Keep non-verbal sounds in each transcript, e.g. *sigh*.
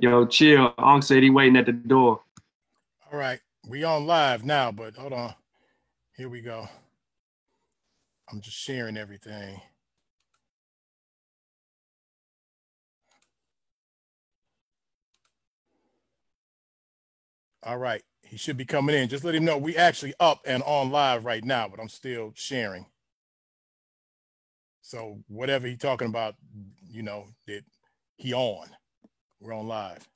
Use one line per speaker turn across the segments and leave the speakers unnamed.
Yo, chill. Unc said he waiting at the door.
All right, we on live now, but hold on. Here we go. I'm just sharing everything. All right, he should be coming in. Just let him know we actually up and on live right now, but I'm still sharing. So whatever he talking about, you know, that he on. We're on live.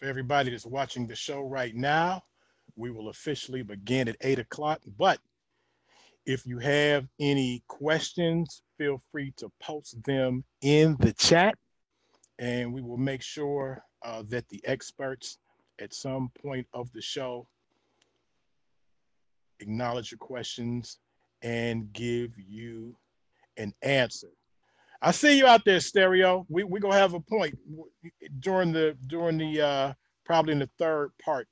For everybody that's watching the show right now, we will officially begin at eight o'clock. But if you have any questions, feel free to post them in the chat, and we will make sure uh, that the experts at some point of the show acknowledge your questions and give you an answer. I see you out there, stereo. We we gonna have a point during the during the uh, probably in the third part.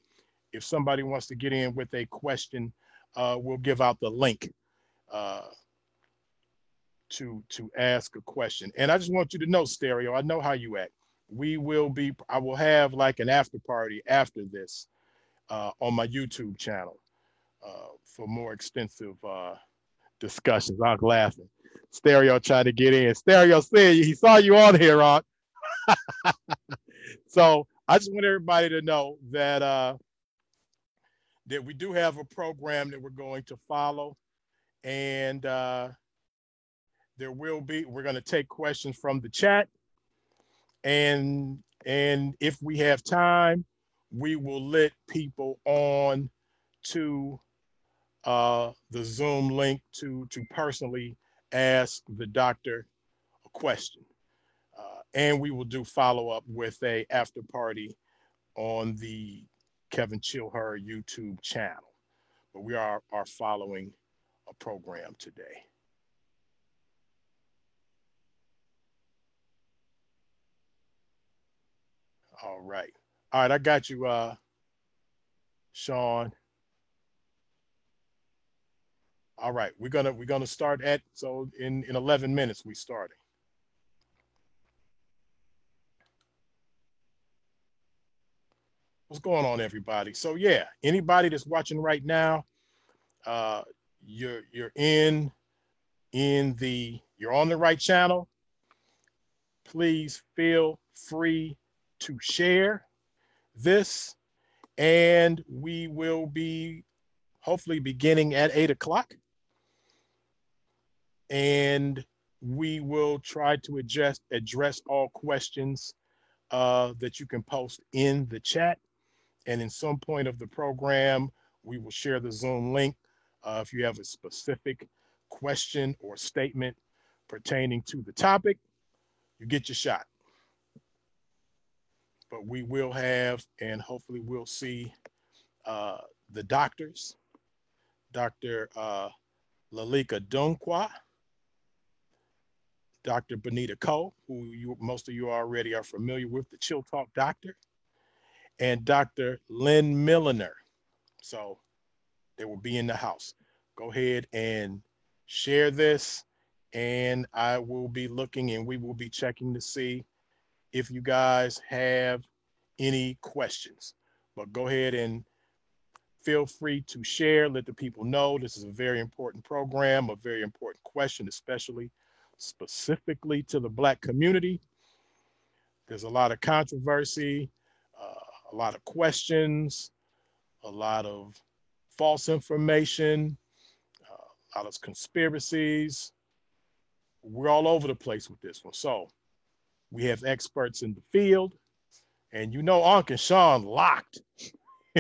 If somebody wants to get in with a question, uh, we'll give out the link uh, to to ask a question. And I just want you to know, stereo. I know how you act. We will be. I will have like an after party after this uh, on my YouTube channel uh, for more extensive uh, discussions. I'm laughing. Stereo trying to get in. Stereo said he saw you on here, Ron. *laughs* so I just want everybody to know that uh, that we do have a program that we're going to follow, and uh, there will be. We're going to take questions from the chat, and and if we have time, we will let people on to uh, the Zoom link to to personally ask the doctor a question. Uh, and we will do follow up with a after party on the Kevin Chilher YouTube channel. But we are, are following a program today. All right. All right, I got you, uh, Sean. All right, we're gonna we're gonna start at so in in 11 minutes we starting. What's going on, everybody? So yeah, anybody that's watching right now, uh, you're you're in in the you're on the right channel. Please feel free to share this, and we will be hopefully beginning at eight o'clock, and we will try to address address all questions uh, that you can post in the chat. And in some point of the program, we will share the Zoom link. Uh, if you have a specific question or statement pertaining to the topic, you get your shot. But we will have, and hopefully we'll see uh, the doctors, Dr. Uh, Lalika Dunkwa, Dr. Benita Ko, who you, most of you already are familiar with, the Chill Talk Doctor, and Dr. Lynn Milliner. So they will be in the house. Go ahead and share this, and I will be looking and we will be checking to see if you guys have any questions. But go ahead and feel free to share, let the people know this is a very important program, a very important question, especially specifically to the Black community. There's a lot of controversy a lot of questions, a lot of false information, uh, a lot of conspiracies. We're all over the place with this one. So we have experts in the field, and you know, Unc and Sean locked. *laughs*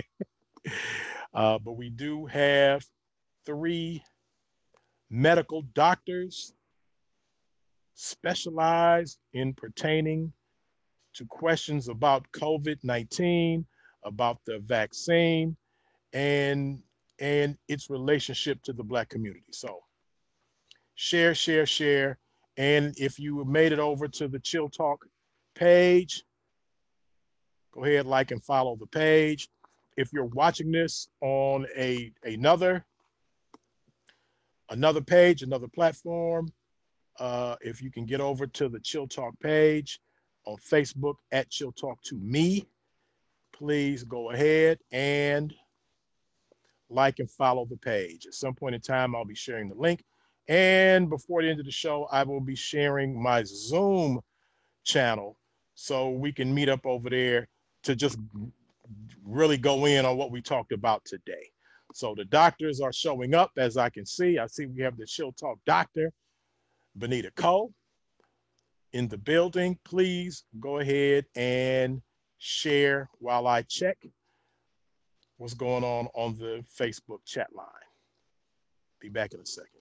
uh, but we do have three medical doctors specialized in pertaining to questions about COVID 19, about the vaccine, and and its relationship to the black community. So share, share, share. And if you made it over to the Chill Talk page, go ahead, like and follow the page. If you're watching this on a another another page, another platform, uh, if you can get over to the Chill Talk page, on Facebook at Chill Talk to Me. Please go ahead and like and follow the page. At some point in time, I'll be sharing the link. And before the end of the show, I will be sharing my Zoom channel so we can meet up over there to just really go in on what we talked about today. So the doctors are showing up as I can see. I see we have the Chill Talk doctor, Benita Ko in the building, please go ahead and share while I check what's going on on the Facebook chat line. Be back in a second.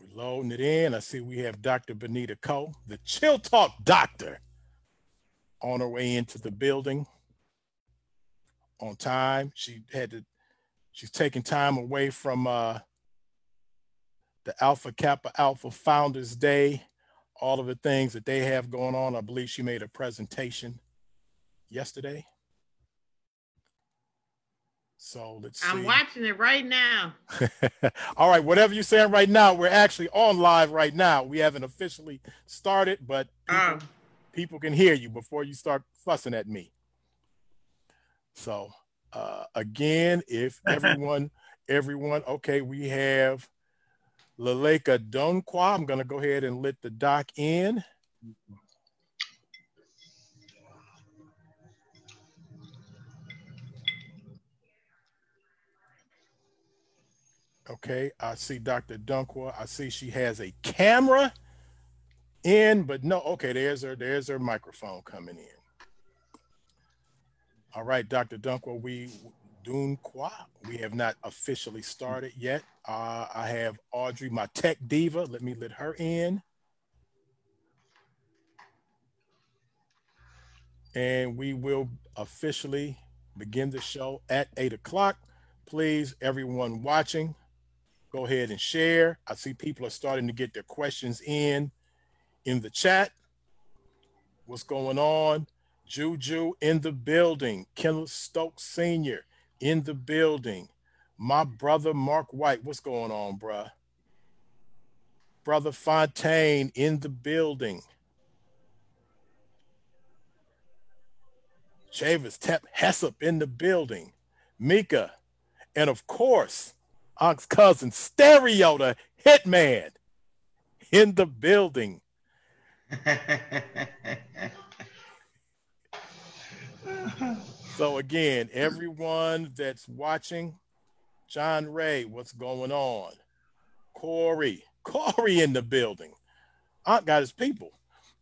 We're loading it in. I see we have Dr. Benita Ko, the Chill Talk doctor, on her way into the building on time. She had to, she's taking time away from uh, the Alpha Kappa Alpha Founders Day, all of the things that they have going on. I believe she made a presentation yesterday. So let's
I'm watching it right now. *laughs*
All right, whatever you're saying right now, we're actually on live right now. We haven't officially started, but people, um, people can hear you before you start fussing at me. So uh, again, if *laughs* everyone, everyone, okay, we have Laleka Donqua. I'm going to go ahead and let the doc in. Okay, I see Dr. Dunkwa. I see she has a camera in, but no, okay, there's her, there's her microphone coming in. All right, Dr. Dunkwa, we Dunqua, we have not officially started yet. Uh, I have Audrey, my tech diva. Let me let her in. And we will officially begin the show at eight o'clock. Please, everyone watching, go ahead and share. I see people are starting to get their questions in in the chat. What's going on? Juju in the building. Kenneth Stokes Sr. in the building. My brother Mark White. What's going on, bruh? Brother Fontaine in the building. Chavis Tep Hessup in the building. Mika. And of course, Ox cousin Stereo, the hitman in the building. *laughs* so again, everyone that's watching, John Ray, what's going on? Corey, Corey in the building. Aunt got his people.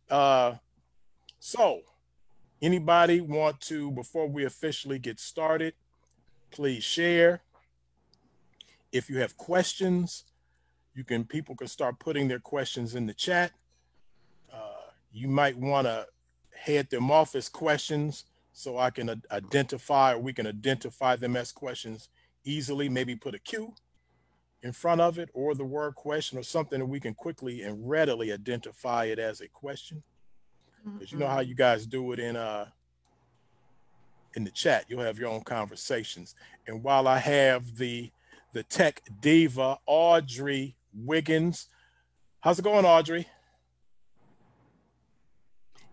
Uh, so anybody want to, before we officially get started, please share. If you have questions, you can, people can start putting their questions in the chat. Uh, you might want to head them off as questions so I can identify or we can identify them as questions easily. Maybe put a Q in front of it or the word question or something that we can quickly and readily identify it as a question. Because you know how you guys do it in uh in the chat. You'll have your own conversations. And while I have the the tech diva Audrey Wiggins, how's it going, Audrey?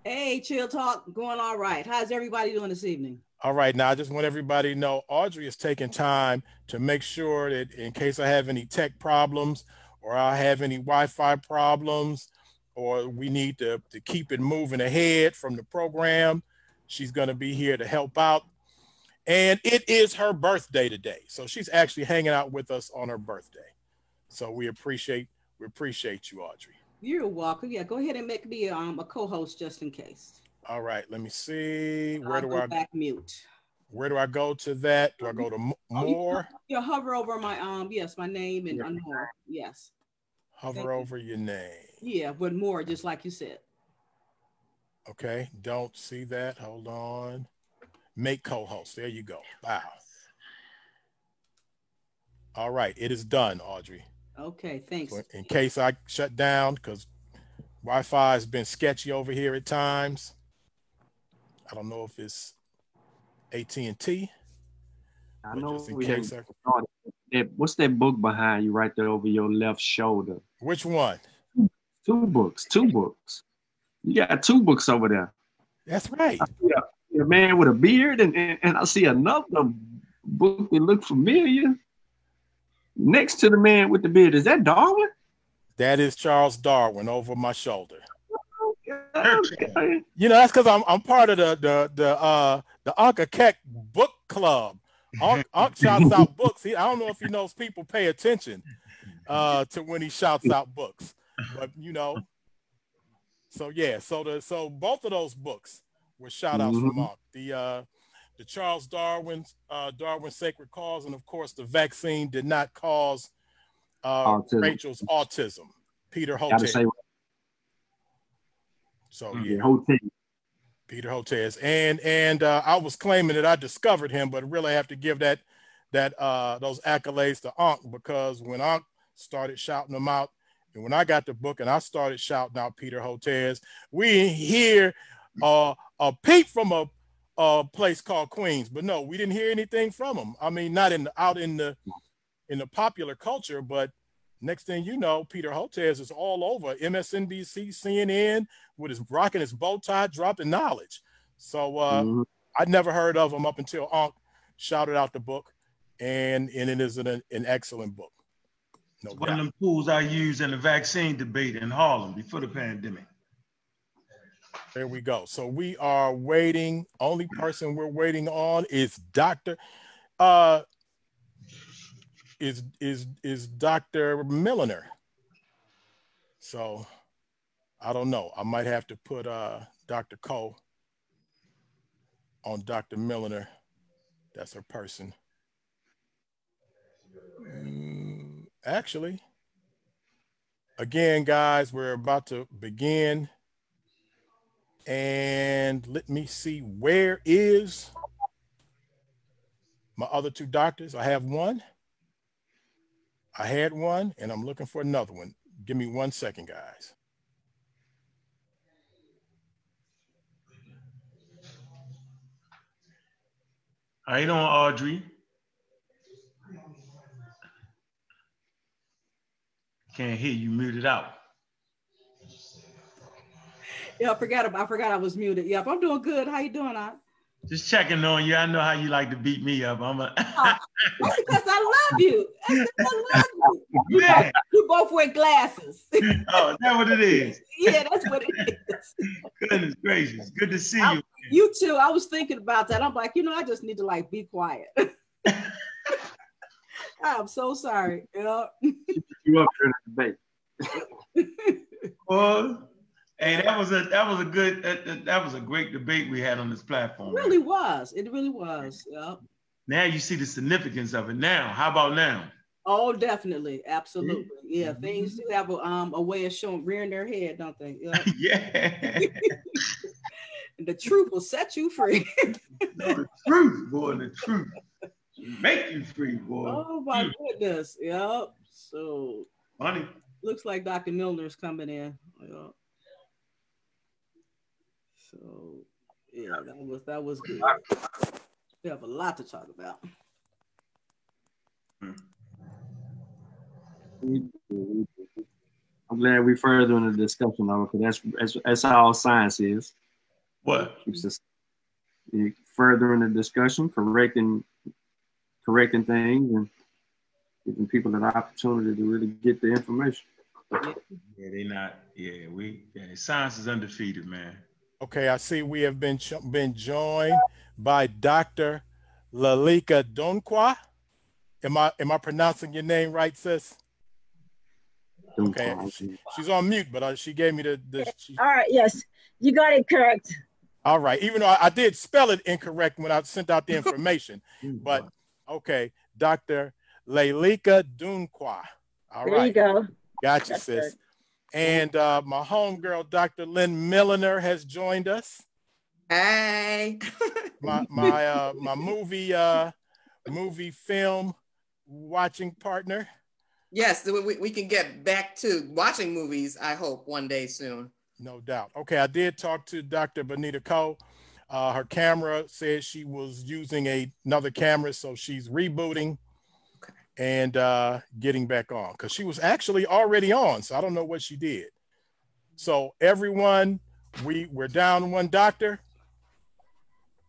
Hey, chill talk, going all right. How's everybody doing this evening?
All right, now I just want everybody to know Audrey is taking time to make sure that in case I have any tech problems or I have any Wi-Fi problems or we need to, to keep it moving ahead from the program, she's going to be here to help out. And it is her birthday today. So she's actually hanging out with us on her birthday. So we appreciate we appreciate you, Audrey.
You're welcome. Yeah, go ahead and make me um, a co-host just in case.
All right, let me see. Where
I'll
do
go
I
back mute?
where do I go to that? Do I go to
Oh, you-
more?
You hover over my um yes, my name and
Yeah.
more. Yes. thank
Hover
you.
over your name.
Yeah, but more, just like you said.
Okay, don't see that. Hold on. Make co-host. There you go. Wow. All right, it is done, Audrey.
Okay, thanks.
So in case I shut down, because Wi-Fi has been sketchy over here at times. I don't know if it's AT&T.
I know
just in
we
case I-
that, what's that book behind you right there over your left shoulder?
which one?
Two books, two books. You got two books over there.
That's right.
A man with a beard, and, and, and I see another book that look familiar. Next to the man with the beard, is that Darwin?
That is Charles Darwin over my shoulder.
Okay.
You know, that's because I'm I'm part of the the the uh the Uncle Keck book club. Unc, Unc shouts out *laughs* books. He, I don't know if he knows people pay attention uh to when he shouts out books, but you know. So yeah, so the so both of those books were shout outs from
Mhm.
Unc. The uh the Charles Darwin's uh Darwin's Sacred Cause, and of course the vaccine did not cause uh
Autism.
Rachel's autism. Peter
Gotta say,
So
yeah,
yeah.
hotel.
Peter Hotez. And and uh, I was claiming that I discovered him, but really I have to give that that uh, those accolades to Ankh because when Ankh started shouting them out, and when I got the book and I started shouting out Peter Hotez, we hear uh, a peep from a, a place called Queens, but no, we didn't hear anything from him. I mean, not in the, out in the in the popular culture, but next thing you know, Peter Hotez is all over MSNBC, CNN, with his rocking his bow tie, dropping knowledge. So uh,
Mhm.
I'd never heard of him up until Ankh shouted out the book, and and it is an, an excellent book. No
One of
doubt.
them tools I used in the vaccine debate in Harlem before the pandemic.
There we go. So we are waiting. Only person we're waiting on is Dr. Uh is is is Dr. Milliner. So I don't know. I might have to put uh Dr. Cole on Dr. Milliner. That's her person. Mm, actually, again, guys, we're about to begin. And let me see, where is my other two doctors? I have one. I had one, and I'm looking for another one. Give me one second, guys.
How you doing, Audrey? Can't hear you. Muted out.
Yeah, I forgot. about- I forgot I was muted. Yep, I'm doing good. How you doing, Aunt?
Just checking on you. I know how you like to beat me up. I'm a *laughs* oh,
That's because I love you. That's 'cause I love you. You, both, you both wear glasses. *laughs*
Oh, is that what it is?
yeah, that's what it is. *laughs*
Goodness gracious. Good to see
I-
you.
You too. I was thinking about that. I'm like, you know, I just need to like be quiet. I'm so sorry. Yeah.
You up for the debate.
Well, hey, that was a that was a good that, that- was a great debate we had on this platform.
It really was. It really was. Yeah.
Now you see the significance of it. Now, how about now?
Oh, definitely. Absolutely. Yeah.
Mhm.
Things do have a um a way of showing rearing their head, don't they? *laughs* Yeah.
yeah, *laughs*
the truth will set you free.
no, *laughs* the truth, boy, the truth make you free, boy.
oh my
Mm.
goodness. Yep. So
Funny.
looks like Dr. Milner's coming in. Yeah. So yeah, that was that was good. We have a lot to talk about. Hmm.
I'm glad we further in the discussion though, because that's, that's that's all science is.
What?
Keeps us further in the discussion, correcting correcting things and giving people an opportunity to really get the information.
Yeah, they're not. Yeah, we. Yeah, science is undefeated, man.
Okay, I see we have been been joined by Dr. Lalika Donqua. Am I am I pronouncing your name right, sis? Okay, she, she's on mute, but uh, she gave me the, the she,
All right, yes, you got it correct.
all right. Even though I, I did spell it incorrect when I sent out the *laughs* information, but okay, Dr. Lalika Dunqua. All
there you go.
gotcha,
That's
sis.
good.
And uh, my homegirl, Dr. Lynn Milliner, has joined us.
Hey.
my my uh my movie uh movie film watching partner
yes, we, we can get back to watching movies, I hope, one day soon.
no doubt okay i did talk to dr benita Coe. uh her camera said she was using a, another camera so she's rebooting. And uh getting back on because she was actually already on so i don't know what she did. So everyone we we're down one doctor.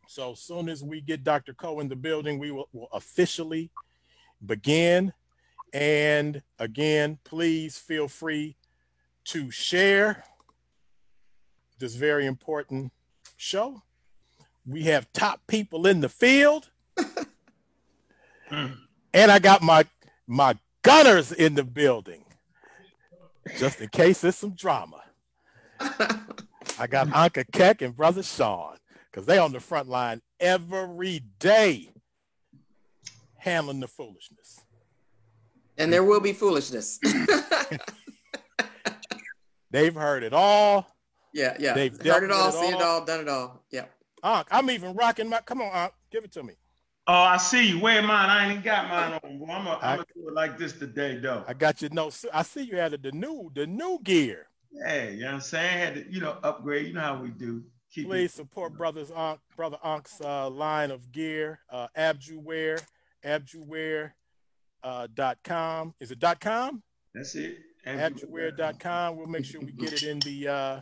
So as soon as we get dr Coe in the building we will, will officially begin. And again please feel free to share this very important show. We have top people in the field. *laughs*
Mm.
And i got my my gunners in the building just in case there's some drama *laughs* I got Anka Keck and Brother Sean because they on the front line every day handling the foolishness.
and there will be foolishness. *laughs*
They've heard it all.
yeah, yeah.
They've
Heard it all,
it
seen it
all.
all, done it all. Yeah.
Ank, I'm even rocking my. Come on, Ank, give it to me.
Oh, I see you. Where mine? I ain't even got mine on. Boy. I'm gonna do it like this today, though.
I got you. No, I see you added the new the new gear.
Hey, you know what I'm saying? Had to, you know, upgrade. You know how we do. Keep
Please
it.
support brothers Ankh, brother Ank's uh, line of gear, uh, Abjuwear, Abjuwear uh, dot com. Is it dot com?
That's it.
Abjuwear.com. We'll make sure we get it in the uh,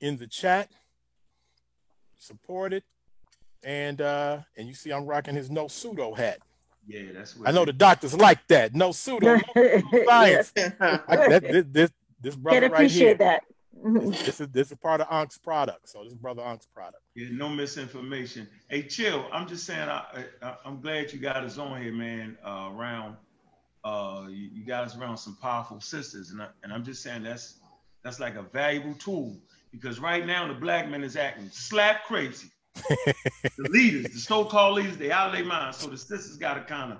in the chat. Support it. And uh, and you see I'm rocking his no pseudo hat.
Yeah, that's what
I know the doctors like that. No pseudo, no *laughs* science. *laughs* I, that, this, this this brother
Can
right here.
appreciate that.
This is this is part of Unc's product. So this is brother Unc's product.
Yeah, no misinformation. Hey, chill. I'm just saying. I, I I'm glad you got us on here, man. Uh, around, uh, you, you got us around some powerful sisters, and I, and I'm just saying that's that's like a valuable tool because right now the black man is acting slap crazy. *laughs* the leaders, the so-called leaders, they out of their minds. So the sisters got to kind of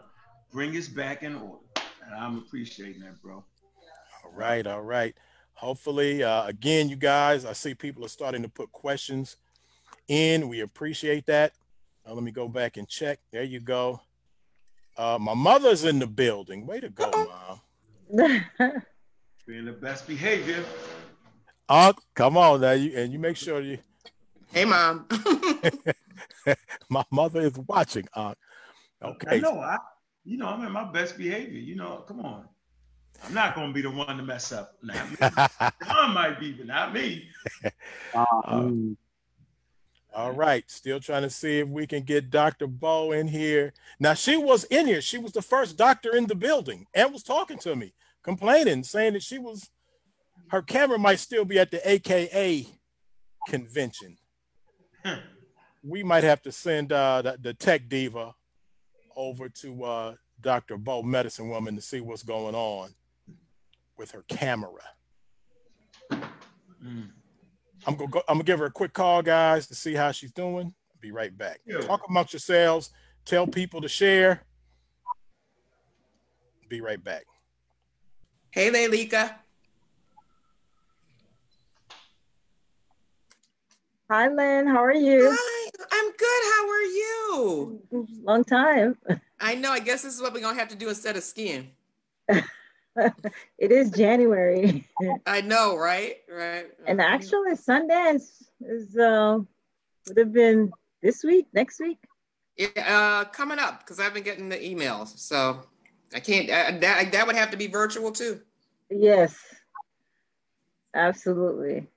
bring us back in order. And I'm appreciating that, bro.
All right, all right. Hopefully, uh, again, you guys, I see people are starting to put questions in. We appreciate that. Uh, let me go back and check. There you go. Uh, my mother's in the building. Way to go, *laughs* mom.
Being the best behavior.
Oh, come on now, you and you make sure you.
Hey, mom. *laughs*
my mother is watching, Unc.
I
Okay.
know. I, you know, I'm in my best behavior. You know, come on. I'm not gonna be the one to mess up. Not me. *laughs* John might be, but not me.
Uh, *laughs*
Uh, All right, still trying to see if we can get Dr. Bo in here. Now she was in here. She was the first doctor in the building and was talking to me, complaining, saying that she was her camera might still be at the AKA convention.
Huh.
We might have to send uh, the, the tech diva over to uh, Dr. Bo, medicine woman, to see what's going on with her camera.
Mm.
I'm gonna go, I'm gonna give her a quick call, guys, to see how she's doing. Be right back.
Yeah.
Talk amongst yourselves. Tell people to share. Be right back.
hey, Leilika.
Hi, Lynn. How are you?
Hi, I'm good. How are you?
Long time.
I know. I guess this is what we're gonna have to do instead of skiing. *laughs*
It is January, *laughs*
I know, right? Right.
and actually Sundance is uh would have been this week, next week.
Yeah, uh, coming up because I've been getting the emails, so I can't. Uh, that that would have to be virtual too.
Yes, absolutely.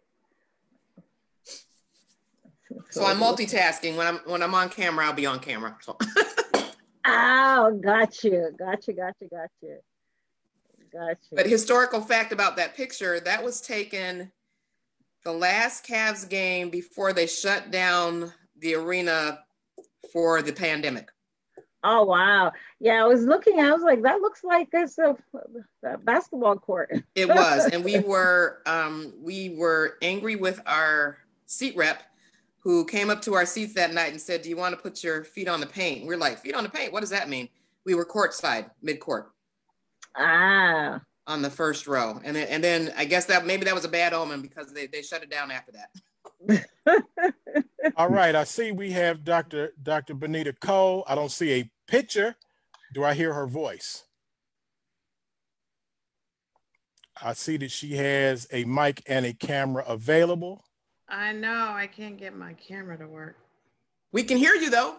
So I'm multitasking. When I'm when I'm on camera, I'll be on camera. So. *laughs*
Oh, got you, got you, got you, got you, got you.
But historical fact about that picture, that was taken the last Cavs game before they shut down the arena for the pandemic.
Oh wow, yeah. I was looking. I was like, that looks like it's a, a basketball court.
It was, *laughs* and we were um, we were angry with our seat rep who came up to our seats that night and said, "Do you want to put your feet on the paint?" We're like, "Feet on the paint? What does that mean?" We were courtside, mid court,
Ah,
on the first row, and then, and then I guess that maybe that was a bad omen because they, they shut it down after that. *laughs*
All right, I see we have Dr. Dr. Benita Cole. I don't see a picture. Do I hear her voice? I see that she has a mic and a camera available.
I know I can't get my camera to work.
We can hear you though.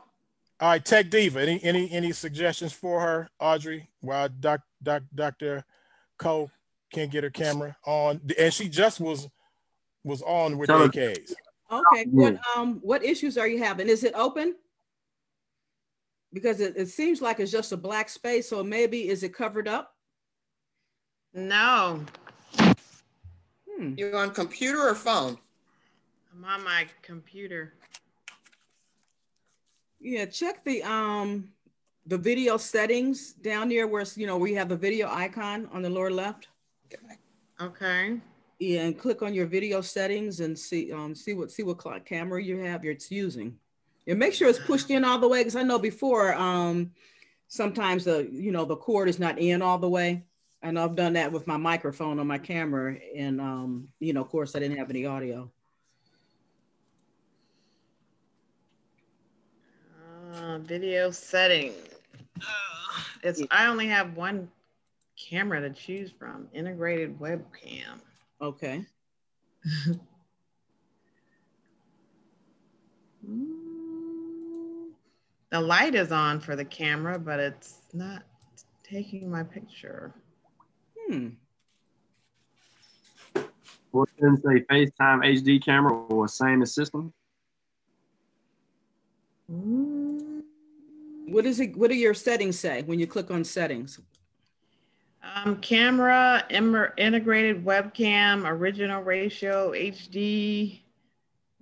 All right, Tech Diva. Any any any suggestions for her, Audrey? While Doc, Doc, Dr. Cole can't get her camera on, and she just was was on with
Tell her-
AKs.
Okay, what um what issues are you having? Is it open? Because it, it seems like it's just a black space, so maybe is it covered up?
No,
Hmm.
You're on computer or phone?
I'm on my computer.
Yeah, check the um the video settings down there where you know we have the video icon on the lower left.
Okay.
Yeah, and click on your video settings and see um see what see what cl- camera you have you're it's using. And make sure it's pushed in all the way because I know before um sometimes the you know the cord is not in all the way. And I've done that with my microphone on my camera and um you know of course I didn't have any audio.
Uh, video setting. Uh, it's I only have one camera to choose from. Integrated webcam.
Okay. *laughs*
The light is on for the camera, but it's not taking my picture.
Hmm.
Or it doesn't say FaceTime HD camera or same as system.
Mm,
What is it? What do your settings say when you click on settings?
Um, camera, integrated webcam, original ratio, HD,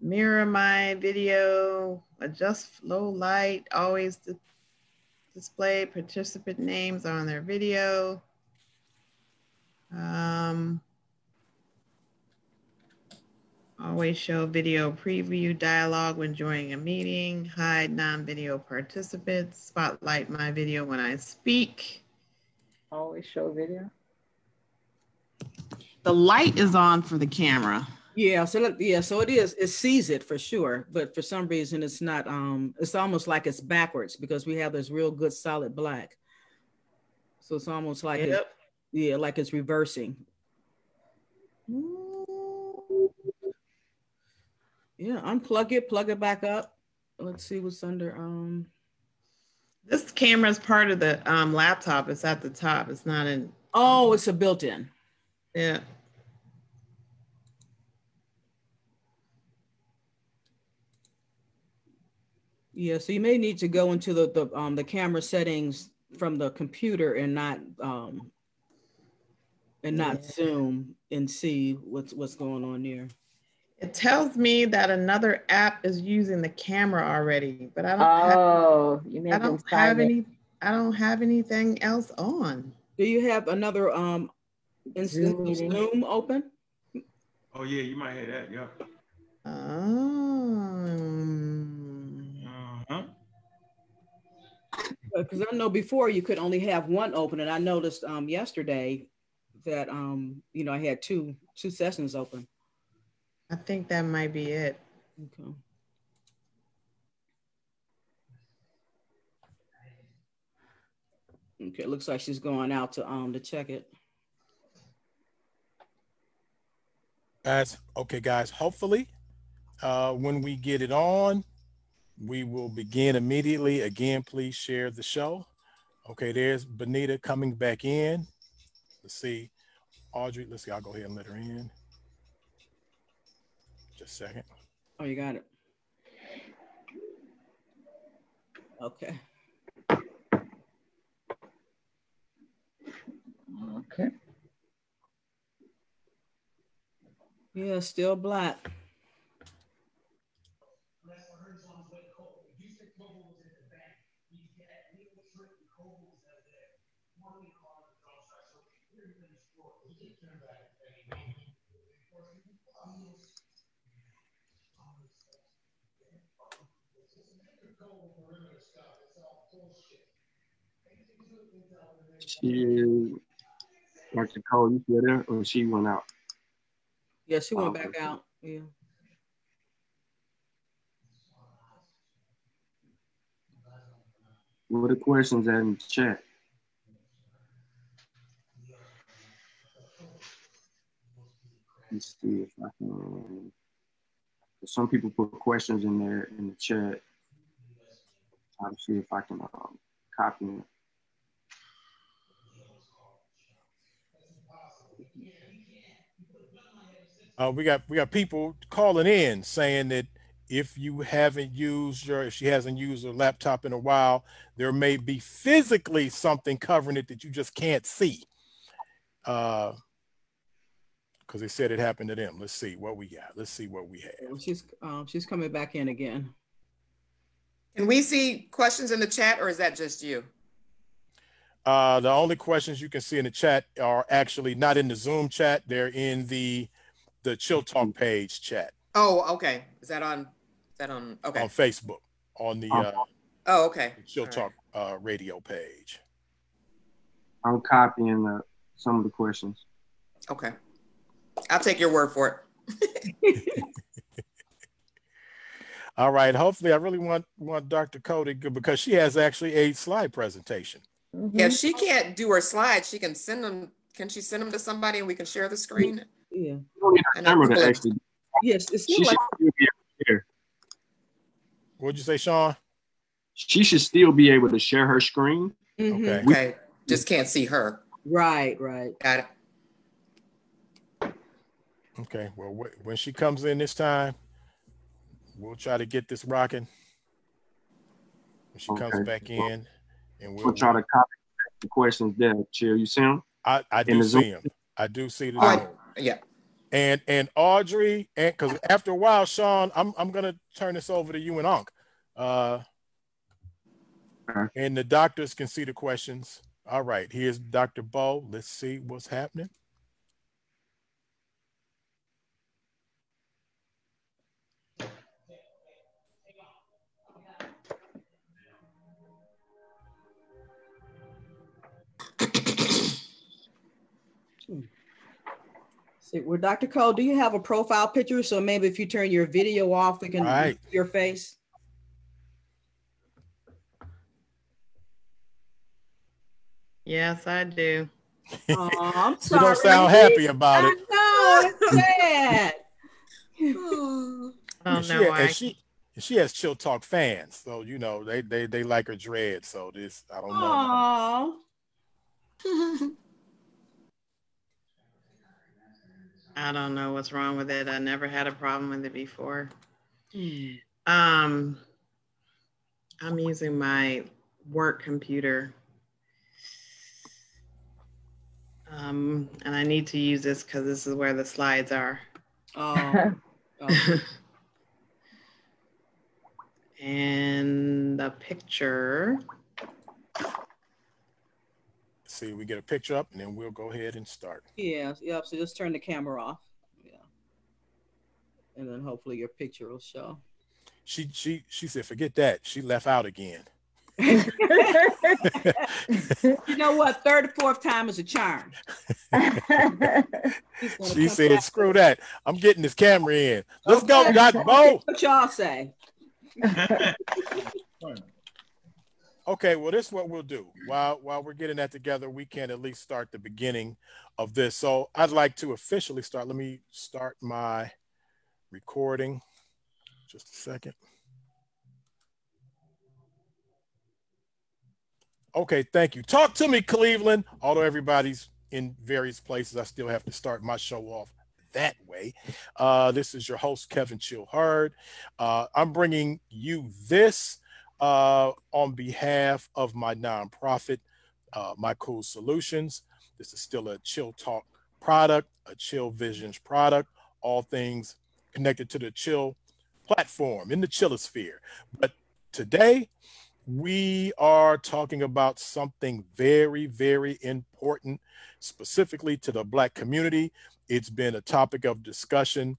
mirror my video, adjust low light, always di- display participant names on their video. Um, always show video preview dialogue when joining a meeting, hide non-video participants, spotlight my video when I speak.
Always show video.
The light is on for the camera.
Yeah, so look, yeah, so it is. It sees it for sure, but for some reason it's not. Um, it's almost like it's backwards because we have this real good solid black. So it's almost like it, yeah, like it's reversing. Yeah, unplug it, plug it back up. Let's see what's under. Um,
This camera is part of the um, laptop. It's at the top. It's not in.
oh, it's a built-in.
Yeah.
Yeah, so you may need to go into the the um the camera settings from the computer and not um and not
Yeah.
zoom and see what's what's going on there.
It tells me that another app is using the camera already, but I don't. have,
Oh, you may
I don't have any. I don't have anything else on.
Do you have another um
Zoom.
Zoom open?
Oh yeah, you might have that. Yep.
Um,
Uh-huh.
Because I know before you could only have one open, and I noticed um yesterday that um you know I had two two sessions open.
I think that might be it.
Okay. Okay, it looks like she's going out to um to check it.
Guys, okay, guys. Hopefully, uh, when we get it on, we will begin immediately. Again, please share the show. Okay, there's Benita coming back in. Let's see. Audrey, let's see. I'll go ahead and let her in. Just a second.
Oh, you got it. Okay.
Okay.
Yeah, still black.
She is Dr. Cole, you still there? Or she went out?
Yeah, she went
Oh,
back
okay.
out. Yeah.
What are the questions in the chat? Let's see if I can. Some people put questions in there in the chat. I'll see if I can um, copy it.
Uh, we got we got people calling in saying that if you haven't used your if she hasn't used her laptop in a while, there may be physically something covering it that you just can't see. Uh because they said it happened to them. Let's see what we got. Let's see what we have.
She's um she's coming back in again.
Can we see questions in the chat or is that just you?
Uh, the only questions you can see in the chat are actually not in the Zoom chat. They're in the the Chill Talk page chat
Oh, okay. Is that on? Is that on? Okay.
on Facebook on the uh,
Oh, okay.
Chill
All right.
Talk uh, radio page.
I'm copying the, some of the questions.
Okay. I'll take your word for it. *laughs* *laughs*
All right. Hopefully, I really want want Dr. Cody because she has actually a slide presentation.
Mhm.
Yeah, if she can't do her slides, she can send them. Can she send them to somebody and we can share the screen?
Yeah.
You don't need a
I know
camera to actually.
Yes, it's still like
still be able to share.
What'd you say, Sean?
She should still be able to share her screen.
Mhm.
Okay.
Okay. Just can't see her.
Right, right.
Got it.
Okay. Well, wh- when she comes in this time, we'll try to get this rocking. when she comes
Okay.
back in, and we'll,
We'll try to copy the questions there. Chill, you see them?
I, I do
the Zoom.
see him. I do see the
Right.
Zoom.
Yeah.
And and Audrey, and because after a while, Sean, I'm I'm gonna turn this over to you and Unc. Uh,
Okay.
and the doctors can see the questions. All right, here's Dr. Bo. Let's see what's happening.
See, well, Dr. Cole, do you have a profile picture? So maybe if you turn your video off, we can
Right.
see your face.
Yes, I do.
Oh, I'm *laughs*
You don't sound happy about
I
it.
know, it's sad. *laughs*
Oh
And she,
no,
and
I
she she has chill talk fans, so you know they they they like her dread. So this I don't know.
Oh, *laughs*
I don't know what's wrong with it. I never had a problem with it before. Um, I'm using my work computer. Um, and I need to use this because this is where the slides are.
oh, *laughs* oh.
and the picture.
See, we get a picture up, and then we'll go ahead and start.
yeah, yep. So just turn the camera off. Yeah. And then hopefully your picture will show.
She she she said, forget that. She left out again. *laughs*
You know what? Third or fourth time is a charm. *laughs*
She said,
back.
screw that. I'm getting this camera in. Let's go,
Okay.
Dr. Bo.
What y'all say? *laughs*
Okay, well, this is what we'll do. While while we're getting that together, we can at least start the beginning of this. So I'd like to officially start. Let me start my recording. Just a second. Okay, thank you. Talk to me, Cleveland. Although everybody's in various places, I still have to start my show off that way. Uh, this is your host, Kevin Chill Hurd. Uh, I'm bringing you this uh, on behalf of my nonprofit, uh, My Cool Solutions. This is still a Chill Talk product, a Chill Visions product, all things connected to the Chill platform in the Chillosphere. But today, we are talking about something very, very important, specifically to the Black community. It's been a topic of discussion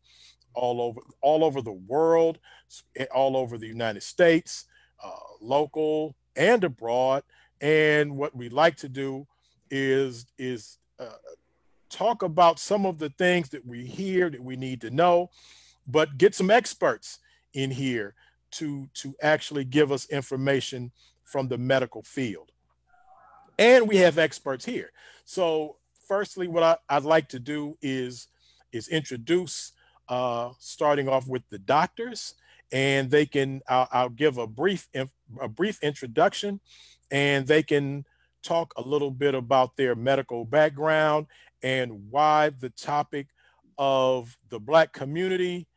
all over all over the world, all over the United States, uh, local and abroad. And what we like to do is is uh, talk about some of the things that we hear that we need to know, but get some experts in here to to actually give us information from the medical field. And we have experts here. So firstly, what I, I'd like to do is is introduce uh, starting off with the doctors and they can I'll, I'll give a brief a brief introduction and they can talk a little bit about their medical background and why the topic of the black community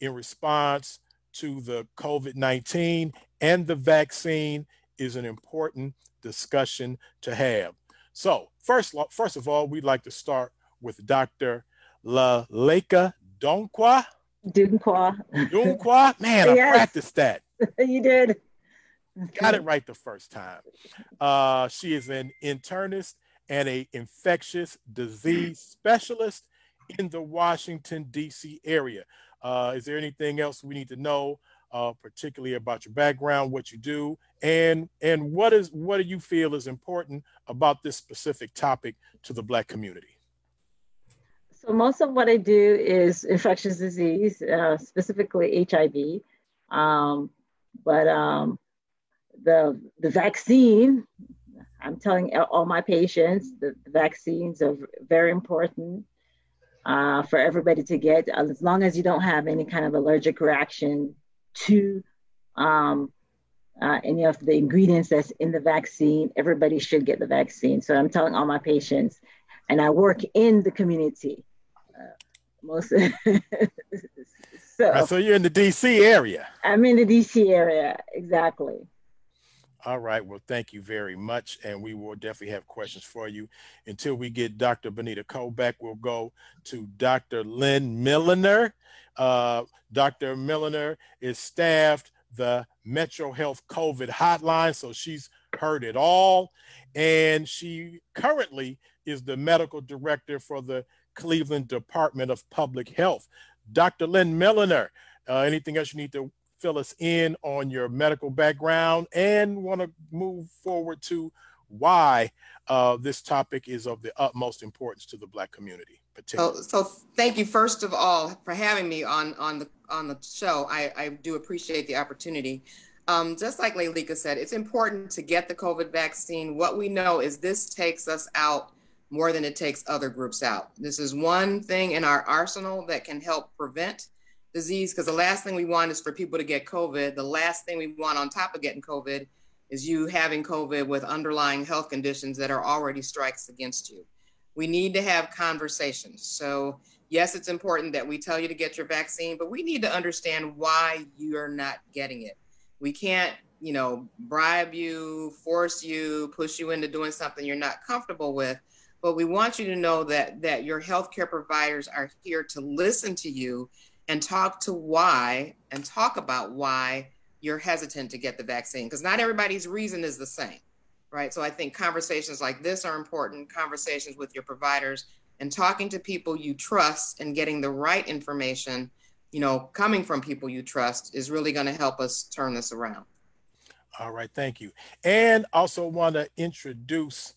in response to the COVID-19 and the vaccine is an important discussion to have. So first, first of all, we'd like to start with Dr. La Leka Donkwa.
Dunqua.
Dunqua? Man, I
Yes.
practiced that. *laughs*
you did.
Got it right the first time. Uh, she is an internist and a infectious disease specialist in the Washington D.C. area. Uh, is there anything else we need to know, uh, particularly about your background, what you do, and and what is what do you feel is important about this specific topic to the Black community?
So most of what I do is infectious disease, uh, specifically HIV. Um, but um, the the vaccine, I'm telling all my patients that the vaccines are very important uh, for everybody to get, as long as you don't have any kind of allergic reaction to um, uh, any of the ingredients that's in the vaccine. Everybody should get the vaccine. So I'm telling all my patients, and I work in the community. Most *laughs* so
Right, so you're in the D.C. area.
I'm in the DC area, exactly.
All right. Well, thank you very much. And we will definitely have questions for you. Until we get Dr. Benita Cole back, we'll go to Dr. Lynn Milliner. Uh, Dr. Milliner is staffed the Metro Health COVID hotline. So she's heard it all. And she currently is the medical director for the Cleveland Department of Public Health. Dr. Lynn Milliner, uh, anything else you need to fill us in on your medical background and want to move forward to why uh, this topic is of the utmost importance to the Black community.
So, so thank you first of all for having me on on the on the show. I, I do appreciate the opportunity. Um, just like Leylika said, it's important to get the COVID vaccine. What we know is this takes us out more than it takes other groups out. This is one thing in our arsenal that can help prevent disease because the last thing we want is for people to get COVID. The last thing we want on top of getting COVID is you having COVID with underlying health conditions that are already strikes against you. We need to have conversations. So, yes, it's important that we tell you to get your vaccine, but we need to understand why you're not getting it. We can't, you know, bribe you, force you, push you into doing something you're not comfortable with. But we want you to know that that your healthcare providers are here to listen to you and talk to why and talk about why you're hesitant to get the vaccine because not everybody's reason is the same right? So i think conversations like this are important conversations with your providers and talking to people you trust and getting the right information you know coming from people you trust is really going to help us turn this around.
All right thank you. And also want to introduce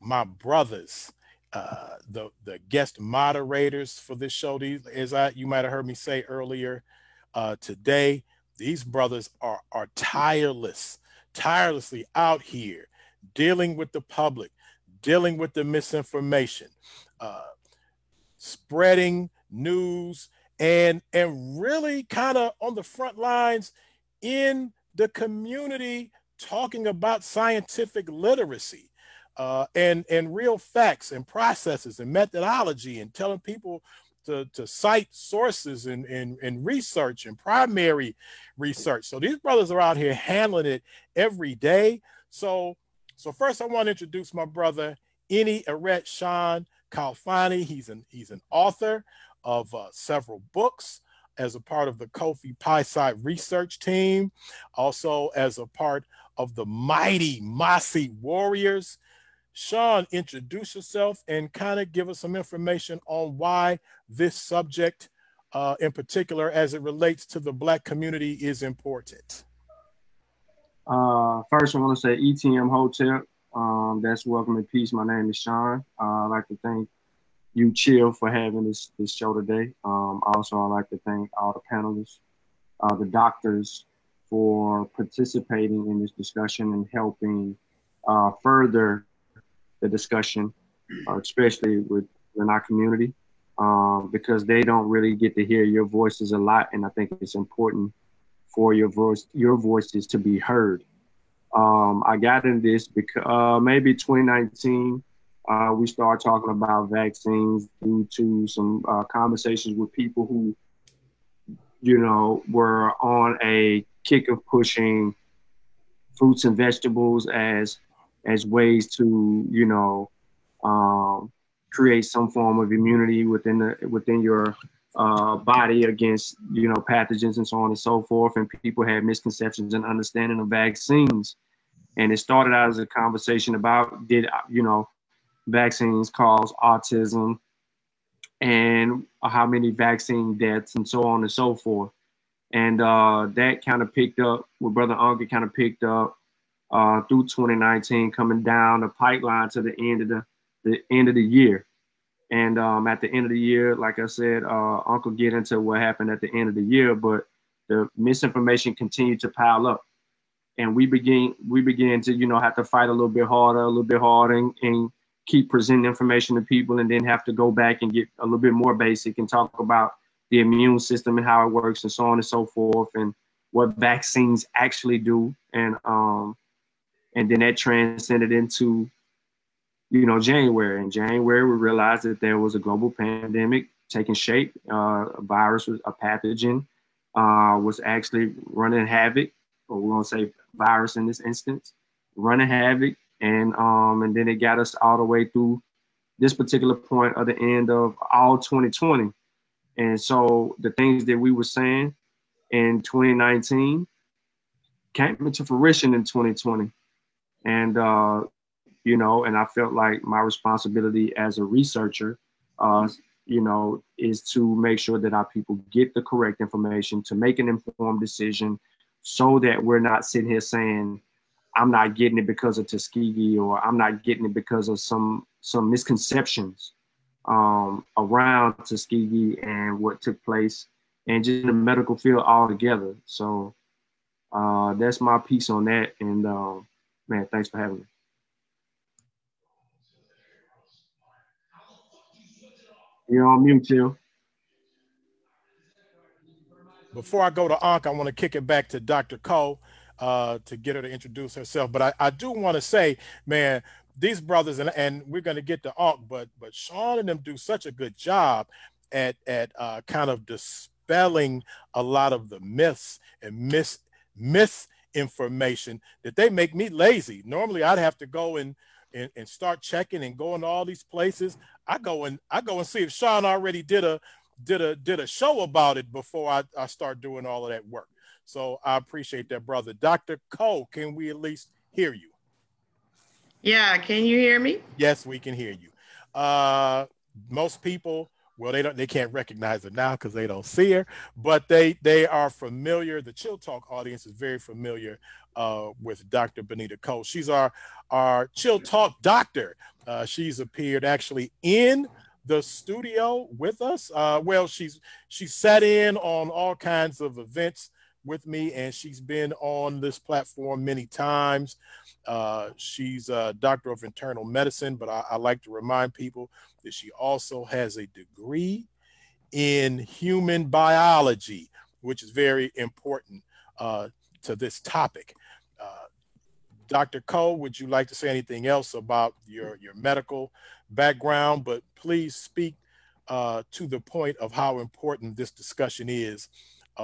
my brothers uh, the the guest moderators for this show. These, as I you might have heard me say earlier uh, today, these brothers are are tireless, tirelessly out here dealing with the public, dealing with the misinformation, uh, spreading news, and and really kind of on the front lines in the community talking about scientific literacy uh, and and real facts and processes and methodology and telling people to, to cite sources and, and, and research and primary research. So these brothers are out here handling it every day. So so first I want to introduce my brother Ini Eret Sean Khalfani. He's an he's an author of uh, several books as a part of the Kofi Pi research team, also as a part of the mighty Mossy Warriors. Sean, introduce yourself and kind of give us some information on why this subject, uh, in particular, as it relates to the Black community, is important.
Uh, first, I want to say ETM Hotel. Um, that's Welcome and Peace. My name is Sean. Uh, I'd like to thank you, Chill, for having this, this show today. Um, also, I'd like to thank all the panelists, uh, the doctors, for participating in this discussion and helping uh, further the discussion, uh, especially with in our community, um, because they don't really get to hear your voices a lot, and I think it's important for your voice, your voices to be heard. Um, I got in this because uh, maybe 2019, uh, we started talking about vaccines due to some uh, conversations with people who, you know, were on a kick of pushing fruits and vegetables as as ways to you know um, create some form of immunity within the within your uh, body against you know pathogens and so on and so forth. And people had misconceptions and understanding of vaccines. And it started out as a conversation about did you know vaccines cause autism and how many vaccine deaths and so on and so forth. And uh, that kind of picked up, what Brother Uncle kind of picked up uh, through 2019, coming down the pipeline to the end of the, the end of the year. And um, at the end of the year, like I said, uh, Uncle get into what happened at the end of the year, but the misinformation continued to pile up, and we begin we began to you know have to fight a little bit harder, a little bit harder, and, and keep presenting information to people, and then have to go back and get a little bit more basic and talk about the immune system and how it works, and so on and so forth, and what vaccines actually do, and um, and then that transcended into you know january in january we realized that there was a global pandemic taking shape uh, a virus was a pathogen uh, was actually running havoc or we're going to say virus in this instance running havoc, and um, and then it got us all the way through this particular point of the end of all 2020. And so the things that we were saying in 2019 came into fruition in 2020. And, uh, you know, and I felt like my responsibility as a researcher, uh, you know, is to make sure that our people get the correct information to make an informed decision so that we're not sitting here saying, I'm not getting it because of Tuskegee or I'm not getting it because of some some misconceptions um, around Tuskegee and what took place and just in the medical field altogether. So uh, that's my piece on that. And uh, man, thanks for having me. You're on mute, too.
Before I go to Ankh, I want to kick it back to Dr. Cole uh, to get her to introduce herself. But I, I do want to say, man, these brothers and, and we're going to get to Ankh, but but Sean and them do such a good job at at uh, kind of dispelling a lot of the myths and mis misinformation that they make me lazy. Normally, I'd have to go and and, and start checking and going to all these places. I go and I go and see if Sean already did a did a did a show about it before I, I start doing all of that work. So I appreciate that, brother. Dr. Cole, can we at least hear you?
Yeah, can you hear me?
Yes, we can hear you. Uh, most people, well, they don't, they can't recognize her now because they don't see her, but they they are familiar. The Chill Talk audience is very familiar uh, with Dr. Benita Cole. She's our our Chill Talk doctor. Uh, she's appeared actually in the studio with us. Uh, well, she's she sat in on all kinds of events with me, and she's been on this platform many times. Uh, she's a doctor of internal medicine, but I, I, like to remind people that she also has a degree in human biology, which is very important uh, to this topic. Uh, Dr. Cole, would you like to say anything else about your, your medical background? But please speak uh, to the point of how important this discussion is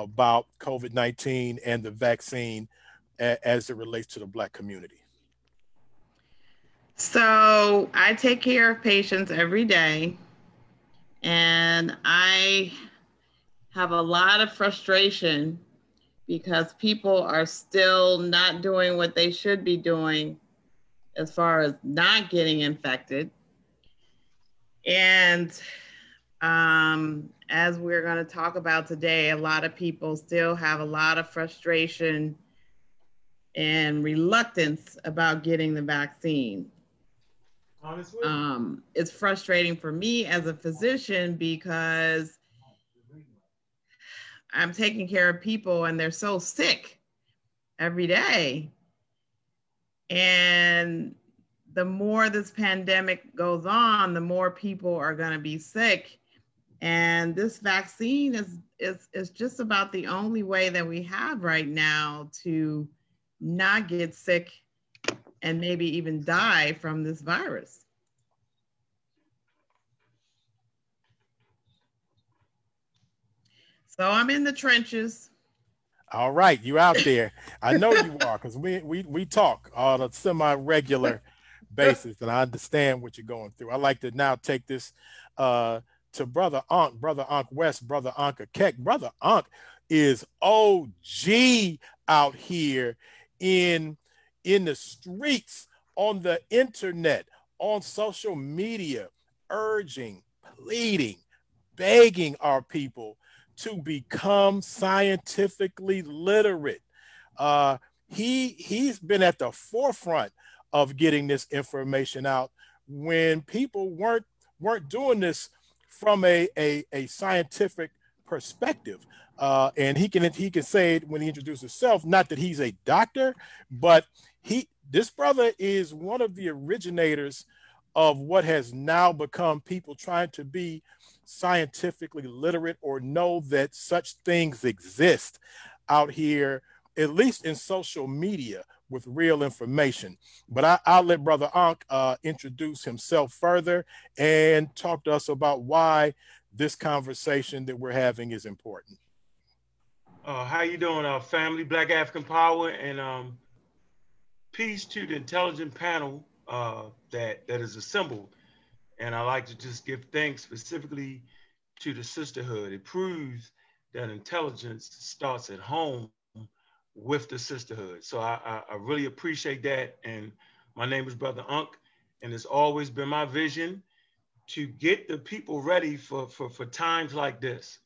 about COVID 19 and the vaccine a, as it relates to the Black community?
So, I take care of patients every day, and I have a lot of frustration because people are still not doing what they should be doing as far as not getting infected. And um, as we're going to talk about today, a lot of people still have a lot of frustration and reluctance about getting the vaccine. Honestly, um, it's frustrating for me as a physician because I'm taking care of people and they're so sick every day. And the more this pandemic goes on, the more people are going to be sick and this vaccine is, is, is just about the only way that we have right now to not get sick and maybe even die from this virus. So I'm in the trenches.
All right, you out *laughs* there. I know you are because we, we we talk on a semi-regular *laughs* basis, and I understand what you're going through. I like to now take this uh, to brother Ankh, brother Ankh West, brother Ankh Keck. Brother Ankh is OG out here in in the streets, on the internet, on social media, urging, pleading, begging our people to become scientifically literate. Uh, he he's been at the forefront of getting this information out when people weren't weren't doing this from a, a, a scientific perspective. Uh, and he can he can say it when he introduces himself, not that he's a doctor, but he this brother is one of the originators of what has now become people trying to be scientifically literate or know that such things exist out here, at least in social media with real information. But I, will let Brother Ankh uh, introduce himself further and talk to us about why this conversation that we're having is important.
Uh, how you doing, uh, family? Black African Power and um, peace to the intelligent panel uh, that that is assembled, and I like to just give thanks specifically to the sisterhood. It proves that intelligence starts at home with the sisterhood. So I, I, I really appreciate that. And my name is Brother Unk, and it's always been my vision to get the people ready for, for, for times like this,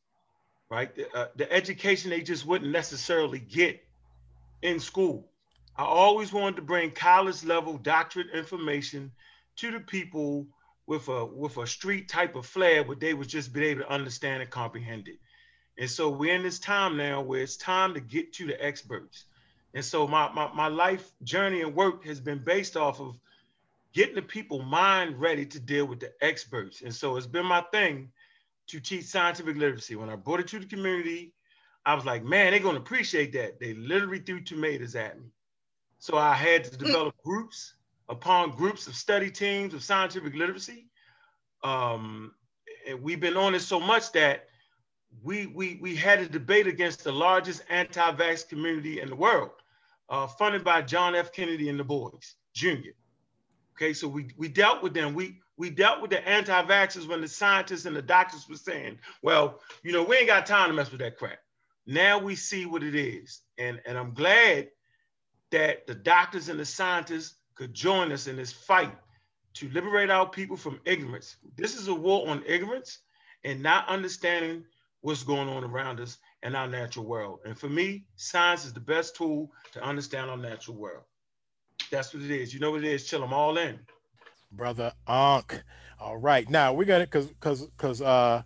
right? The, uh, the education they just wouldn't necessarily get in school. I always wanted to bring college level doctorate information to the people with a with a street type of flair where they would just be able to understand and comprehend it. And so we're in this time now where it's time to get to the experts. And so my, my, my life journey and work has been based off of getting the people mind ready to deal with the experts. And so it's been my thing to teach scientific literacy. When I brought it to the community, I was like, man, they're going to appreciate that. They literally threw tomatoes at me. So I had to develop groups upon groups of study teams of scientific literacy. Um, and we've been on it so much that we, we, we had a debate against the largest anti-vax community in the world, uh, funded by John F. Kennedy and the boys, Jr. Okay, so we, we dealt with them. We, we dealt with the anti-vaxxers when the scientists and the doctors were saying, well, you know, we ain't got time to mess with that crap. Now we see what it is. And, and I'm glad that the doctors and the scientists could join us in this fight to liberate our people from ignorance. This is a war on ignorance and not understanding what's going on around us and our natural world. And for me, science is the best tool to understand our natural world. That's what it is. You know what it is. Chill them all in.
Brother Ankh. All right. Now we're gonna cause cause cause uh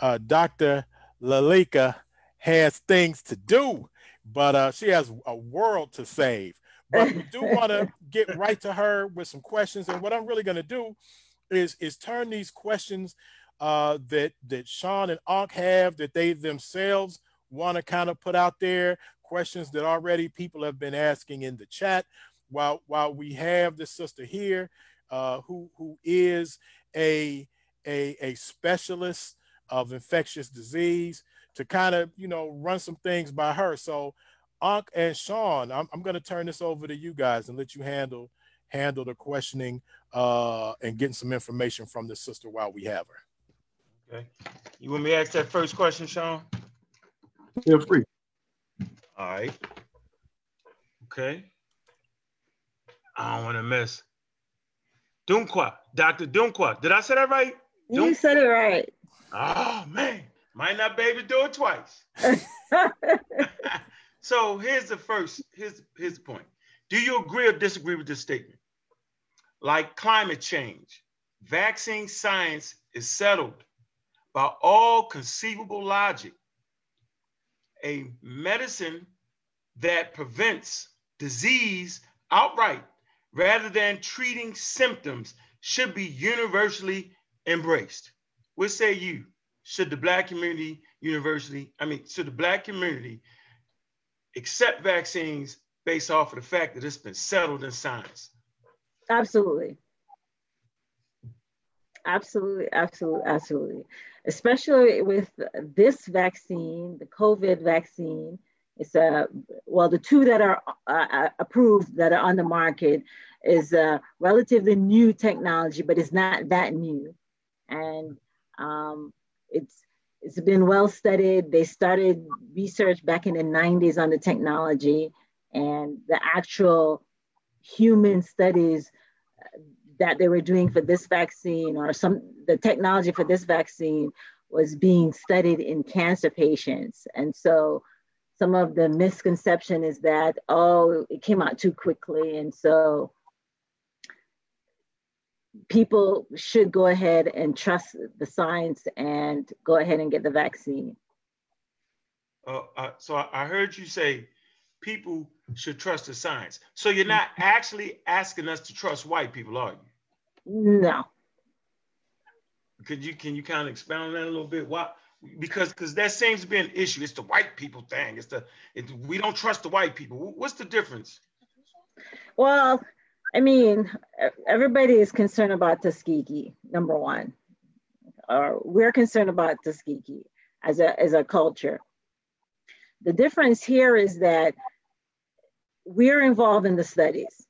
uh Dr. Lalika has things to do, but uh she has a world to save. But we do want to *laughs* get right to her with some questions. And what I'm really gonna do is is turn these questions uh, that that Sean and Ankh have that they themselves want to kind of put out there, questions that already people have been asking in the chat. While while we have the sister here, uh, who who is a a a specialist of infectious disease, to kind of you know run some things by her. So, Ankh and Sean, I'm, I'm going to turn this over to you guys and let you handle handle the questioning uh, and getting some information from the sister while we have her.
Okay. You want me to ask that first question, Sean?
Feel free.
All right. Okay. I don't want to miss. Dunqua, Dr. Dunqua. Did I say that right?
You said it right.
Oh man, might not baby do it twice. *laughs* so here's the first, here's, here's the point. Do you agree or disagree with this statement? Like climate change, vaccine science is settled by all conceivable logic, a medicine that prevents disease outright rather than treating symptoms should be universally embraced. What say you? Should the black community university, I mean, should the black community accept vaccines based off of the fact that it's been settled in science?
Absolutely. Absolutely, absolutely, absolutely especially with this vaccine, the COVID vaccine. It's a well, the two that are uh, uh, approved that are on the market is a relatively new technology, but it's not that new, and um, it's it's been well studied. They started research back in the 90s on the technology, and the actual human studies that they were doing for this vaccine or some the technology for this vaccine was being studied in cancer patients. And so some of the misconception is that oh it came out too quickly. And so people should go ahead and trust the science and go ahead and get the vaccine.
Uh, uh, so I heard you say people should trust the science. So you're not actually asking us to trust white people, are
you? No.
Could you can you kind of expound on that a little bit? Why? Because because that seems to be an issue. It's the white people thing. It's the it, we don't trust the white people. What's the difference?
Well, I mean, everybody is concerned about Tuskegee. Number one, or we're concerned about Tuskegee as a as a culture. The difference here is that we're involved in the studies.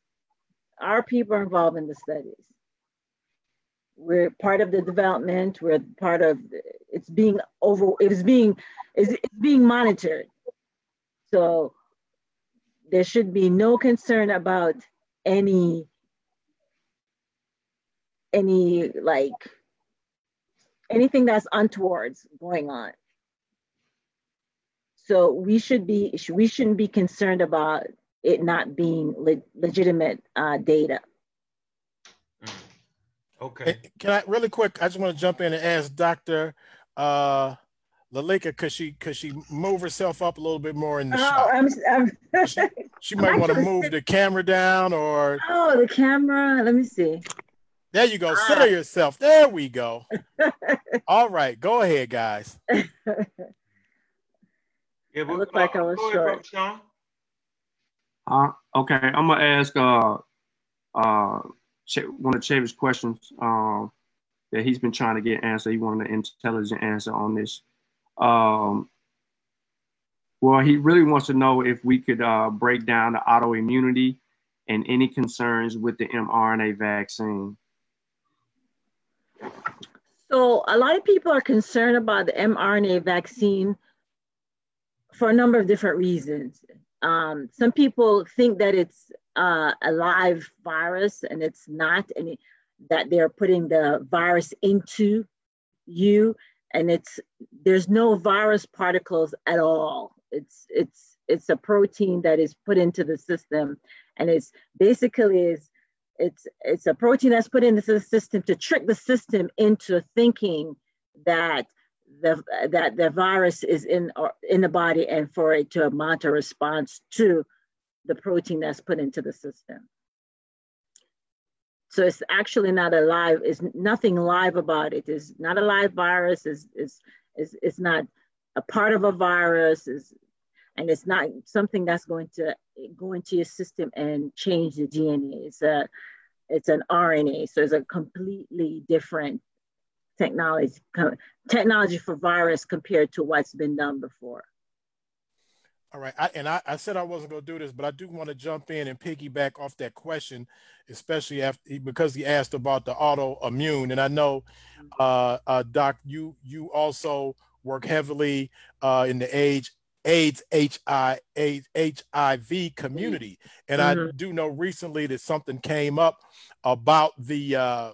Our people are involved in the studies. We're part of the development. We're part of it's being over. It's being it's, it's being monitored. So there should be no concern about any any like anything that's untowards going on. So we should be we shouldn't be concerned about it not being le legitimate uh, data.
Mm. Okay.
Can I really quick? I just want to jump in and ask Dr. Uh, Lalika, could she could she move herself up a little bit more in the oh, shot? I'm, I'm she, she *laughs* might want to move the camera down or.
Oh, the camera. Let me see.
There you go. Ah. Center yourself. There we go. *laughs* All right, go ahead, guys. *laughs*
yeah, but, look like I was short. Ahead,
uh, okay, I'm gonna ask uh uh one of Chavis' questions um that he's been trying to get answered. He wanted an intelligent answer on this. Um, well, he really wants to know if we could uh, break down the autoimmunity and any concerns with the mRNA vaccine.
So, a lot of people are concerned about the mRNA vaccine for a number of different reasons. Um, some people think that it's uh, a live virus and it's not, and it, that they're putting the virus into you, and it's there's no virus particles at all. It's it's it's a protein that is put into the system, and it's basically is it's it's a protein that's put into the system to trick the system into thinking that the that the virus is in or in the body and for it to mount a response to the protein that's put into the system. So it's actually not alive, it's nothing live about it. It's not a live virus, it's, it's, it's, it's not a part of a virus, is and it's not something that's going to go into your system and change the DNA. It's a it's an RNA, so it's a completely different technology technology for virus compared to what's been done before.
All right, I, and I, I, said I wasn't going to do this, but I do want to jump in and piggyback off that question, especially after because he asked about the autoimmune, and I know, uh, uh, Doc, you you also work heavily uh, in the age AIDS HIV, HIV community, and mm-hmm. I do know recently that something came up about the uh,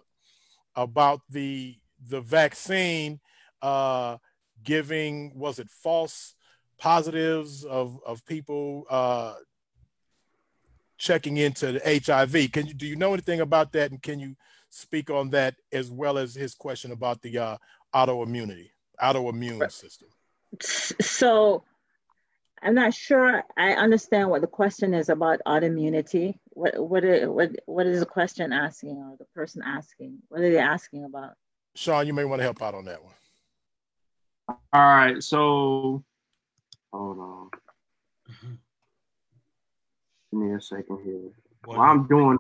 about the the vaccine uh, giving was it false positives of of people uh, checking into the HIV. Can you do you know anything about that, and can you speak on that as well as his question about the uh, autoimmunity, autoimmune system?
So, I'm not sure I understand what the question is about autoimmunity. What what what what is the question asking or the person asking? What are they asking about?
Sean, you may want to help out on that one.
All right, so Hold on. Mm-hmm. Give me a second here. One while I'm doing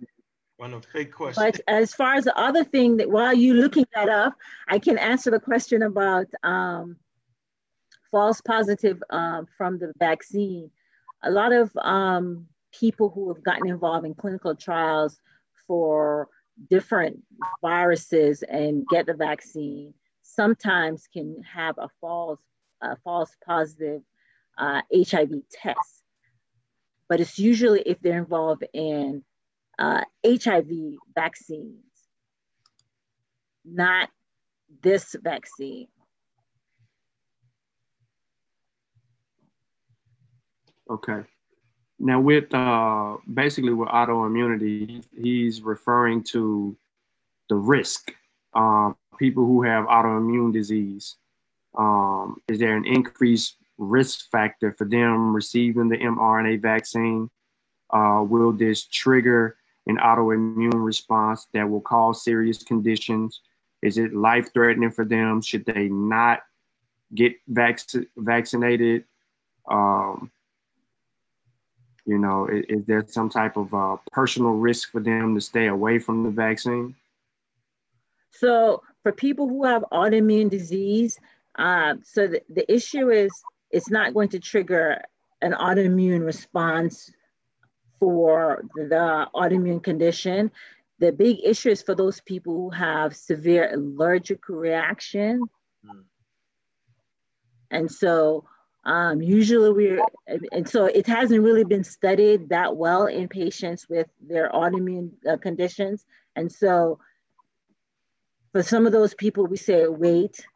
one of fake questions.
But as far as the other thing that while you looking that up, I can answer the question about um, false positive um, from the vaccine. A lot of um, people who have gotten involved in clinical trials for different viruses and get the vaccine sometimes can have a false, a false positive uh, HIV test. but it's usually if they're involved in uh, HIV vaccines, not this vaccine.
Okay. Now, with uh, basically with autoimmunity, he's referring to the risk. Uh, people who have autoimmune disease. Um, is there an increased risk factor for them receiving the mRNA vaccine? Uh, will this trigger an autoimmune response that will cause serious conditions? Is it life threatening for them? Should they not get vac- vaccinated? Um, you know, is, is, there some type of uh, personal risk for them to stay away from the vaccine?
So, for people who have autoimmune disease, uh, so the, the issue is it's not going to trigger an autoimmune response for the autoimmune condition. The big issue is for those people who have severe allergic reaction. Mm. And so um, usually we're, and so it hasn't really been studied that well in patients with their autoimmune uh, conditions. And so for some of those people, we say wait,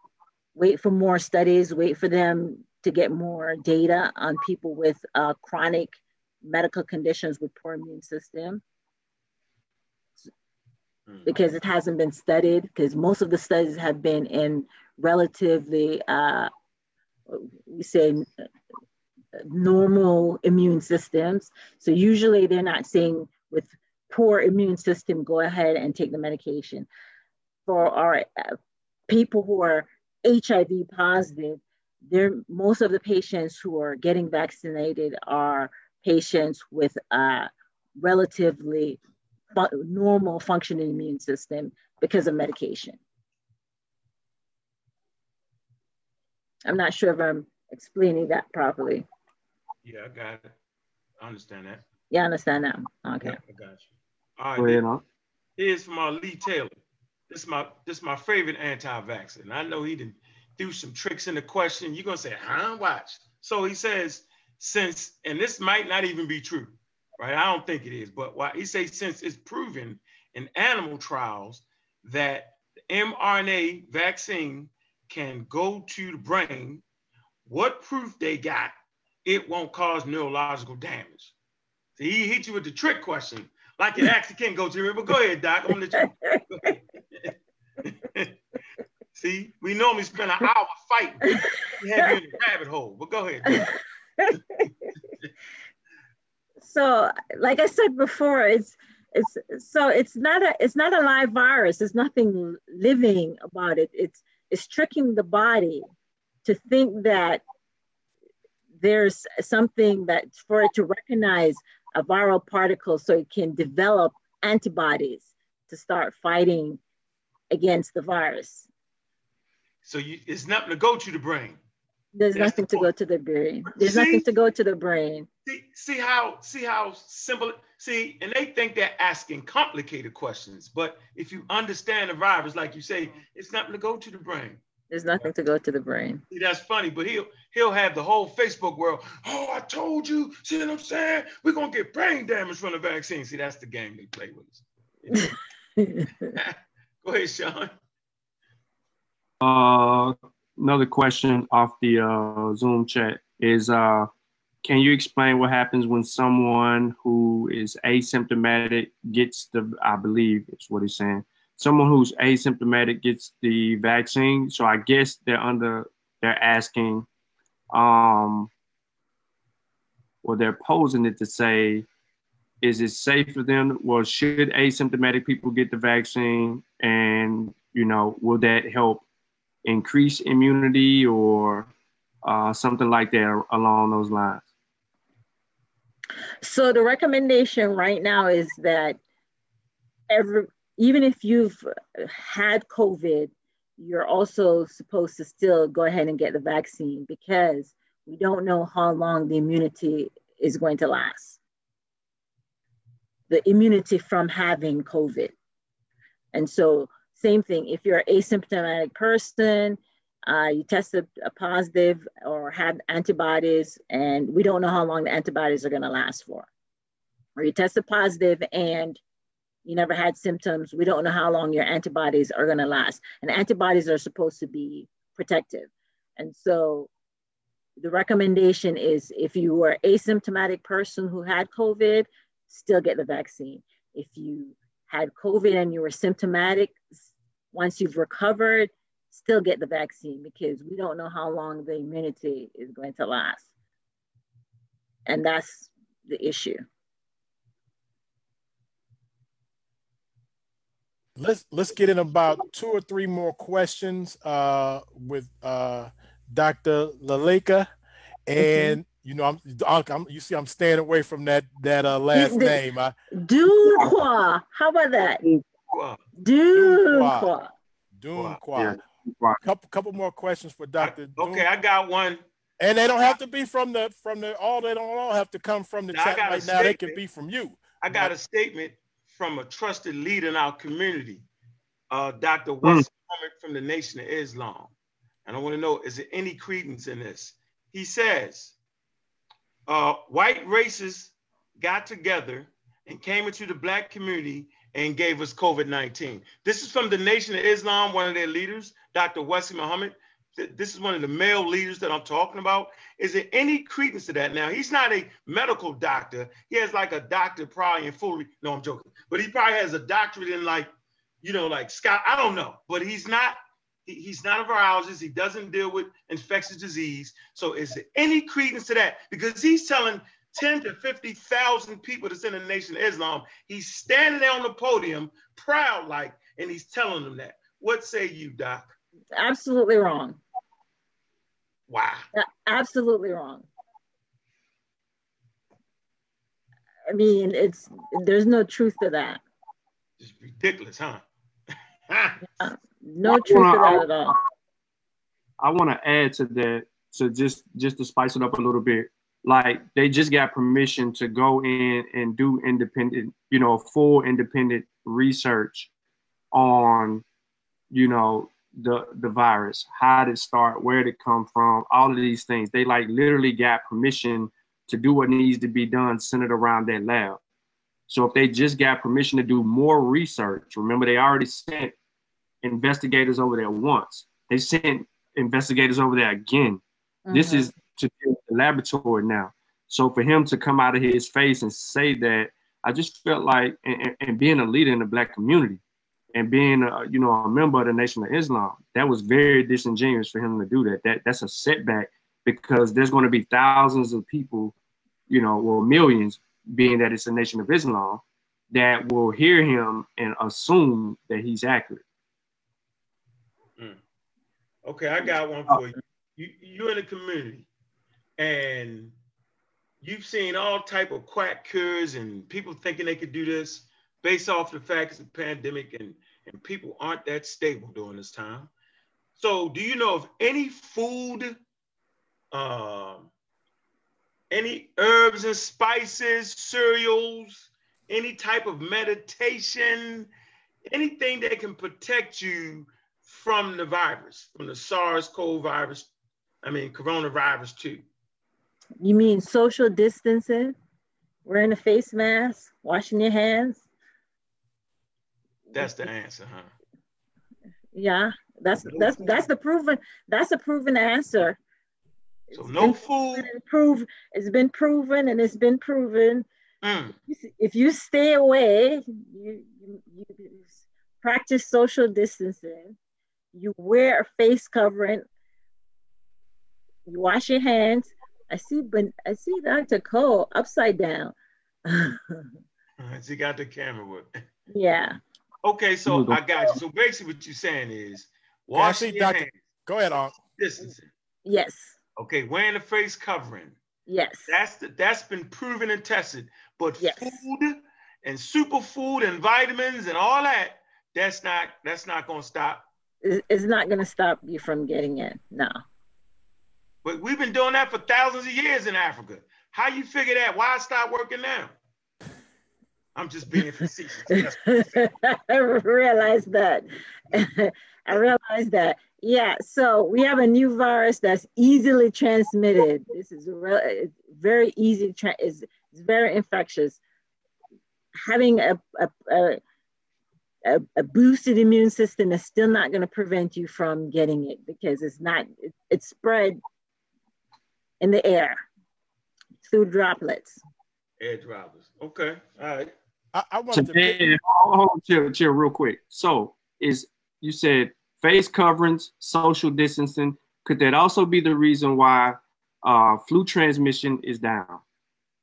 wait for more studies, wait for them to get more data on people with uh, chronic medical conditions with poor immune system hmm. because it hasn't been studied because most of the studies have been in relatively uh, we say normal immune systems so usually they're not saying with poor immune system go ahead and take the medication for our uh, people who are hiv positive there most of the patients who are getting vaccinated are patients with a relatively normal functioning immune system because of medication. I'm not sure if I'm explaining that properly.
Yeah, I got it. I understand that.
Yeah, I understand that. Okay. Yeah,
I got you. All right. Well, here's from our Lee Taylor. This is my this is my favorite anti-vaxxer. I know he didn't do some tricks in the question. You're gonna say, huh? Watch. So he says, since, and this might not even be true, right? I don't think it is, but why he say since it's proven in animal trials that the mRNA vaccine can go to the brain, what proof they got it won't cause neurological damage? So he hit you with the trick question, like it actually can go to it. But go ahead, Doc. *laughs* See, we normally spend an hour fighting. We have you in the rabbit hole. But go ahead. *laughs*
so, like I said before, it's it's so it's not a it's not a live virus. There's nothing living about it. It's it's tricking the body to think that there's something that for it to recognize a viral particle so it can develop antibodies to start fighting against the virus.
So you, it's nothing to go to the brain.
There's That's nothing the to go to the brain. There's see, nothing to go to the brain.
See, see how see how simple. See, and they think they're asking complicated questions, but if you understand the virus, like you say, it's nothing to go to the brain.
There's nothing to go to the brain.
See, that's funny, but he'll he'll have the whole Facebook world. Oh, I told you. See what I'm saying? We're gonna get brain damage from the vaccine. See, that's the game they play with us. *laughs* go ahead, Sean.
Uh, another question off the uh, Zoom chat is uh, can you explain what happens when someone who is asymptomatic gets the, I believe is what he's saying, someone who's asymptomatic gets the vaccine. So I guess they're under, they're asking, um, or they're posing it to say, is it safe for them? Well, should asymptomatic people get the vaccine? And, you know, will that help increase immunity or uh, something like that along those lines?
So the recommendation right now is that every even if you've had COVID, you're also supposed to still go ahead and get the vaccine because we don't know how long the immunity is going to last. The immunity from having COVID. And so same thing. If you're an asymptomatic person, uh, you tested a positive or had antibodies, and we don't know how long the antibodies are going to last for. Or you tested positive and you never had symptoms, we don't know how long your antibodies are going to last. And antibodies are supposed to be protective. And so the recommendation is if you were asymptomatic person who had COVID, still get the vaccine. If you had COVID and you were symptomatic, once you've recovered, still get the vaccine because we don't know how long the immunity is going to last. And that's the issue.
Let's let's get in about two or three more questions uh, with uh, Dr. Laleka, and okay. you know I'm, I'm, you see I'm staying away from that that uh, last the, name. I,
Duqua. How about that? Duqua.
Doom Quad. Yeah. Couple couple more questions for Doctor.
Okay, I got one.
And they don't have to be from the from the all. They don't all have to come from the
Now,
chat
got a
right now. They can be from you.
I got a statement from a trusted leader in our community, uh, Dr. West Muhammad from the Nation of Islam. And I want to know, is there any credence in this? He says, uh, white racists got together and came into the black community and gave us COVID-19. This is from the Nation of Islam, one of their leaders, Dr. Wesley Muhammad. This is one of the male leaders that I'm talking about. Is there any credence to that? Now, he's not a medical doctor. He has like a doctor probably in fully, no, I'm joking, but he probably has a doctorate in like, you know, like Scott, I don't know, but he's not, he- he's not a virologist. He doesn't deal with infectious disease. So is there any credence to that? Because he's telling 10 to 50,000 people that's in the Nation of Islam, he's standing there on the podium, proud like, and he's telling them that. What say you, Doc?
Absolutely wrong.
Wow.
Absolutely wrong. I mean, it's there's no truth to that.
It's ridiculous, huh? *laughs*
No truth to
Well,
that at all.
I want to add to that to just just to spice it up a little bit. Like they just got permission to go in and do independent, you know, full independent research on, you know, the the virus, how did it start, where did it come from, all of these things. They like literally got permission to do what needs to be done centered around that lab. So if they just got permission to do more research, remember they already sent investigators over there once. They sent investigators over there again. This
Mhm.
is to do the laboratory now. So for him to come out of his face and say that, I just felt like, and, and- being a leader in the black community, and being a, you know a member of the Nation of Islam, that was very disingenuous for him to do that. That that's a setback because there's going to be thousands of people, you know, or millions, being that it's a Nation of Islam, that will hear him and assume that he's accurate. Hmm.
Okay, I got one for you. You you're in the community, and you've seen all type of quack cures and people thinking they could do this based off the fact it's a pandemic and and people aren't that stable during this time. So, do you know of any food, um, any herbs and spices, cereals, any type of meditation, anything that can protect you from the virus, from the SARS-CoV virus, I mean coronavirus too.
You mean social distancing, wearing a face mask, washing your hands?
That's the answer, huh?
Yeah, that's that's that's the proven that's a proven answer.
So
It's
no
been
food.
prove it's been proven and it's been proven.
Mm,
If you stay away, you, you, you practice social distancing, you wear a face covering, you wash your hands. I see, but I see Dr. Cole upside down. *laughs*
she got the camera with.
yeah.
Okay, so I got you. So basically, what you're saying is
Okay, I
washing your
Dr.
hands,
Go ahead, Unc.
distancing.
Yes.
Okay, wearing a face covering.
Yes.
That's the, that's been proven and tested. But
Yes.
food and superfood and vitamins and all that, that's not that's not gonna stop.
It's not going to stop you from getting it. No.
But we've been doing that for thousands of years in Africa. How you figure that? Why stop working now? I'm just being *laughs* facetious.
I *laughs* realize that. *laughs* I realize that. Yeah. So we have a new virus that's easily transmitted. This is it's very easy. to Tra- it's, it's very infectious. Having a, a, a, a, a boosted immune system is still not going to prevent you from getting it because it's not, it, it's spread in the air through droplets.
Air droplets. Okay. All right.
I, I wanted to.
Today, hold hold on, chill, chill, real quick. So, is you said face coverings, social distancing? Could that also be the reason why uh, flu transmission is down?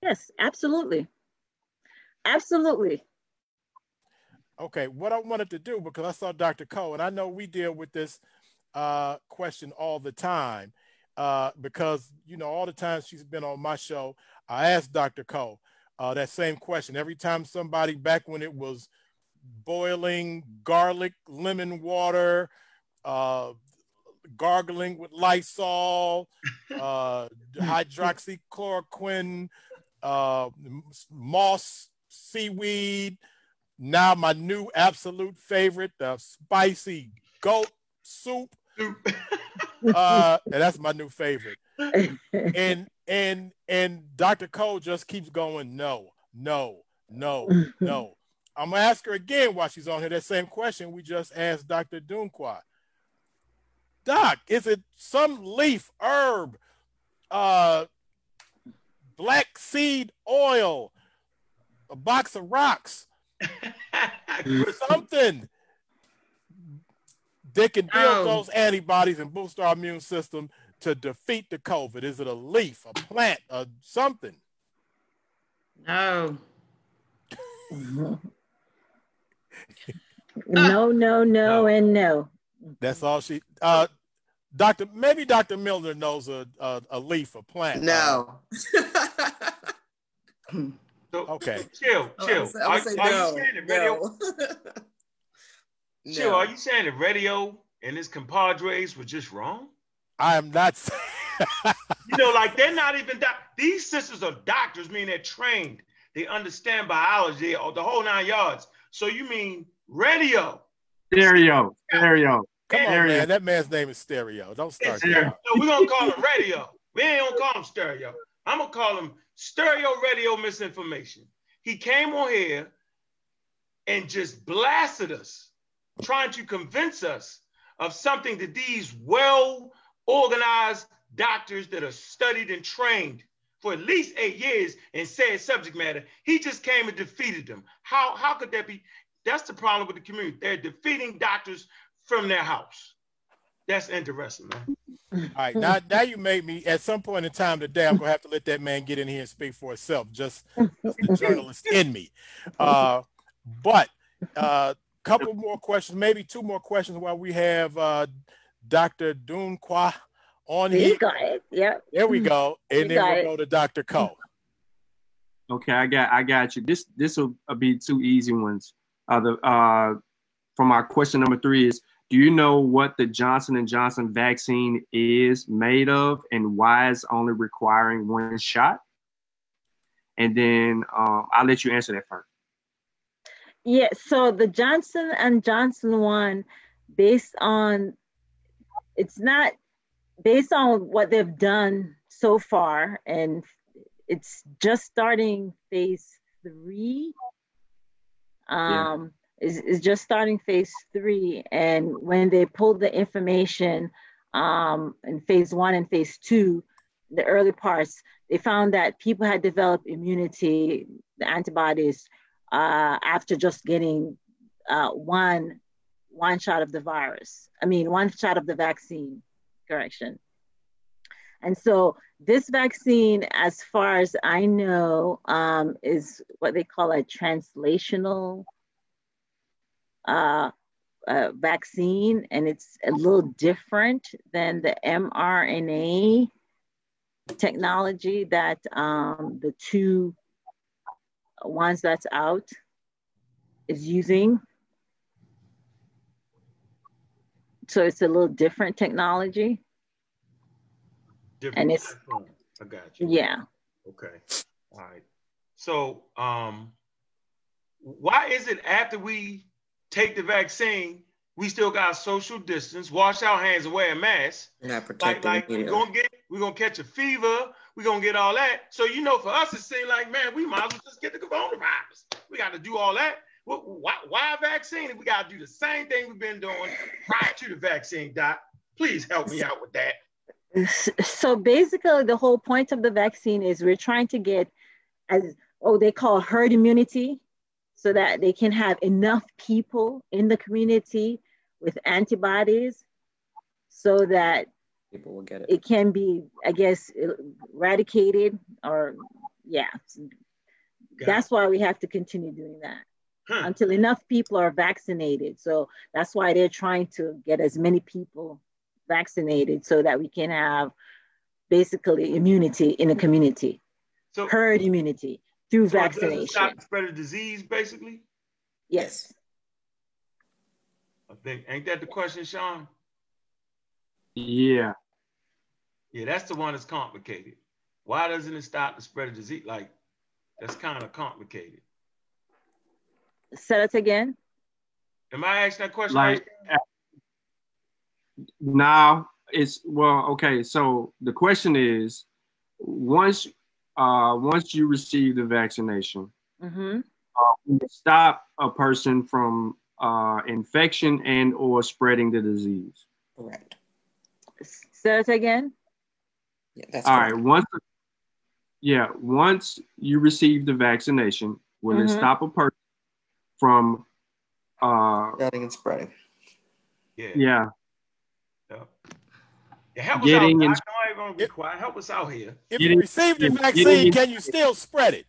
Yes, absolutely. Absolutely.
Okay, what I wanted to do because I saw Dr. Cole, and I know we deal with this uh, question all the time uh, because you know all the times she's been on my show, I asked Dr. Cole uh, that same question every time somebody back when it was boiling garlic, lemon water, uh, gargling with Lysol, uh, *laughs* hydroxychloroquine, uh, moss, seaweed. Now my new absolute favorite, the spicy goat soup. *laughs* uh, and that's my new favorite. And *laughs* and and Dr. Cole just keeps going, no, no, no, *laughs* no. I'm gonna ask her again while she's on here that same question we just asked Dr. Dunqua. Doc, is it some leaf, herb, uh, black seed oil, a box of rocks, *laughs* something that can build
Oh.
those antibodies and boost our immune system to defeat the COVID? Is it a leaf, a plant, or something?
No. *laughs*
no, no, no,
No.
and no.
That's all she. Uh, Doctor, maybe Doctor Milner knows a, a a leaf, a plant.
No.
So, *laughs*
Okay.
Chill, chill.
gonna say, I'm
Are,
gonna say
are
no.
you saying that radio?
no.
Chill. Are you saying the radio and his compadres were just wrong?
I am not. saying- *laughs*
You know, like they're not even doc- these sisters are doctors, meaning they're trained. They understand biology or the whole nine yards. So you mean radio?
Stereo, stereo.
Come on,
Stereo.
man. That man's name is Stereo. Don't start
Stereo.
that.
No, we're gonna call him radio. We ain't gonna call him stereo. I'm gonna call him stereo radio misinformation. He came on here and just blasted us, trying to convince us of something that these well organized doctors that are studied and trained for at least eight years and said subject matter, he just came and defeated them. How, how could that be? That's the problem with the community. They're defeating doctors from their house. That's interesting, man.
All right, now now you made me. At some point in time today, I'm gonna have to let that man get in here and speak for himself. Just, the journalist in me. Uh, but uh, couple more questions, maybe two more questions while we have uh, Dr. Dunqua on
You
here.
got it. Yep.
There we go,
You
and then we'll
it.
go to Dr. Cole.
Okay, I got I got you. This this will be two easy ones. Uh, the uh, for my question number three is: Do you know what the Johnson and Johnson vaccine is made of, and why it's only requiring one shot? And then um, I'll let you answer that first.
Yeah, so the Johnson and Johnson one, based on, it's not based on what they've done so far, and it's just starting phase three.
Yeah.
Um, is is just starting phase three, and when they pulled the information, um, in phase one and phase two, the early parts, they found that people had developed immunity, the antibodies uh, after just getting uh, one one shot of the virus. I mean, one shot of the vaccine. Correction. And so this vaccine, as far as I know, um, is what they call a translational uh, uh, vaccine, and it's a little different than the mRNA technology that um, the two ones that's out is using. So it's a little different technology.
Different
And it's-
platform. I got you.
Yeah.
Okay. All right. So, um, why is it after we take the vaccine, we still got social distance, wash our hands, and wear a mask?
You're not
Like,
protecting
like we're gonna get, we're gonna catch a fever, we're gonna get all that. So, you know, for us, it seems like, man, we might as well just get the coronavirus. We got to do all that. Why, why vaccine? We got to do the same thing we've been doing prior to the vaccine, Doc. Please help me out with that.
So basically, the whole point of the vaccine is we're trying to get, as oh, they call herd immunity, so that they can have enough people in the community with antibodies, so that
People will get it.
it can be, I guess, eradicated or yeah.
Got
That's why we have to continue doing that
Huh.
until enough people are vaccinated. So that's why they're trying to get as many people vaccinated so that we can have basically immunity in the community,
So,
herd immunity through
so
vaccination.
stop the spread of disease, basically.
Yes.
I think ain't that the question, Sean?
Yeah.
Yeah, that's the one that's complicated. Why doesn't it stop the spread of disease? Like, that's kind of complicated.
Say it again.
Am I asking that question
Like
right?
now it's well, okay. So the question is, once uh once you receive the vaccination,
Mm-hmm.
uh, stop a person from uh infection and or spreading the disease.
Correct.
Say it again.
Yeah, that's
All
correct.
right. Once, yeah, once you receive the vaccination, will it
Mhm.
stop a person from, uh,
Spreading and spreading.
Yeah.
yeah,
yeah. Yeah, help
Getting
us out. I know everyone be quiet. Help us out here.
If
Get
you
it-
receive the
get- get
vaccine,
it-
can you still spread it?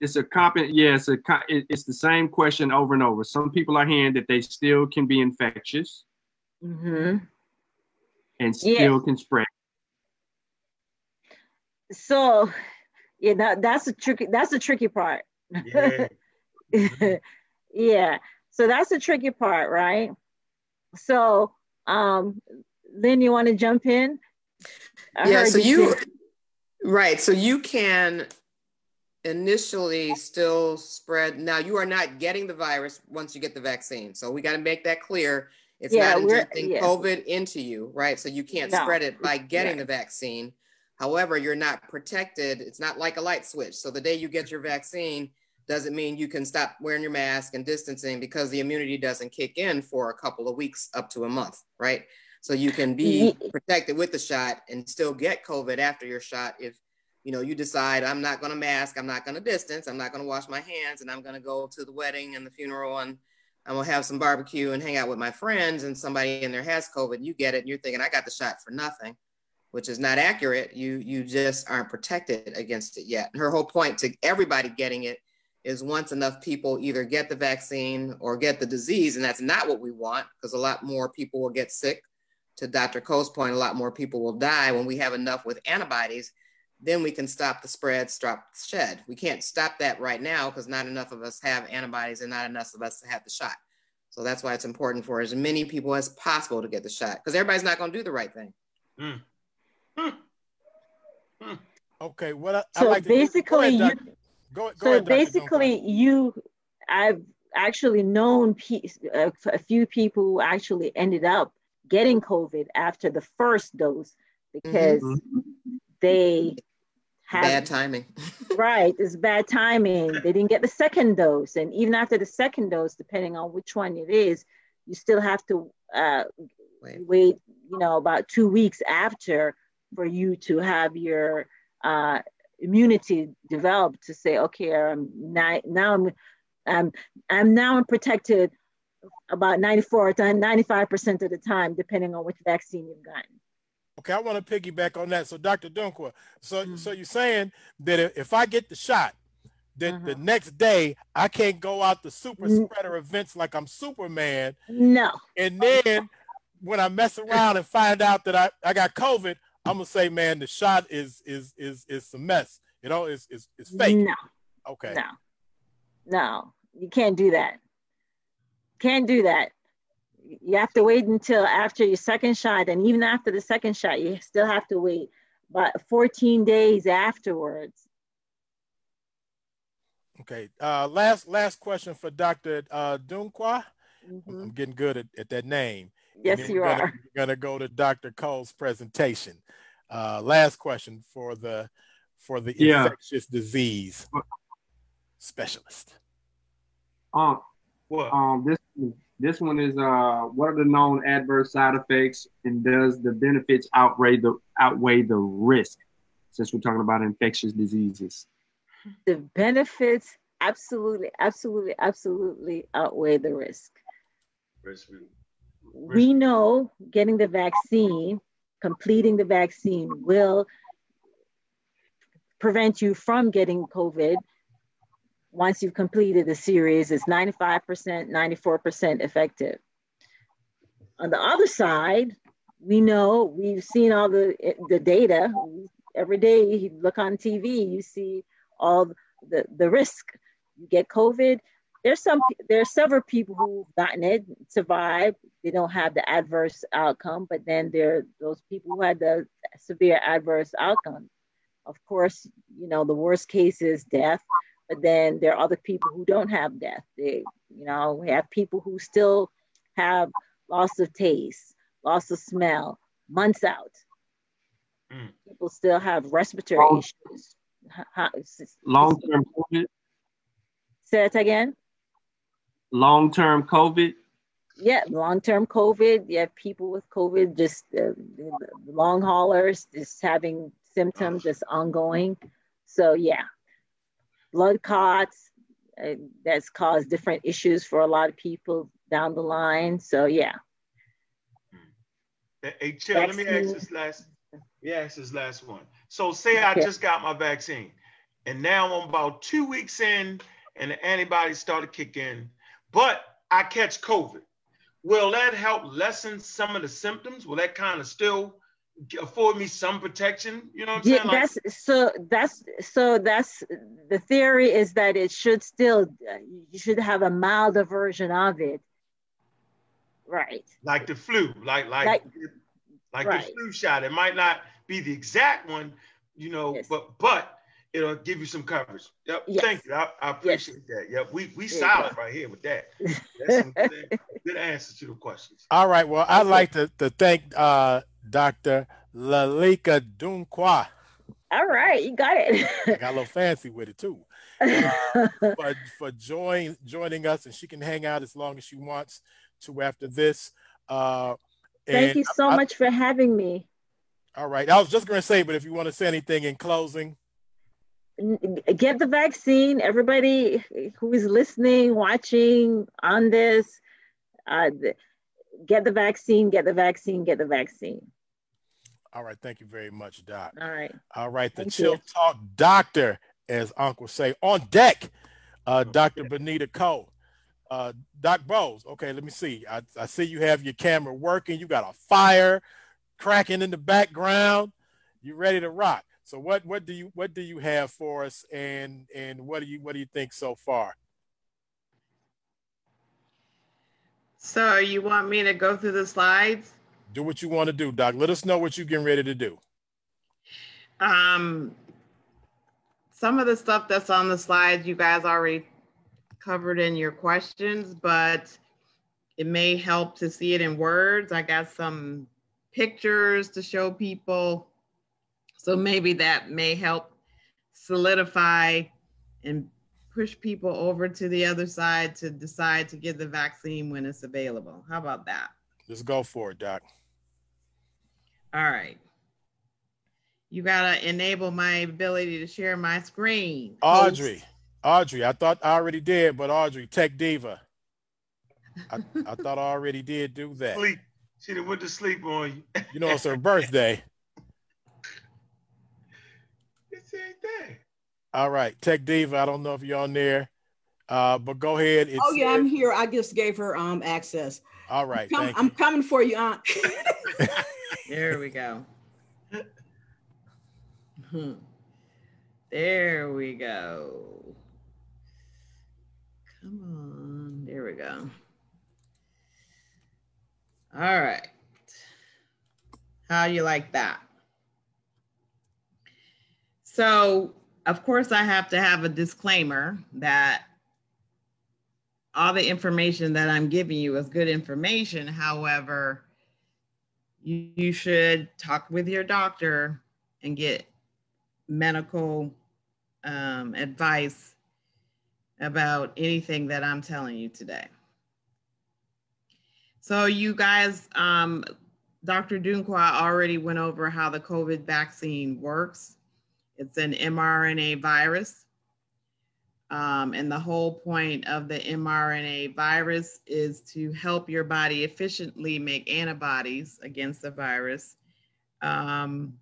it's a comp. Yeah, it's a. It's the same question over and over. Some people are hearing that they still can be infectious
Mm-hmm.
and
Yeah.
still can spread.
So, yeah, that, that's the tricky. That's the tricky part.
Yeah. *laughs*
yeah. So that's the tricky part, right? So, um, Lynn, you want to jump in? I
yeah so you
say-
right so you can initially still spread now you are not getting the virus once you get the vaccine so we got to make that clear it's
Yeah,
not
we're-
injecting
yeah.
covid into you right so you can't
No.
spread it by getting
Yeah.
the vaccine however you're not protected. It's not like a light switch. So the day you get your vaccine doesn't mean you can stop wearing your mask and distancing because the immunity doesn't kick in for a couple of weeks up to a month right? So you can be protected with the shot and still get COVID after your shot if you know you decide I'm not going to mask, I'm not going to distance, I'm not going to wash my hands, and I'm going to go to the wedding and the funeral and I'm gonna have some barbecue and hang out with my friends, and somebody in there has COVID, and you get it, and you're thinking I got the shot for nothing, which is not accurate. You you just aren't protected against it yet. Her whole point to everybody getting it is once enough people either get the vaccine or get the disease, and that's not what we want because a lot more people will get sick to Dr. Coe's point, a lot more people will die when we have enough with antibodies. Then we can stop the spread, stop the shed. We can't stop that right now because not enough of us have antibodies and not enough of us have the shot. So that's why it's important for as many people as possible to get the shot because everybody's not going to do the right thing. Hmm.
Okay, what I, I
So
like to go
basically,
ahead,
you,
Doc- go, go
so
ahead, Dr. Duncan.
basically, you, I've actually known pe- a, a few people who actually ended up getting COVID after the first dose because they had
Bad timing. *laughs*
right it's bad timing they didn't get the second dose and even after the second dose depending on which one it is you still have to uh,
Wait.
wait you know about two weeks after for you to have your uh, immunity developed to say okay i'm now, now i'm i'm i'm now protected about 94 to 95 percent of the time depending on which vaccine you've gotten
Okay, I want to piggyback on that. So, Dr. Dunqua, so
Mhm.
so you're saying that if, I get the shot, that the
Mhm.
next day I can't go out to super spreader events like I'm Superman,
no
and then when I mess around and find out that I, I got COVID, I'm gonna say, man, the shot is is is is a mess. You know, it's it's, it's fake.
no
Okay.
No, no, you can't do that. Can't do that. You have to wait until after your second shot, and even after the second shot, you still have to wait about 14 days afterwards.
Okay. Uh, last last question for Dr. Uh, Dunqua.
Mhm.
I'm getting good at, at that name. And
Yes, you
we're gonna,
are.
We're gonna go to Dr. Cole's presentation. Uh, last question for the for the
Yeah.
infectious disease specialist.
Um,
What?
um, this this one is uh, what are the known adverse side effects, and does the benefits outweigh the outweigh the risk? Since we're talking about infectious diseases.
The benefits absolutely, absolutely, absolutely outweigh the risk. We know getting the vaccine, completing the vaccine will prevent you from getting COVID. Once you've completed the series, it's 95%, 94% effective. On the other side, we know we've seen all the the data. Every day you look on TV, you see all the, the risk. You get COVID, there's some there's several people who've gotten it, survived. They don't have the adverse outcome, but then there are those people who had the severe adverse outcome. Of course, you know the worst case is death, but then there are other people who don't have death. They, you know, we have people who still have loss of taste, loss of smell, months out. Mm. People still have respiratory long, issues.
Long term COVID.
Say it again.
Long term COVID.
Yeah, long term COVID. You have people with COVID, just uh, long haulers, just having symptoms that's ongoing. So, yeah, blood clots uh, that's caused different issues for a lot of people down the line. So, yeah.
Hey, Chill, let me ask this last. Yeah, ask this last one. So, say I just got my vaccine, and now I'm about two weeks in, and the antibodies started to kick in, but I catch COVID. Will that help lessen some of the symptoms? Will that kind of still afford me some protection? You know what I'm
yeah, saying? Like, that's so. That's so. That's the theory is that it should still. You should have a milder version of it Right.
Like the flu, like like like, like right. the flu shot. It might not be the exact one, you know, yes. but but it'll give you some coverage. Yep. Yes. Thank you. I, I appreciate yes. that. Yep. We we solid right here with that. *laughs* That's some good, good answers to the questions.
All right. Well, I'd like to, to thank uh, Dr. Lalika Dunkwa.
All right, you got it.
I got a little fancy with it too. *laughs* Uh, for for join, joining us, and she can hang out as long as she wants to after this. Uh,
Thank you so I, much for having me.
All right. I was just going to say, but if you want to say anything in closing.
Get the vaccine. Everybody who is listening, watching on this, uh, get the vaccine, get the vaccine, get the vaccine.
All right. Thank you very much, Doc.
All right.
All right. The Thank Chill you. Talk Doctor, as Uncle say, on deck, uh, Dr. Benita Cole. Uh, Doc Bose, okay, let me see. I, I see you have your camera working. You got a fire cracking in the background. You ready to rock. So what what do you what do you have for us and and what do you what do you think so far?
So you want me to go through the slides?
Do what you want to do, Doc. Let us know what you're getting ready to do.
Um some of the stuff that's on the slides you guys already covered in your questions, but it may help to see it in words. I got some pictures to show people. So maybe that may help solidify and push people over to the other side to decide to get the vaccine when it's available. How about that?
Let's go for it, Doc.
All right. You got to enable my ability to share my screen.
Audrey. Host. Audrey, I thought I already did, but Audrey, Tech Diva. I, I thought I already did do that.
Sleep. She done went to sleep on you.
you know, it's her birthday. *laughs*
It's anything.
All right, Tech Diva. I don't know if you're on there, uh, but go ahead.
It's, oh yeah, I'm here. I just gave her um access.
All right,
I'm, com- I'm coming for you, Aunt. *laughs* *laughs*
there we go. There we go. Come on. There we go. All right. How you like that? So, of course, I have to have a disclaimer that all the information that I'm giving you is good information. However, you, you should talk with your doctor and get medical um, advice about anything that I'm telling you today. So you guys, um, Dr. Dunkwa already went over how the COVID vaccine works. It's an mRNA virus. Um, and the whole point of the mRNA virus is to help your body efficiently make antibodies against the virus. Um,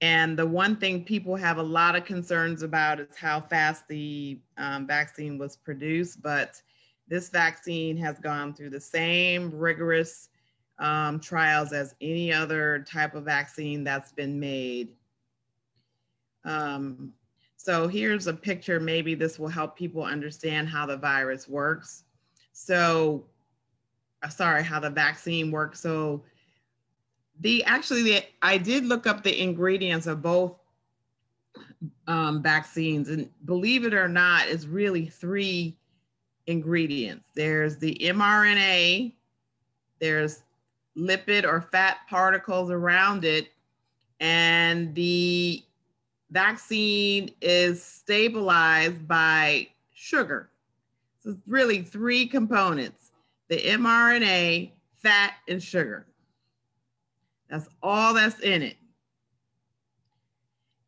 and the one thing people have a lot of concerns about is how fast the um, vaccine was produced. But this vaccine has gone through the same rigorous um, trials as any other type of vaccine that's been made. Um, So here's a picture. Maybe this will help people understand how the virus works. So, uh, sorry, how the vaccine works. So, the actually, the, I did look up the ingredients of both um, vaccines, and believe it or not, it's really three ingredients. There's the mRNA, there's lipid or fat particles around it, and the vaccine is stabilized by sugar. So really three components the mRNA, fat, and sugar. That's all that's in it.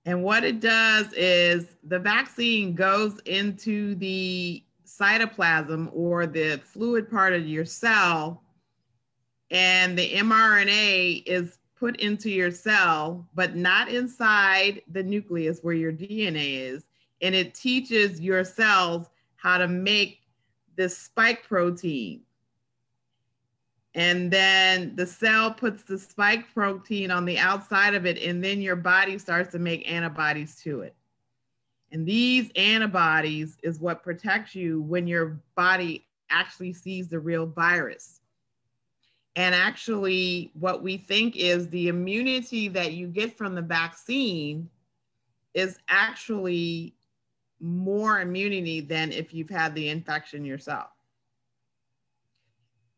And what it does is the vaccine goes into the cytoplasm or the fluid part of your cell, and the mRNA is put into your cell, but not inside the nucleus where your DNA is. And it teaches your cells how to make this spike protein. And then the cell puts the spike protein on the outside of it, and then your body starts to make antibodies to it. And these antibodies is what protects you when your body actually sees the real virus. And actually, what we think is the immunity that you get from the vaccine is actually more immunity than if you've had the infection yourself.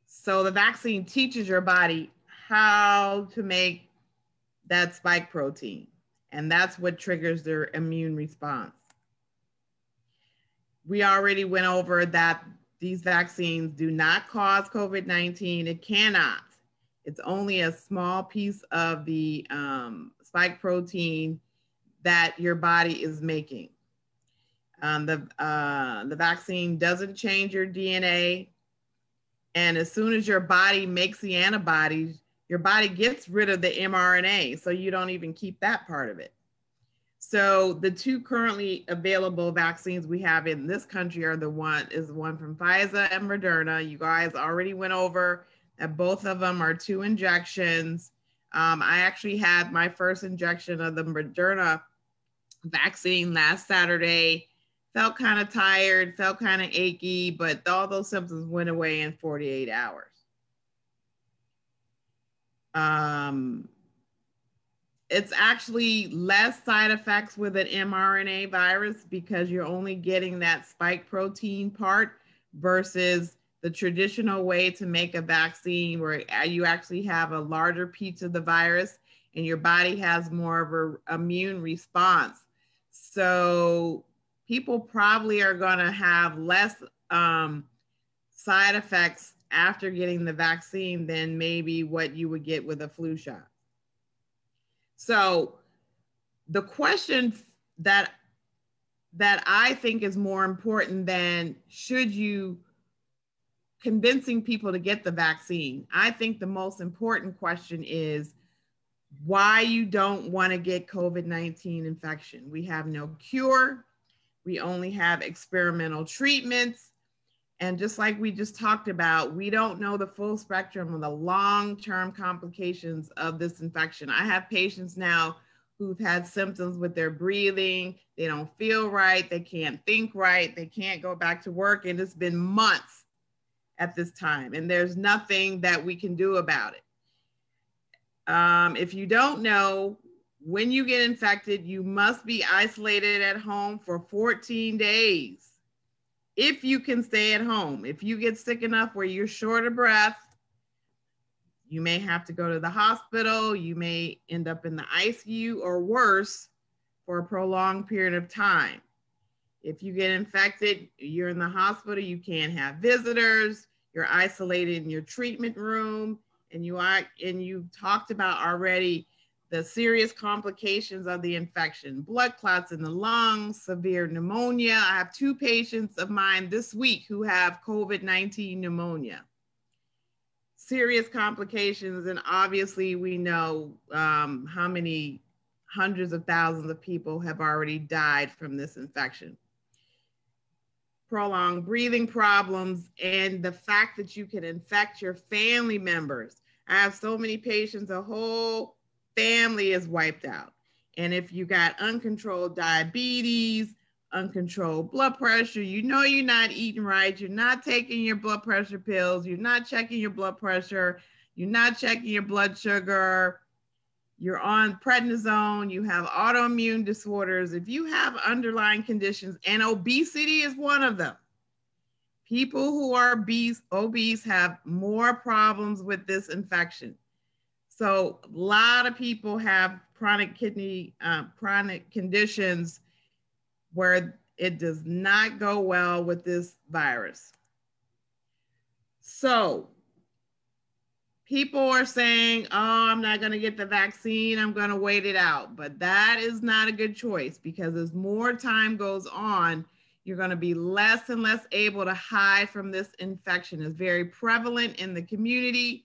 So the vaccine teaches your body how to make that spike protein. And that's what triggers their immune response. We already went over that these vaccines do not cause COVID 19. It cannot. It's only a small piece of the um, spike protein that your body is making. Um, the, uh, the vaccine doesn't change your DNA. And as soon as your body makes the antibodies, your body gets rid of the mRNA. So you don't even keep that part of it. So the two currently available vaccines we have in this country are the one is the one from Pfizer and Moderna. You guys already went over that both of them are two injections. Um, I actually had my first injection of the Moderna vaccine last Saturday. Felt kind of tired, felt kind of achy, but all those symptoms went away in 48 hours. Um, it's actually less side effects with an mRNA virus because you're only getting that spike protein part versus the traditional way to make a vaccine where you actually have a larger piece of the virus and your body has more of an immune response. So people probably are going to have less um, side effects after getting the vaccine than maybe what you would get with a flu shot. So the question that that I think is more important than should you convincing people to get the vaccine. I think the most important question is why you don't want to get COVID 19 infection. We have no cure, we only have experimental treatments. And just like we just talked about, we don't know the full spectrum of the long term complications of this infection. I have patients now who've had symptoms with their breathing, they don't feel right, they can't think right, they can't go back to work, and it's been months at this time, and there's nothing that we can do about it. Um, if you don't know, when you get infected, you must be isolated at home for 14 days if you can stay at home. If you get sick enough where you're short of breath, you may have to go to the hospital. You may end up in the ICU or worse for a prolonged period of time. If you get infected, you're in the hospital, you can't have visitors, you're isolated in your treatment room, and you are and you talked about already the serious complications of the infection blood clots in the lungs, severe pneumonia. I have two patients of mine this week who have COVID 19 pneumonia. Serious complications, and obviously, we know um, how many hundreds of thousands of people have already died from this infection. Prolonged breathing problems, and the fact that you can infect your family members. I have so many patients, a whole family is wiped out. And if you got uncontrolled diabetes, uncontrolled blood pressure, you know you're not eating right, you're not taking your blood pressure pills, you're not checking your blood pressure, you're not checking your blood sugar, you're on prednisone, you have autoimmune disorders, if you have underlying conditions, and obesity is one of them. People who are obese, obese have more problems with this infection. So a lot of people have chronic kidney, uh, chronic conditions where it does not go well with this virus. So people are saying, oh, I'm not going to get the vaccine. I'm going to wait it out. But that is not a good choice because as more time goes on, you're going to be less and less able to hide from this infection. It's very prevalent in the community.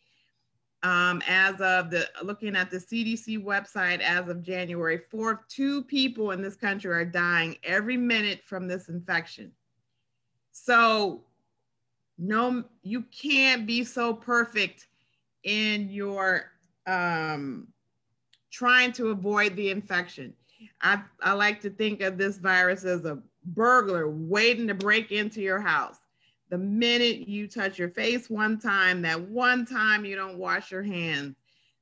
Um, as of the looking at the CDC website, as of January 4th, two people in this country are dying every minute from this infection. So, no, you can't be so perfect in your um, trying to avoid the infection. I, I like to think of this virus as a burglar waiting to break into your house. The minute you touch your face one time, that one time you don't wash your hands,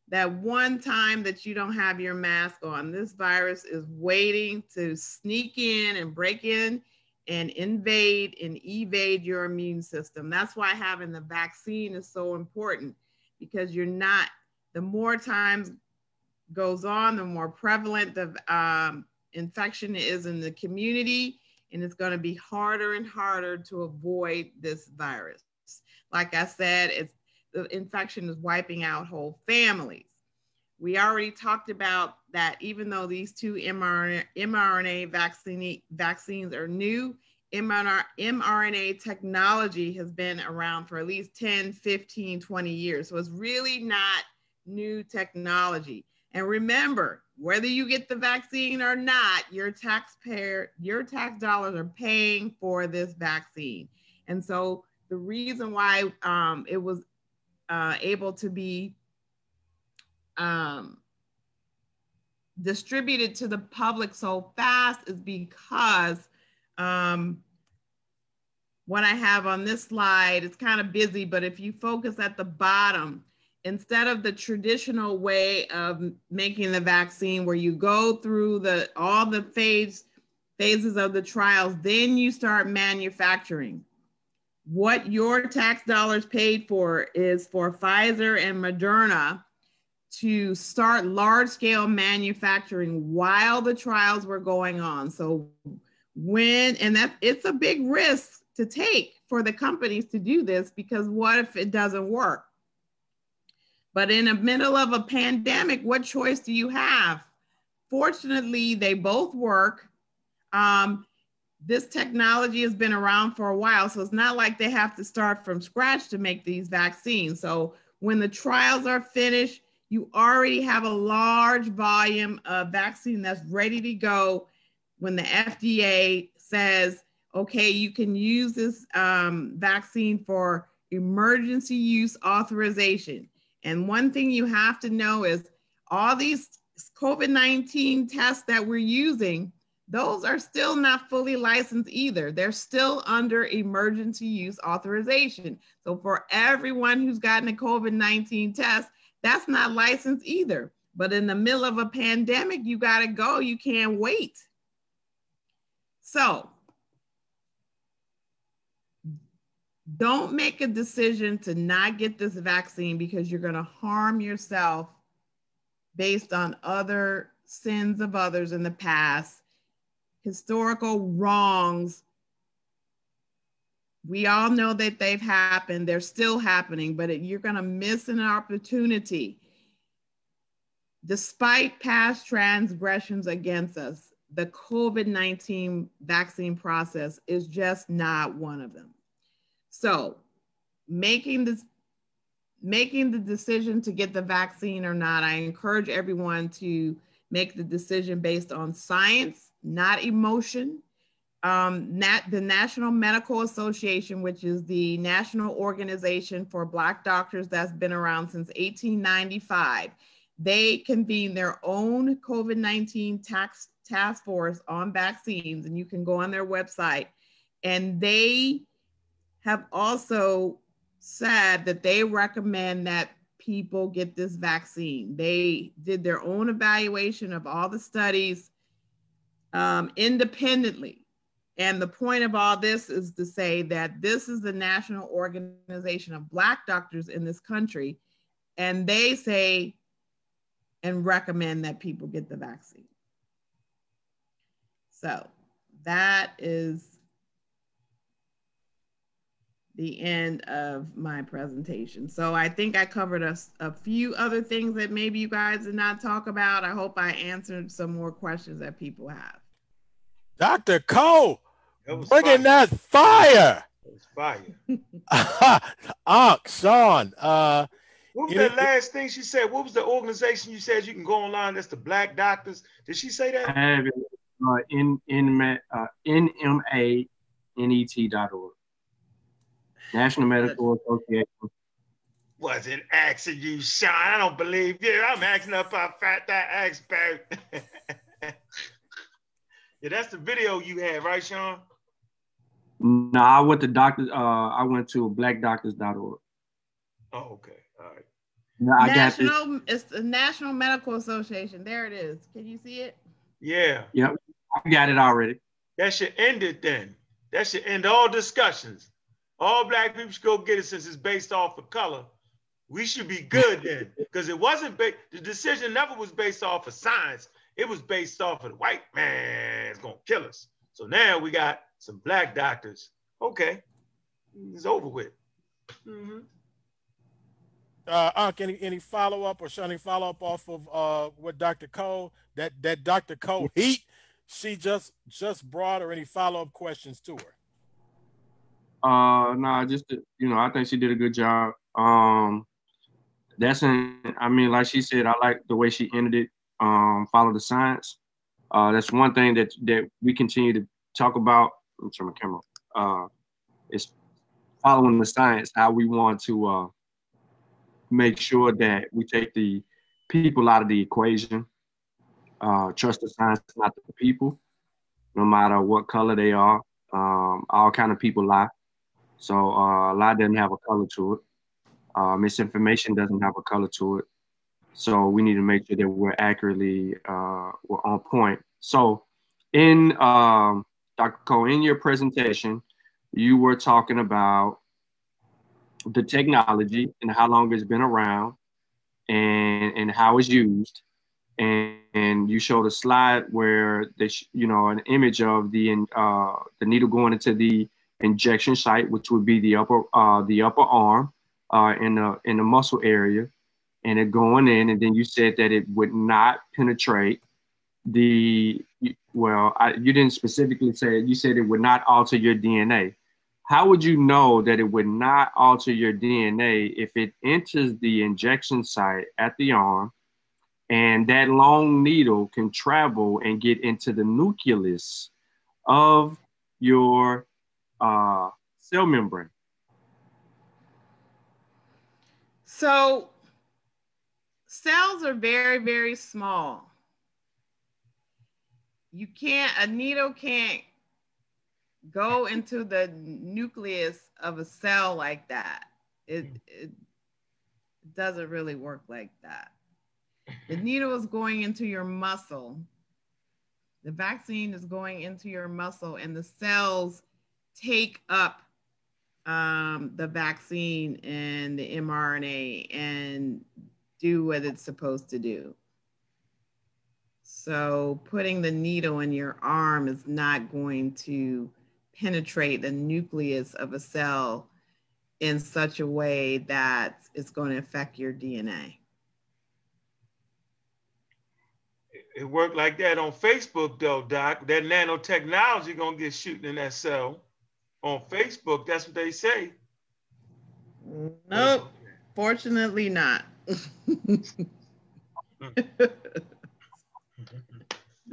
that one time that you don't have your mask on, this virus is waiting to sneak in and break in and invade and evade your immune system. That's why having the vaccine is so important because you're not, the more times goes on, the more prevalent the um, infection is in the community, and it's going to be harder and harder to avoid this virus. Like I said, it's the infection is wiping out whole families. We already talked about that even though these two mRNA, mRNA vaccine, vaccines are new, mRNA technology has been around for at least 10, 15, 20 years. So it's really not new technology. And remember, whether you get the vaccine or not, your taxpayer, your tax dollars are paying for this vaccine. And so the reason why um, it was uh, able to be um, distributed to the public so fast is because um, what I have on this slide, it's kind of busy, but if you focus at the bottom, instead of the traditional way of making the vaccine where you go through the all the phase phases of the trials then you start manufacturing. What your tax dollars paid for is for Pfizer and Moderna to start large scale manufacturing while the trials were going on. So when and that it's a big risk to take for the companies to do this because what if it doesn't work but in the middle of a pandemic, what choice do you have? Fortunately, they both work. Um, this technology has been around for a while, so it's not like they have to start from scratch to make these vaccines. So when the trials are finished, you already have a large volume of vaccine that's ready to go when the FDA says, okay, you can use this um, vaccine for emergency use authorization. And one thing you have to know is all these COVID 19 tests that we're using, those are still not fully licensed either. They're still under emergency use authorization. So for everyone who's gotten a COVID 19 test, that's not licensed either. But in the middle of a pandemic, you got to go. You can't wait. So don't make a decision to not get this vaccine because you're going to harm yourself based on other sins of others in the past, historical wrongs. We all know that they've happened, they're still happening, but you're going to miss an opportunity. Despite past transgressions against us, the COVID 19 vaccine process is just not one of them. So making this making the decision to get the vaccine or not, I encourage everyone to make the decision based on science, not emotion. Um, Nat, the National Medical Association, which is the national organization for Black doctors that's been around since 1895, they convened their own COVID 19 tax task force on vaccines, and you can go on their website. And they have also said that they recommend that people get this vaccine. They did their own evaluation of all the studies um, independently. And the point of all this is to say that this is the national organization of Black doctors in this country. And they say and recommend that people get the vaccine. So that is the end of my presentation. So I think I covered a, a few other things that maybe you guys did not talk about. I hope I answered some more questions that people have.
Dr. Cole, bringing that fire.
It was fire. *laughs*
Unc, Sean, uh,
What was
the
last thing she said? What was the organization you said you can go online? That's the Black Doctors. Did she say
I
that?
have it uh, in in uh, nmanet.org. National Medical Association.
Was it asking you, Sean. I don't believe you. I'm asking up a fat that expert. *laughs* yeah, that's the video you had, right, Sean?
No, I went to doctor. Uh, I went to blackdoctors.org.
Oh, okay. All right.
Now, I got this.
National, it's the National Medical Association. There it is. Can you see it?
Yeah,
Yep, I got it already.
that should end it then. That should end all discussions. All black people should go get it since it's based off of color. We should be good then, because it wasn't. Ba- the decision never was based off of science. It was based off of the white man's gonna kill us. So now we got some black doctors. Okay, it's over with. Mhm.
uh, Unc, any, any follow up or Sean, any follow up off of uh, what Dr. Cole, that, that Dr. Cole heat she just just brought, or any follow up questions to her?
Uh, no, just you know, I think she did a good job. Um, that's in. I mean, like she said, I like the way she ended it. Um, follow the science. Uh, that's one thing that that we continue to talk about. Let me turn my camera. Uh, is following the science. How we want to uh make sure that we take the people out of the equation. Uh, trust the science, not the people. No matter what color they are, um, all kind of people lie. So uh, a lie doesn't have a color to it. Uh, misinformation doesn't have a color to it. So we need to make sure that we're accurately uh, we're on point. So in um, Dr. Cole, in your presentation, you were talking about the technology and how long it's been around and and how it's used. And, and you showed a slide where they, sh- you know, an image of the uh, the needle going into the injection site, which would be the upper uh, the upper arm uh, in the in the muscle area, and it going in, and then you said that it would not penetrate the well, I, you didn't specifically say it. You said it would not alter your DNA. How would you know that it would not alter your DNA if it enters the injection site at the arm, and that long needle can travel and get into the nucleus of your uh, cell membrane.
So cells are very, very small. You can't, a needle can't go into the nucleus of a cell like that. It, it doesn't really work like that. The needle is going into your muscle. The vaccine is going into your muscle, and the cells take up um, the vaccine and the mRNA and do what it's supposed to do. So, putting the needle in your arm is not going to penetrate the nucleus of a cell in such a way that it's going to affect your DNA.
It worked like that on Facebook though, Doc. That nanotechnology gonna get shooting in that cell. On Facebook, that's what they say.
Nope, fortunately not.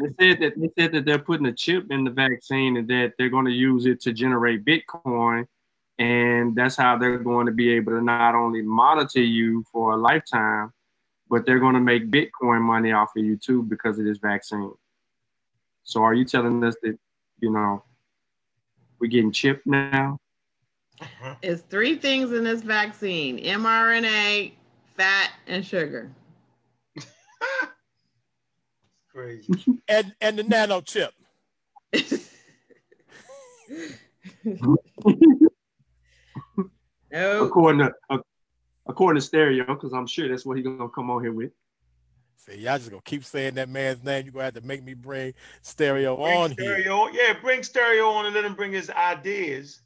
They said that they said that they're putting a chip in the vaccine and that they're going to use it to generate Bitcoin, and that's how they're going to be able to not only monitor you for a lifetime, but they're going to make Bitcoin money off of you too because of this vaccine. So are you telling us that, you know, we're getting chipped now?
It's three things in this vaccine mRNA, fat, and sugar. *laughs*
Crazy.
And and the nano chip.
No. *laughs*
According to uh, according to Stereo, because I'm sure that's what he's gonna come on here with.
See, y'all just gonna keep saying that man's name. You're gonna have to make me bring stereo
Bring
on here.
stereo, yeah, bring stereo on and let him bring his ideas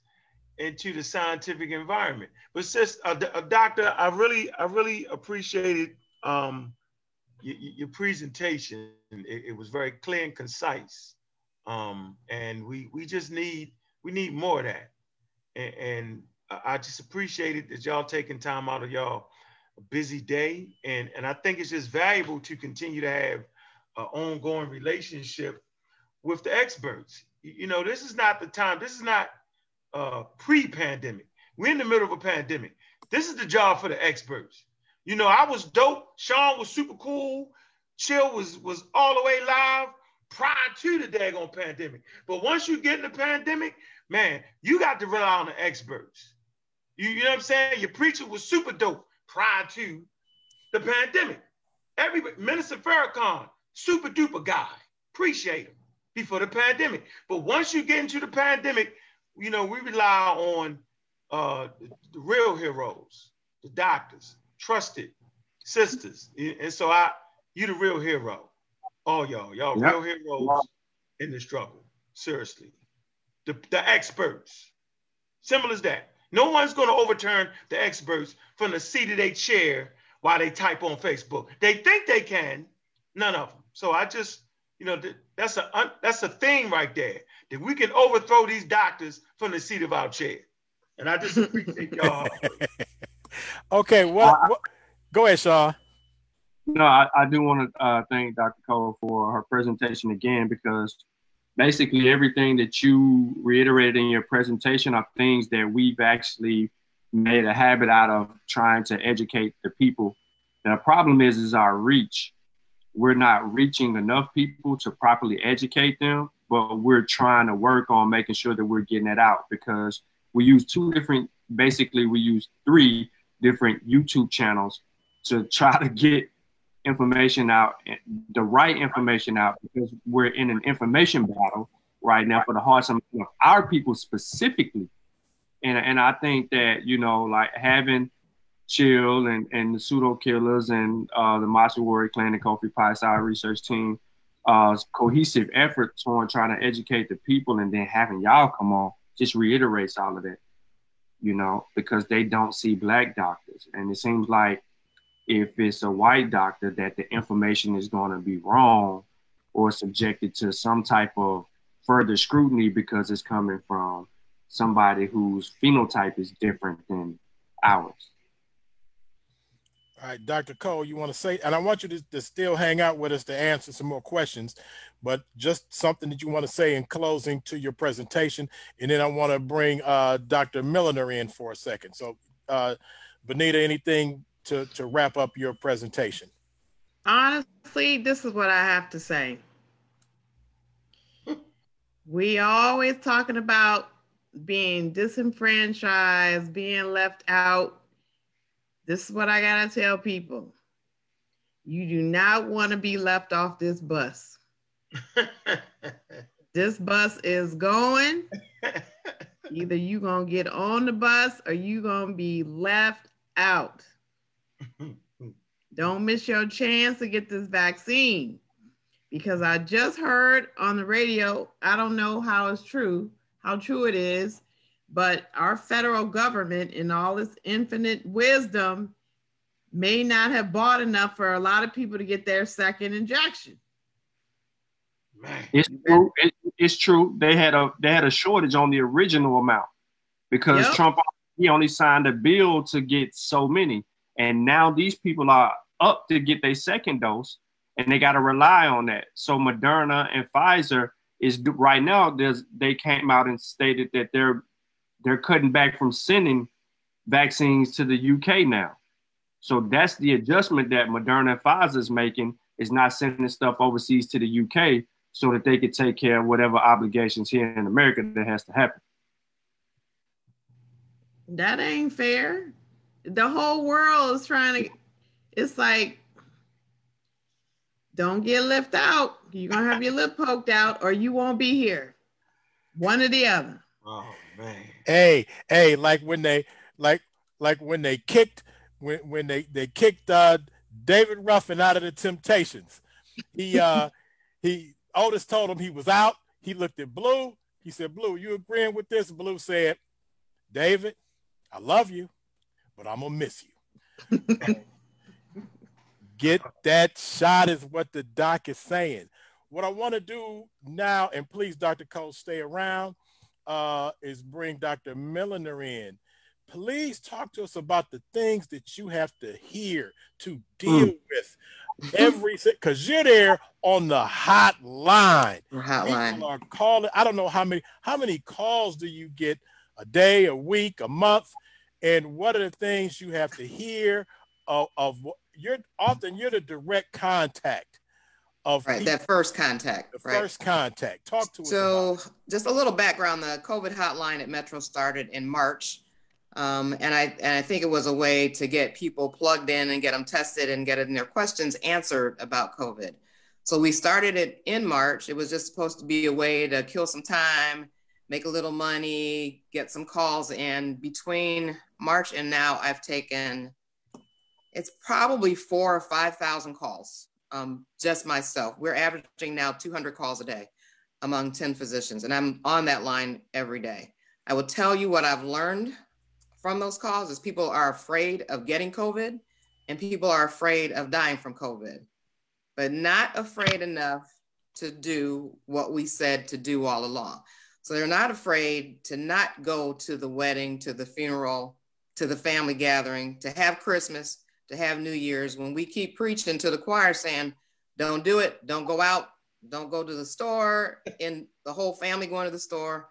into the scientific environment. But sis, uh, d- uh, doctor, I really, I really appreciated um, your, your presentation. It, it was very clear and concise, um, and we we just need we need more of that. And, and I I just appreciated that y'all taking time out of y'all busy day, and and I think it's just valuable to continue to have an ongoing relationship with the experts. You know, this is not the time. This is not uh, pre-pandemic. We're in the middle of a pandemic. This is the job for the experts. You know, I was dope. Sean was super cool. Chill was was all the way live prior to the daggone pandemic. But once you get in the pandemic, man, you got to rely on the experts. You, you know what I'm saying? Your preacher was super dope prior to the pandemic. Everybody, Minister Farrakhan, super duper guy. Appreciate him before the pandemic. But once you get into the pandemic, you know, we rely on uh, the, real heroes, the doctors, trusted sisters. And so I, you the real hero. All y'all, y'all
Yep.
real heroes in the struggle. Seriously. The, the experts. Simple as that. No one's going to overturn the experts from the seat of their chair while they type on Facebook. They think they can, none of them. So I just, you know, that's a that's a thing right there that we can overthrow these doctors from the seat of our chair. And I just appreciate y'all. *laughs*
Okay, what, what go ahead, Sean.
No, I, I do want to uh, thank Dr. Cole for her presentation again because basically everything that you reiterated in your presentation are things that we've actually made a habit out of trying to educate the people. The problem is, is our reach. We're not reaching enough people to properly educate them, but we're trying to work on making sure that we're getting it out because we use two different, basically we use three different YouTube channels to try to get information out, the right information out, because we're in an information battle right now for the hearts of our people specifically. And, and I think that, you know, like having Chill and, and the pseudo killers and uh, the Masu Warrior Clan and Kofi Side research team, uh, cohesive efforts on trying to educate the people and then having y'all come on just reiterates all of that, you know, because they don't see black doctors. And it seems like if it's a white doctor that the information is going to be wrong or subjected to some type of further scrutiny because it's coming from somebody whose phenotype is different than ours.
All right, Dr. Cole, you want to say, and I want you to, to still hang out with us to answer some more questions, but just something that you want to say in closing to your presentation. And then I want to bring uh, Dr. Milliner in for a second. So, uh, Benita, anything to, to wrap up your presentation?
Honestly, this is what I have to say. We always talking about being disenfranchised, being left out. This is what I gotta tell people. You do not want to be left off this bus. *laughs* This bus is going. Either you gonna get on the bus or you gonna be left out. *laughs* Don't miss your chance to get this vaccine because I just heard on the radio, I don't know how it's true, how true it is, but our federal government, in all its infinite wisdom, may not have bought enough for a lot of people to get their second injection.
Man.
It's true. It, it's true. They had a they had a shortage on the original amount because
Yep.
Trump he only signed a bill to get so many, and now these people are up to get their second dose, and they got to rely on that. So Moderna and Pfizer is right now. They came out and stated that they're they're cutting back from sending vaccines to the UK now. So that's the adjustment that Moderna and Pfizer is making is not sending stuff overseas to the UK so that they could take care of whatever obligations here in America that has to happen.
That ain't fair. The whole world is trying to, it's like, don't get left out. You're going to have your lip poked out or you won't be here. One or the other.
Oh, man.
Hey, hey, like when they, like, like when they kicked, when, when they, they kicked uh, David Ruffin out of the Temptations. He, uh, *laughs* he, Otis told him he was out. He looked at Blue. He said, Blue, you agreeing with this? Blue said, David, I love you, but I'm gonna miss you. *laughs* Get that shot is what the doc is saying. What I want to do now, and please, Dr. Cole, stay around, uh, is bring Dr. Milliner in. Please talk to us about the things that you have to hear to deal mm. with every because you're there on the hotline.
Hotline.
People are calling. I don't know how many how many calls do you get a day, a week, a month, and what are the things you have to hear of, of you're often you're the direct contact of
right people, that first contact
the
right?
first contact talk to
so,
us so
just a little background the covid hotline at metro started in march um, and I and I think it was a way to get people plugged in and get them tested and get their questions answered about COVID. So we started it in March. It was just supposed to be a way to kill some time, make a little money, get some calls. And between March and now, I've taken it's probably four or five thousand calls. Um, just myself. We're averaging now 200 calls a day among 10 physicians, and I'm on that line every day. I will tell you what I've learned from those calls is people are afraid of getting COVID and people are afraid of dying from COVID, but not afraid enough to do what we said to do all along. So they're not afraid to not go to the wedding, to the funeral, to the family gathering, to have Christmas, to have New Year's. When we keep preaching to the choir saying, don't do it, don't go out, don't go to the store, and the whole family going to the store,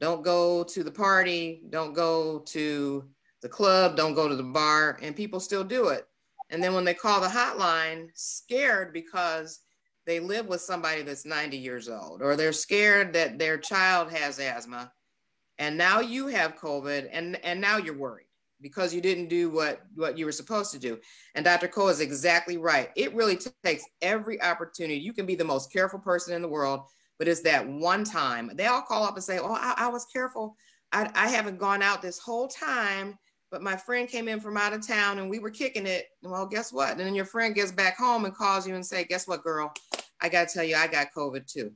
don't go to the party, don't go to the club, don't go to the bar, and people still do it. And then when they call the hotline, scared because they live with somebody that's 90 years old, or they're scared that their child has asthma, and now you have COVID, and, and now you're worried because you didn't do what, what you were supposed to do. And Dr. Cole is exactly right. It really takes every opportunity. You can be the most careful person in the world but it's that one time. They all call up and say, Oh, I, I was careful. I, I haven't gone out this whole time, but my friend came in from out of town and we were kicking it. Well, guess what? And then your friend gets back home and calls you and say, Guess what, girl? I got to tell you, I got COVID too.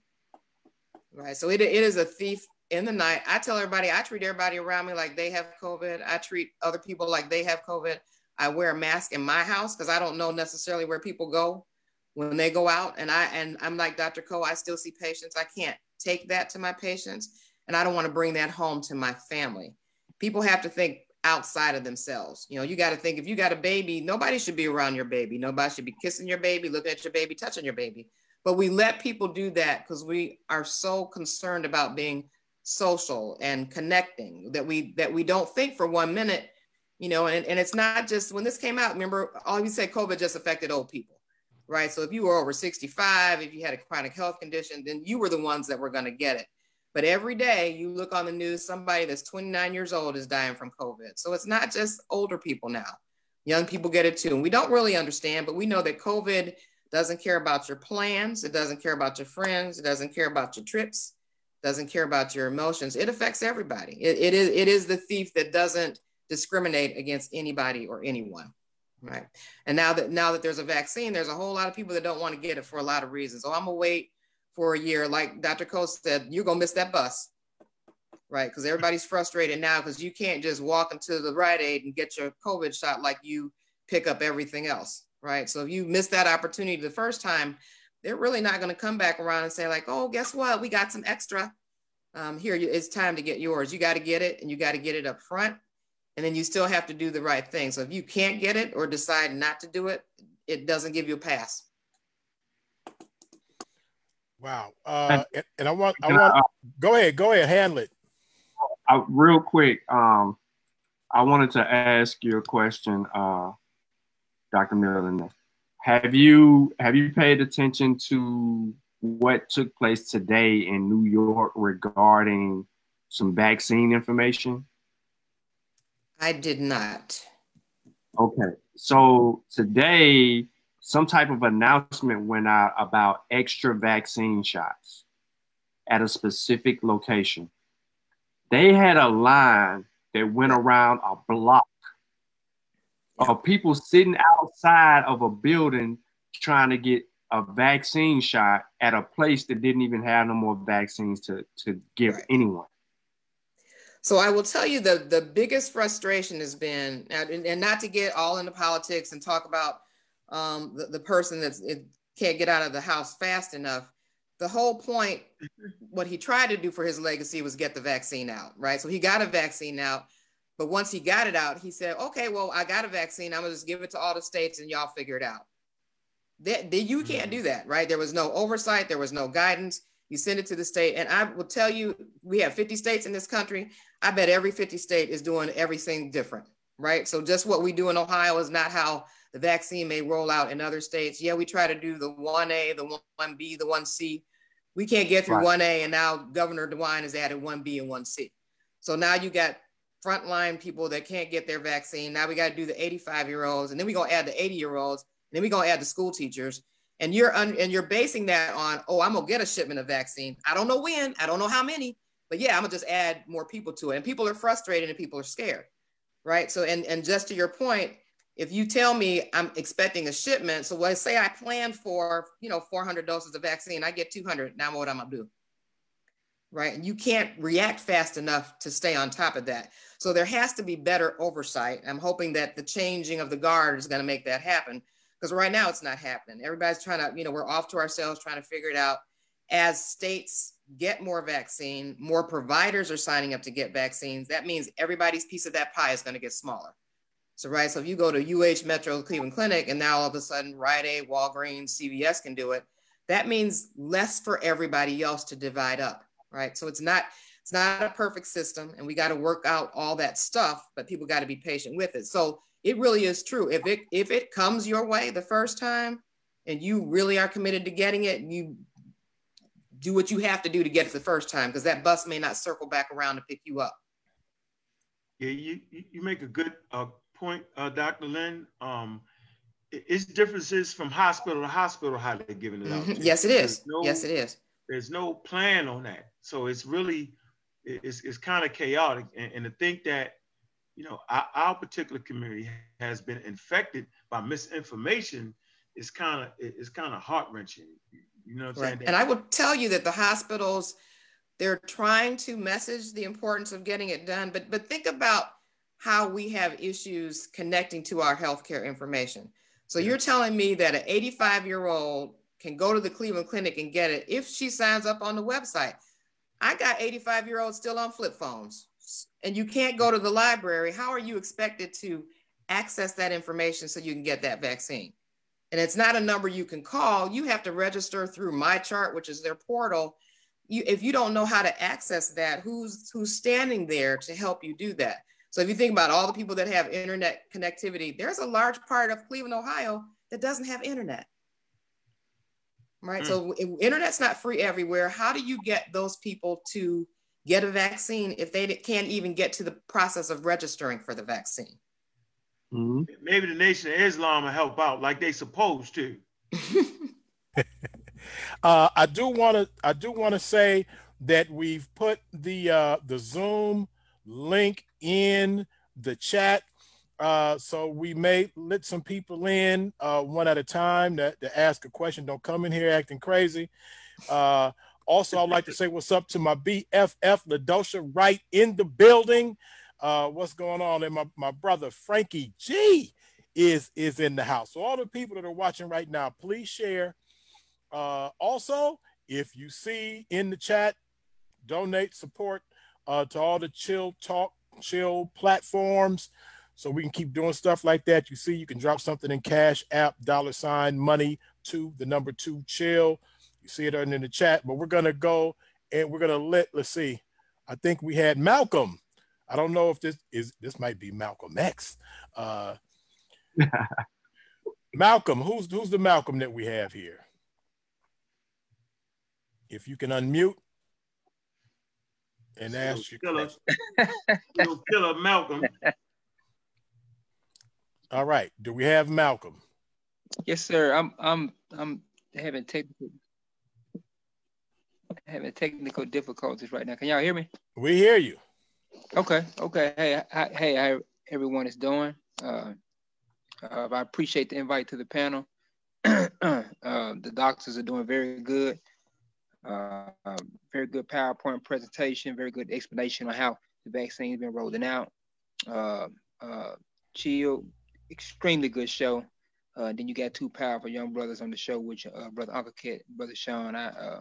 Right. So it, it is a thief in the night. I tell everybody, I treat everybody around me like they have COVID. I treat other people like they have COVID. I wear a mask in my house because I don't know necessarily where people go when they go out and I and I'm like Dr. Cole, I still see patients. I can't take that to my patients and I don't want to bring that home to my family. People have to think outside of themselves. You know, you got to think if you got a baby, nobody should be around your baby. Nobody should be kissing your baby, looking at your baby, touching your baby. But we let people do that because we are so concerned about being social and connecting that we that we don't think for one minute, you know, and, and it's not just when this came out, remember all you said COVID just affected old people right? So if you were over 65, if you had a chronic health condition, then you were the ones that were going to get it. But every day you look on the news, somebody that's 29 years old is dying from COVID. So it's not just older people now. Young people get it too. And we don't really understand, but we know that COVID doesn't care about your plans. It doesn't care about your friends. It doesn't care about your trips. Doesn't care about your emotions. It affects everybody. It, it is it is the thief that doesn't discriminate against anybody or anyone. Right. And now that now that there's a vaccine, there's a whole lot of people that don't want to get it for a lot of reasons. So I'm gonna wait for a year. Like Dr. Cole said, you're gonna miss that bus. Right. Because everybody's frustrated now because you can't just walk into the Rite Aid and get your COVID shot like you pick up everything else. Right. So if you miss that opportunity the first time, they're really not going to come back around and say, like, oh, guess what? We got some extra. Um, here, it's time to get yours. You got to get it and you got to get it up front and then you still have to do the right thing. So if you can't get it or decide not to do it, it doesn't give you a pass.
Wow. Uh, and, and I want, I want, I, go ahead, go ahead, handle it.
I, real quick, um, I wanted to ask you a question. Uh, Dr. Miller. Have you have you paid attention to what took place today in New York regarding some vaccine information?
I did not.
Okay. So today, some type of announcement went out about extra vaccine shots at a specific location. They had a line that went around a block of people sitting outside of a building trying to get a vaccine shot at a place that didn't even have no more vaccines to, to give right. anyone.
So I will tell you the the biggest frustration has been, and, and not to get all into politics and talk about um, the, the person that can't get out of the house fast enough. The whole point, what he tried to do for his legacy was get the vaccine out, right? So he got a vaccine out, but once he got it out, he said, "Okay, well, I got a vaccine. I'm gonna just give it to all the states, and y'all figure it out." That, that you can't do mm-hmm. that, right? There was no oversight, there was no guidance. You send it to the state, and I will tell you, we have 50 states in this country. I bet every 50 state is doing everything different, right? So just what we do in Ohio is not how the vaccine may roll out in other states. Yeah, we try to do the 1A, the 1B, the 1C. We can't get through right. 1A, and now Governor DeWine has added 1B and 1C. So now you got frontline people that can't get their vaccine. Now we got to do the 85 year olds, and then we're gonna add the 80 year olds, and then we're gonna add the school teachers. And you're un- and you're basing that on, oh, I'm gonna get a shipment of vaccine. I don't know when, I don't know how many, but yeah, I'm gonna just add more people to it. And people are frustrated and people are scared, right? So and and just to your point, if you tell me I'm expecting a shipment, so let's say I plan for you know 400 doses of vaccine, I get 200. Now what am I'm gonna do? Right, you can't react fast enough to stay on top of that. So there has to be better oversight. I'm hoping that the changing of the guard is going to make that happen because right now it's not happening. Everybody's trying to, you know, we're off to ourselves trying to figure it out. As states get more vaccine, more providers are signing up to get vaccines. That means everybody's piece of that pie is going to get smaller. So, right. So if you go to UH Metro Cleveland Clinic and now all of a sudden Rite Aid, Walgreens, CVS can do it, that means less for everybody else to divide up. Right. So it's not it's not a perfect system and we got to work out all that stuff, but people got to be patient with it. So it really is true. If it if it comes your way the first time and you really are committed to getting it, you do what you have to do to get it the first time because that bus may not circle back around to pick you up.
Yeah, you you make a good uh, point, uh, Dr. Lynn. Um, it's differences from hospital to hospital how they're giving it out.
Mm-hmm. *laughs* Yes, it is. No, yes, it is.
There's no plan on that, so it's really it's, it's kind of chaotic. And, and, to think that, you know, our, our, particular community has been infected by misinformation is kind of it's kind of heart wrenching. You know what I'm right. saying?
And I would tell you that the hospitals, they're trying to message the importance of getting it done, but but think about how we have issues connecting to our healthcare information. So yeah. you're telling me that an 85 year old can go to the Cleveland Clinic and get it if she signs up on the website. I got 85 year olds still on flip phones, and you can't go to the library. How are you expected to access that information so you can get that vaccine? And it's not a number you can call. You have to register through MyChart, which is their portal. You, if you don't know how to access that, who's who's standing there to help you do that? So if you think about all the people that have internet connectivity, there's a large part of Cleveland, Ohio that doesn't have internet right? Mm. So internet's not free everywhere. How do you get those people to get a vaccine if they can't even get to the process of registering for the vaccine?
Mm-hmm. Maybe the Nation of Islam will help out like they supposed to. *laughs*
uh, I do want to. I do want to say that we've put the uh, the Zoom link in the chat uh, so we may let some people in uh, one at a time to, to ask a question. Don't come in here acting crazy. Uh, also, I'd like to say what's up to my BFF Ladosha right in the building. Uh, what's going on? And my, my brother Frankie G is is in the house. So all the people that are watching right now, please share. Uh, also, if you see in the chat, donate support uh, to all the chill talk, chill platforms so we can keep doing stuff like that. You see, you can drop something in cash app, dollar sign, money to the number two chill. You see it in the chat, but we're gonna go and we're gonna let, let's see. I think we had Malcolm. I don't know if this is this might be Malcolm X. Uh, *laughs* Malcolm, who's who's the Malcolm that we have here? If you can unmute and ask your
Killer,
question.
little killer Malcolm. *laughs*
All right. Do we have Malcolm?
Yes, sir. I'm I'm I'm having technical having technical difficulties right now. Can y'all hear me?
We hear you.
Okay. Okay. Hey, hi, hey, how everyone is doing? Uh, uh, I appreciate the invite to the panel. *clears throat* uh, the doctors are doing very good. Uh, uh, very good PowerPoint presentation. Very good explanation on how the vaccine has been rolling out. Uh, uh, chill. Extremely good show. Uh, then you got two powerful young brothers on the show, which uh, brother Uncle Kit, brother Sean. I uh,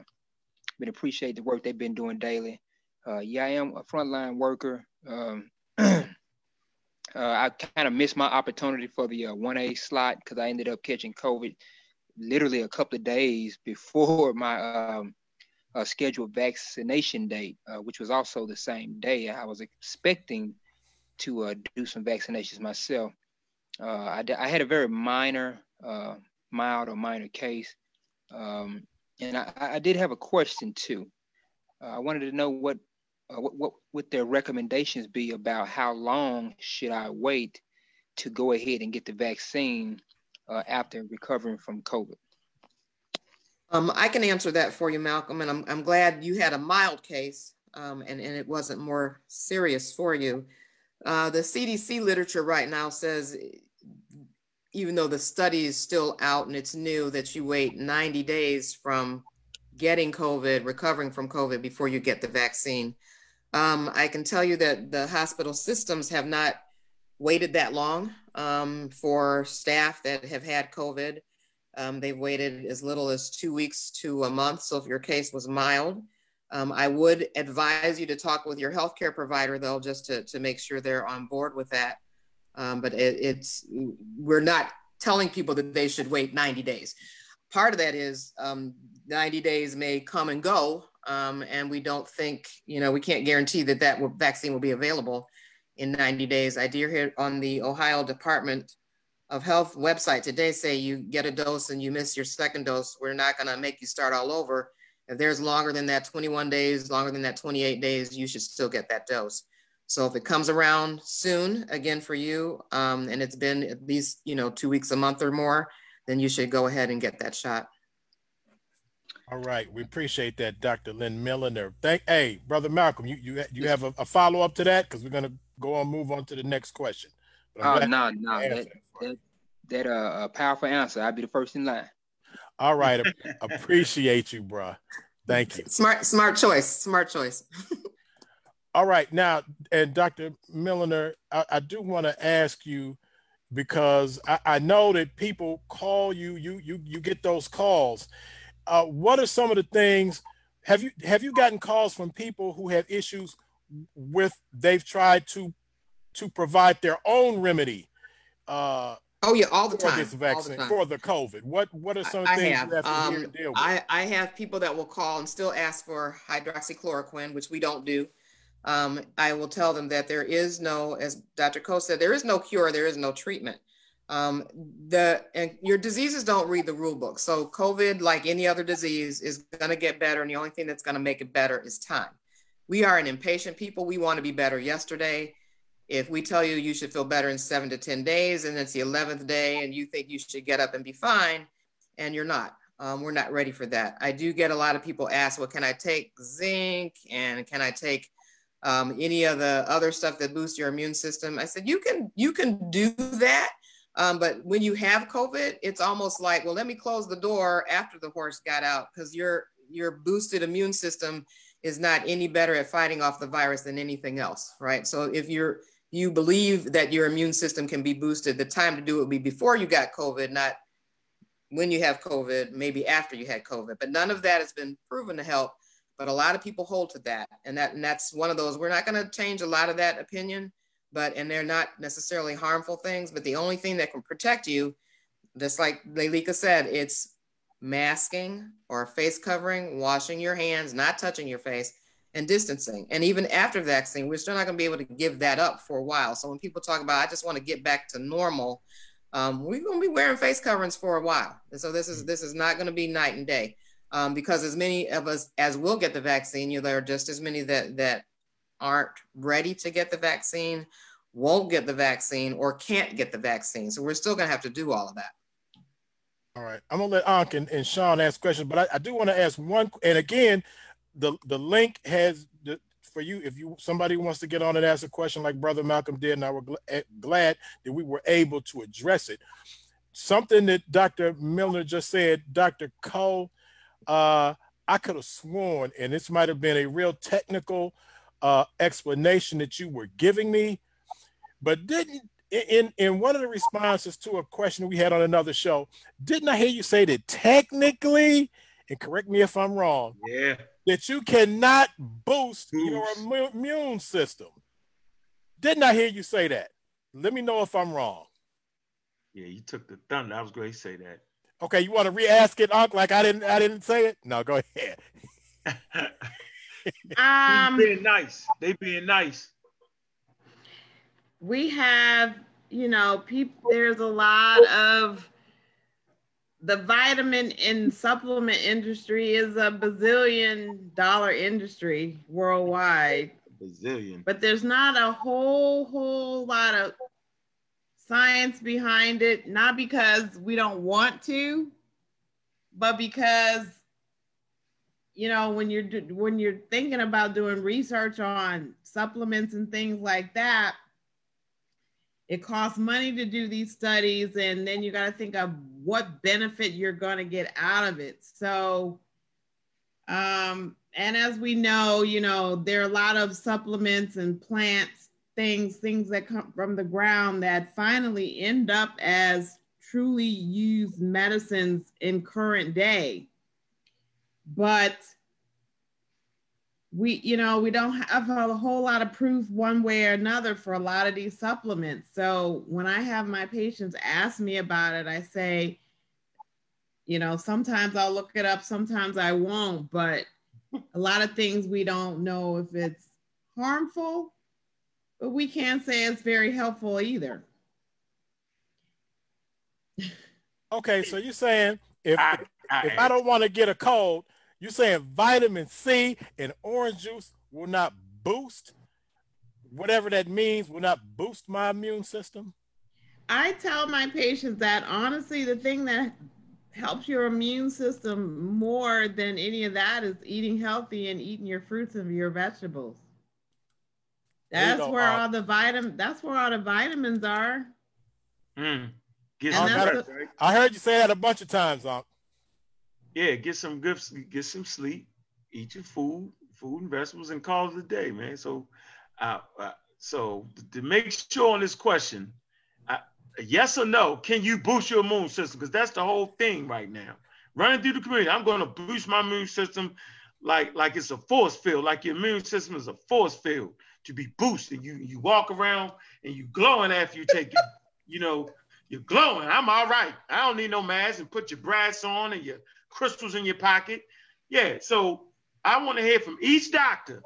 been appreciate the work they've been doing daily. Uh, yeah, I am a frontline worker. Um, *clears throat* uh, I kind of missed my opportunity for the uh, 1A slot because I ended up catching COVID literally a couple of days before *laughs* my um, uh, scheduled vaccination date, uh, which was also the same day. I was expecting to uh, do some vaccinations myself. Uh, I, I, had a very minor, uh, mild or minor case. Um, and I, I, did have a question too. Uh, I wanted to know what, what, what would their recommendations be about how long should I wait to go ahead and get the vaccine after recovering from COVID?
Um, I can answer that for you, Malcolm, and I'm, I'm glad you had a mild case um, and, and it wasn't more serious for you. Uh, the CDC literature right now says, even though the study is still out and it's new, that you wait 90 days from getting COVID, recovering from COVID before you get the vaccine. Um, I can tell you that the hospital systems have not waited that long um, for staff that have had COVID. Um, they've waited as little as two weeks to a month. So if your case was mild, um, I would advise you to talk with your healthcare provider though, just to, to make sure they're on board with that. Um, but it, it's, we're not telling people that they should wait 90 days. Part of that is um, 90 days may come and go. Um, and we don't think, you know, we can't guarantee that that vaccine will be available in 90 days. I did hear on the Ohio Department of Health website today say you get a dose and you miss your second dose, we're not going to make you start all over. If there's longer than that 21 days, longer than that 28 days, you should still get that dose. So if it comes around soon, again for you, um, and it's been at least you know two weeks, a month or more, then you should go ahead and get that shot.
All right, we appreciate that, Dr. Lynn Milliner. Thank, hey, brother Malcolm, you you you have a, a follow up to that because we're gonna go on move on to the next question.
Oh no, no, that, that, that uh, a powerful answer. I'd be the first in line.
All right, appreciate you, bro. Thank you.
Smart, smart choice. Smart choice. *laughs*
All right, now, and Dr. Milliner, I, I do want to ask you because I, I, know that people call you. You you you get those calls. Uh, what are some of the things? Have you have you gotten calls from people who have issues with they've tried to to provide their own remedy uh,
Oh yeah, all the
for
time.
this vaccine
the
for the COVID. What what are some
I
things
have.
you have to
Um,
deal with?
I, I have people that will call and still ask for hydroxychloroquine, which we don't do. Um, I will tell them that there is no, as Dr. Cole said, there is no cure, there is no treatment. Um, the and your diseases don't read the rule book. So COVID, like any other disease, is going to get better, and the only thing that's going to make it better is time. We are an impatient people. We want to be better yesterday if we tell you you should feel better in seven to 10 days and it's the 11th day and you think you should get up and be fine and you're not, um, we're not ready for that. I do get a lot of people ask, well, can I take zinc and can I take um, any of the other stuff that boosts your immune system? I said, you can, you can do that. Um, but when you have COVID, it's almost like, well, let me close the door after the horse got out because your, your boosted immune system is not any better at fighting off the virus than anything else, right? So if you're you believe that your immune system can be boosted, the time to do it would be before you got COVID, not when you have COVID, maybe after you had COVID. But none of that has been proven to help. But a lot of people hold to that. And that and that's one of those, we're not going to change a lot of that opinion, but and they're not necessarily harmful things. But the only thing that can protect you, just like Leilika said, it's masking or face covering, washing your hands, not touching your face, and distancing. And even after vaccine, we're still not going to be able to give that up for a while. So when people talk about, I just want to get back to normal, um, we're going to be wearing face coverings for a while. And so this is this is not going to be night and day um, because as many of us as will get the vaccine, you know, there are just as many that that aren't ready to get the vaccine, won't get the vaccine, or can't get the vaccine. So we're still going to have to do all of that.
All right, I'm gonna let Unc and, and Sean ask questions, but I, I do want to ask one. And again, the the link has the, for you if you somebody wants to get on and ask a question like Brother Malcolm did, and I was gl- glad that we were able to address it. Something that Dr. Milner just said, Dr. Cole, uh, I could have sworn, and this might have been a real technical uh, explanation that you were giving me, but didn't in in one of the responses to a question we had on another show, didn't I hear you say that technically, and correct me if I'm wrong,
Yeah.
That you cannot boost, your
Boost.
immune system? Didn't I hear you say that? Let me know if I'm wrong.
Yeah, you took the thunder. I was going to say that.
Okay, you want to re-ask it, Unc? Like I didn't, I didn't say it. No, go ahead. *laughs*
Um,
they being nice. They being nice.
we have, you know, people. There's a lot of the vitamin and supplement industry is a bazillion dollar industry worldwide,
Brazilian.
but there's not a whole whole lot of science behind it. Not because we don't want to, but because you know when you're when you're thinking about doing research on supplements and things like that it costs money to do these studies and then you got to think of what benefit you're going to get out of it. So um and as we know you know there are a lot of supplements and plants things things that come from the ground that finally end up as truly used medicines in current day. But we you know we don't have a whole lot of proof one way or another for a lot of these supplements. So when i have my patients ask me about it i say you know sometimes i'll look it up sometimes i won't but a lot of things we don't know if it's harmful but we can't say it's very helpful either.
Okay, so you're saying if
I, I,
if I don't want to get a cold, you're saying vitamin C and orange juice will not boost whatever that means, will not boost my immune system?
I tell my patients that honestly, the thing that helps your immune system more than any of that is eating healthy and eating your fruits and your vegetables.
There you
That's where
Aunt.
all the vitamin. That's where all the vitamins are.
mm, get
And
some
the-
I heard you say that a bunch of times, Unc.
Yeah, get some good, get some sleep, eat your food, food and vegetables, and call it a day, man. So, uh, uh, so to make sure on this question, uh, yes or no, can you boost your immune system? Because that's the whole thing right now. Running through the community, I'm going to boost my immune system like like it's a force field, like your immune system is a force field to be boosted. You you walk around and you glowing after you take your, you know, you're glowing. I'm all right. I don't need no mask and put your brass on and your crystals in your pocket. Yeah, so I want to hear from each doctor.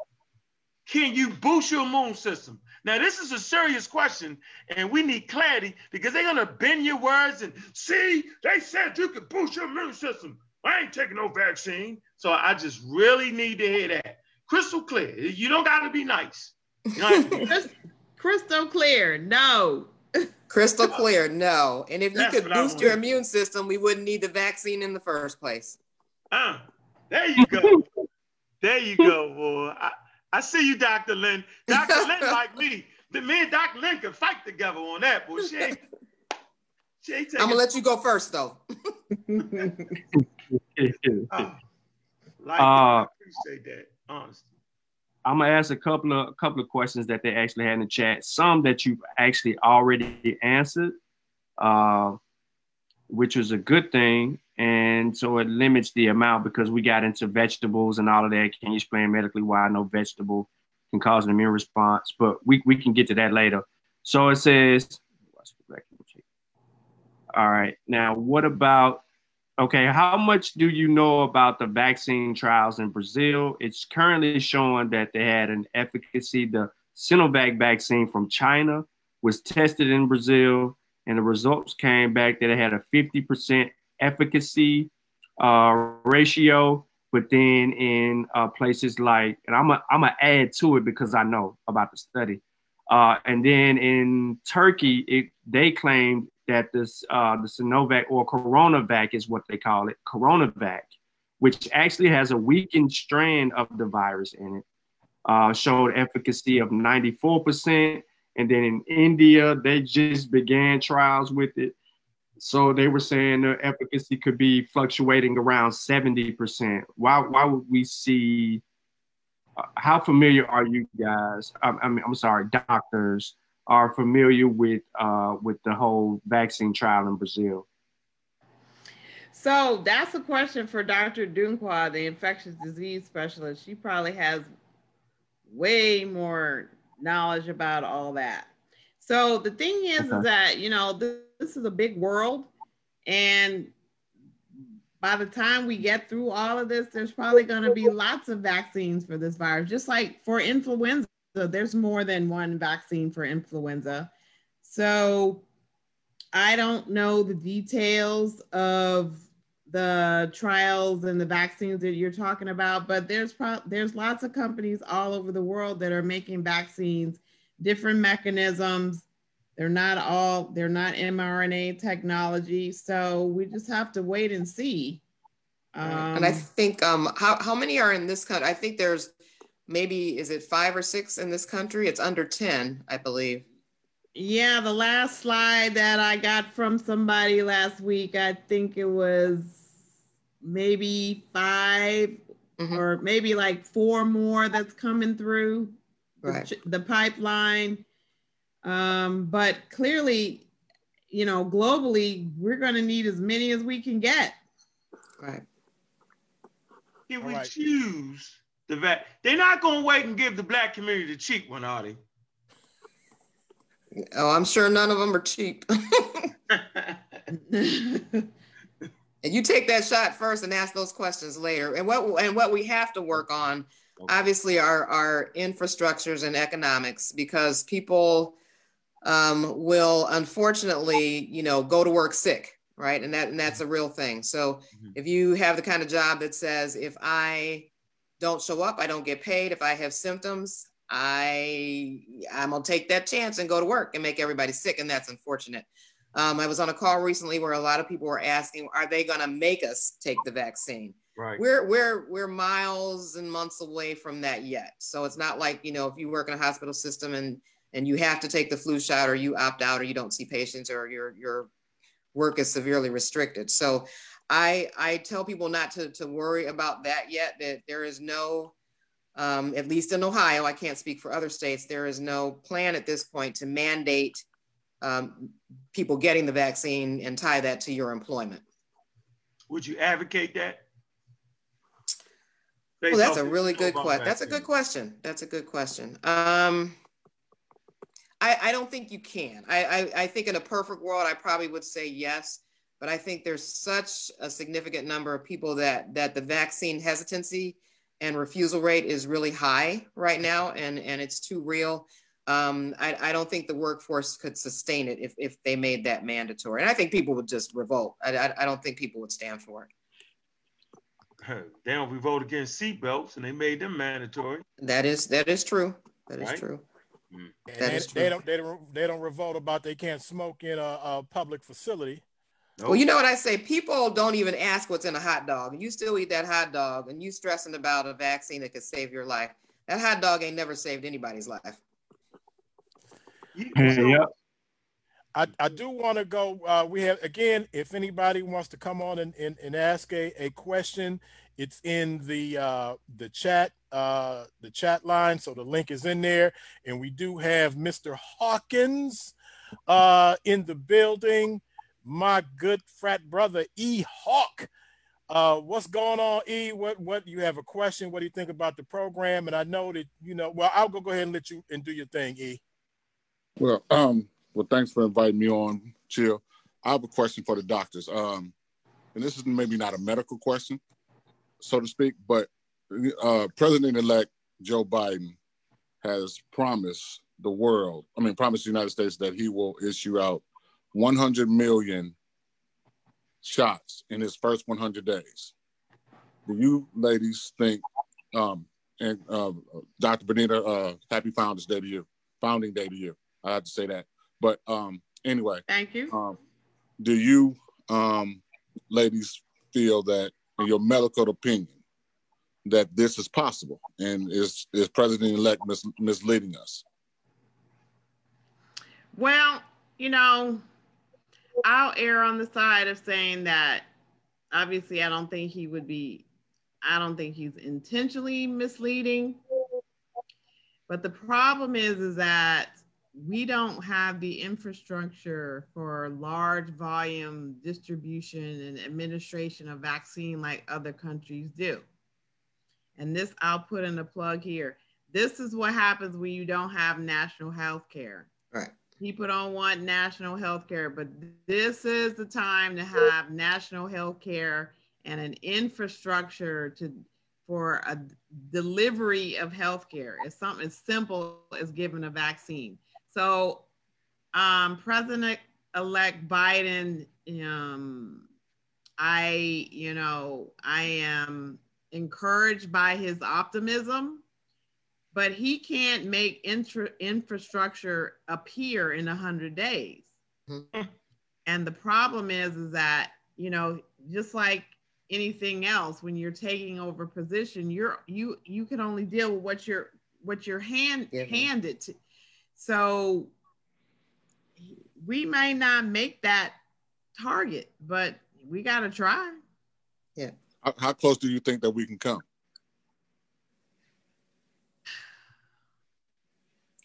Can you boost your immune system? Now, this is a serious question, and we need clarity because they're gonna bend your words and see, they said you could boost your immune system. I ain't taking no vaccine. So I just really need to hear that. Crystal clear. You don't gotta be nice. You don't have to be *laughs*
Crys- Crystal clear. No.
Crystal clear, no. And if you
That's
could boost your immune system, we wouldn't need the vaccine in the first place.
Uh, there you go. there you go, boy. I, I see you, Dr. Lynn. Dr. Lynn, like me. The me and Dr. Lynn can fight together on that, boy. She ain't, she ain't
I'm gonna let you go first, though.
Oh, *laughs* *laughs* like,
Uh,
I appreciate that, honestly.
I'm gonna ask a couple of a couple of questions that they actually had in the chat. Some that you've actually already answered, uh, which was a good thing, and so it limits the amount because we got into vegetables and all of that. Can you explain medically why no vegetable can cause an immune response? But we we can get to that later. So it says, all right. Now, what about Okay, how much do you know about the vaccine trials in Brazil? It's currently showing that they had an efficacy. The Sinovac vaccine from China was tested in Brazil, and the results came back that it had a 50% efficacy uh, ratio. But then in uh, places like, and I'm I'm gonna add to it because I know about the study. Uh, and then in Turkey, it, they claimed that this uh, the Sinovac or CoronaVac is what they call it, CoronaVac, which actually has a weakened strand of the virus in it, uh, showed efficacy of 94%. And then in India, they just began trials with it. So they were saying the efficacy could be fluctuating around 70%. Why, why would we see, uh, how familiar are you guys, I, I mean, I'm sorry, doctors, are familiar with, uh, with the whole vaccine trial in Brazil?
So that's a question for Dr. Dunqua, the infectious disease specialist. She probably has way more knowledge about all that. So the thing is, okay. is that you know this, this is a big world, and by the time we get through all of this, there's probably going to be lots of vaccines for this virus. Just like for influenza, there's more than one vaccine for influenza. So I don't know the details of the trials and the vaccines that you're talking about, but there's pro- there's lots of companies all over the world that are making vaccines, different mechanisms. They're not all they're not mRNA technology, so we just have to wait and see.
Um, and I um, think um, how how many are in this country? I think there's maybe is it five or six in this country? It's under ten, I believe.
Yeah, the last slide that I got from somebody last week, I think it was maybe 5 mm-hmm. or maybe like four more that's coming through right. the, the pipeline. Um, but clearly, you know, globally, we're going to need as many as we can get.
Right.
If we right. choose the vet, they're not going to wait and give the black community the cheap one, are they?
Oh, I'm sure none of them are cheap. *laughs* and you take that shot first and ask those questions later. And what and what we have to work on, obviously, are our infrastructures and economics because people um, will unfortunately, you know, go to work sick, right? And that and that's a real thing. So mm-hmm. if you have the kind of job that says if I don't show up, I don't get paid. If I have symptoms, I I'm gonna take that chance and go to work and make everybody sick, and that's unfortunate. Um, I was on a call recently where a lot of people were asking, "Are they gonna make us take the vaccine?"
Right.
We're we're we're miles and months away from that yet. So it's not like you know if you work in a hospital system and and you have to take the flu shot or you opt out or you don't see patients or your your work is severely restricted. So I I tell people not to to worry about that yet. That there is no um, at least in Ohio, I can't speak for other states, there is no plan at this point to mandate um, people getting the vaccine and tie that to your employment.
Would you advocate that?
Well, that's a really good question. That's a good question. That's a good question. Um, I, I don't think you can. I, I, I think in a perfect world, I probably would say yes, but I think there's such a significant number of people that that the vaccine hesitancy and refusal rate is really high right now, and and it's too real. Um, I, I don't think the workforce could sustain it if, if they made that mandatory. And I think people would just revolt. I, I, I don't think people would stand for
it. *laughs* They don't revolt against seatbelts, and they made them mandatory.
That is that is true. That is right? true.
Mm. That they, is true. They don't they don't they don't revolt about they can't smoke in a, a public facility.
Nope. Well, you know what I say? People don't even ask what's in a hot dog. and You still eat that hot dog and you stressing about a vaccine that could save your life. That hot dog ain't never saved anybody's life.
Yeah.
I, I do want to go. Uh, we have again, if anybody wants to come on and, and, and ask a, a question, it's in the uh, the chat uh, the chat line. So the link is in there, and we do have Mr. Hawkins uh, in the building my good frat brother E Hawk. Uh, what's going on, E? What what you have a question? What do you think about the program? And I know that you know. Well, I'll go go ahead and let you and do your thing, E.
Well, um, well, thanks for inviting me on, Chill. I have a question for the doctors. Um, and this is maybe not a medical question, so to speak, but uh, President-elect Joe Biden has promised the world, I mean, promised the United States that he will issue out 100 million shots in his first 100 days. Do you ladies think, um, and uh, Dr. Benita, uh, happy Founders Day to you, founding day to you. I have to say that. But um, anyway,
thank you.
Um, do you um, ladies feel that, in your medical opinion, that this is possible and is is President-elect mis- misleading us?
Well, you know, I'll err on the side of saying that obviously I don't think he would be, I don't think he's intentionally misleading. But the problem is, is that we don't have the infrastructure for large volume distribution and administration of vaccine like other countries do. And this, I'll put in a plug here. This is what happens when you don't have national health care.
Right.
People don't want national health care, but this is the time to have national health care and an infrastructure to for a delivery of health care. It's something as simple as giving a vaccine. So um, President-elect Biden, um, I, you know, I am encouraged by his optimism, but he can't make intra- infrastructure appear in 100 days. Mm-hmm. And the problem is, is that, you know, just like anything else, when you're taking over position, you're you you can only deal with what you're what you're hand yeah. handed to. So we may not make that target, but we got to try.
Yeah.
How, how close do you think that we can come?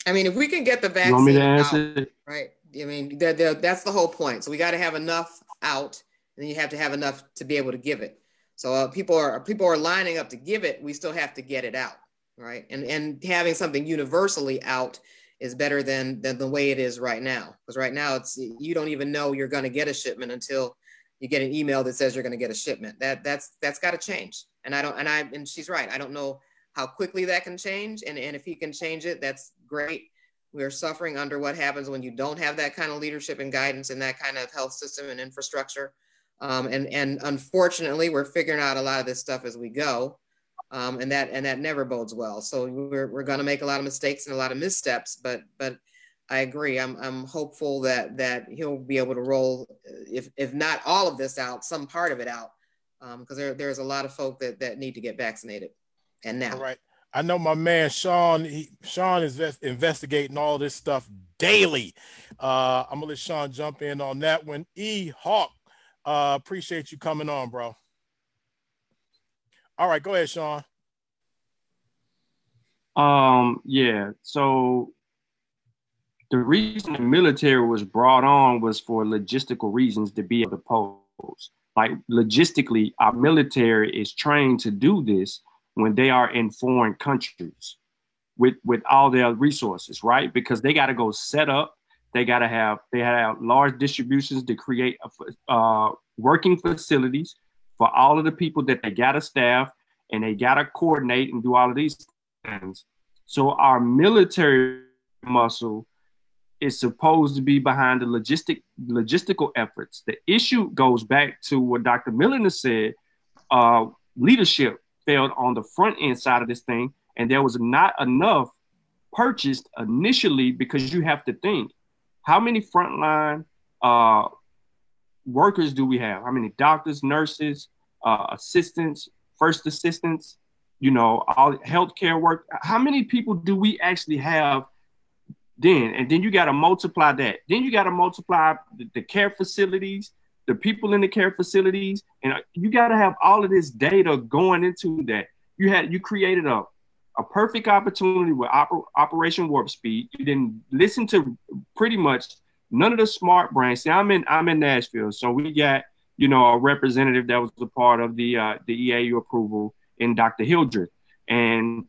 I mean, if we can get the vaccine,
you want me to answer?
Out, right? I mean, they're, they're, that's the whole point. So we got to have enough out, and then you have to have enough to be able to give it. So uh, people are people are lining up to give it. We still have to get it out, right? And and having something universally out is better than than the way it is right now. Because right now it's you don't even know you're going to get a shipment until you get an email that says you're going to get a shipment. That that's that's got to change. And I don't and I and she's right. I don't know how quickly that can change. And and if he can change it, that's great. We are suffering under what happens when you don't have that kind of leadership and guidance and that kind of health system and infrastructure. Um, and and unfortunately, we're figuring out a lot of this stuff as we go, um, and that and that never bodes well. So we're we're going to make a lot of mistakes and a lot of missteps. But but I agree. I'm I'm hopeful that that he'll be able to roll, if if not all of this out, some part of it out, because um, there there's a lot of folk that that need to get vaccinated, and now.
All right. I know my man Sean. He, Sean is investigating all this stuff daily. Uh, I'm gonna let Sean jump in on that one. E Hawk, uh, appreciate you coming on, bro. All right, go ahead, Sean.
Um, yeah. So the reason the military was brought on was for logistical reasons to be able to pose. Like logistically, our military is trained to do this when they are in foreign countries with with all their resources, right? Because they got to go set up. They got to have they have large distributions to create uh, working facilities for all of the people that they got to staff, and they got to coordinate and do all of these things. So our military muscle is supposed to be behind the logistic logistical efforts. The issue goes back to what Dr. Miller said. Uh, leadership failed on the front end side of this thing, and there was not enough purchased initially because you have to think how many frontline uh, workers do we have? How many doctors, nurses, uh, assistants, first assistants, you know, all healthcare work? How many people do we actually have then and then you got to multiply that then you got to multiply the, the, care facilities the people in the care facilities and you got to have all of this data going into that you had you created a a perfect opportunity with Oper- operation warp speed you didn't listen to pretty much none of the smart brands see i'm in i'm in nashville so we got you know a representative that was a part of the uh, the EUA approval in dr hildreth and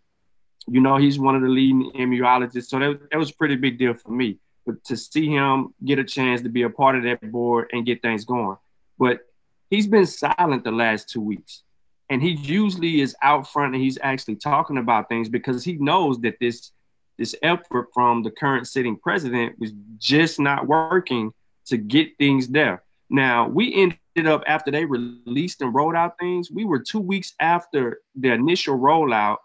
you know, he's one of the leading immunologists. So that, that was a pretty big deal for me. But to see him get a chance to be a part of that board and get things going. But he's been silent the last two weeks. And he usually is out front and he's actually talking about things because he knows that this this effort from the current sitting president was just not working to get things there. Now we ended up after they released and rolled out things. We were two weeks after the initial rollout.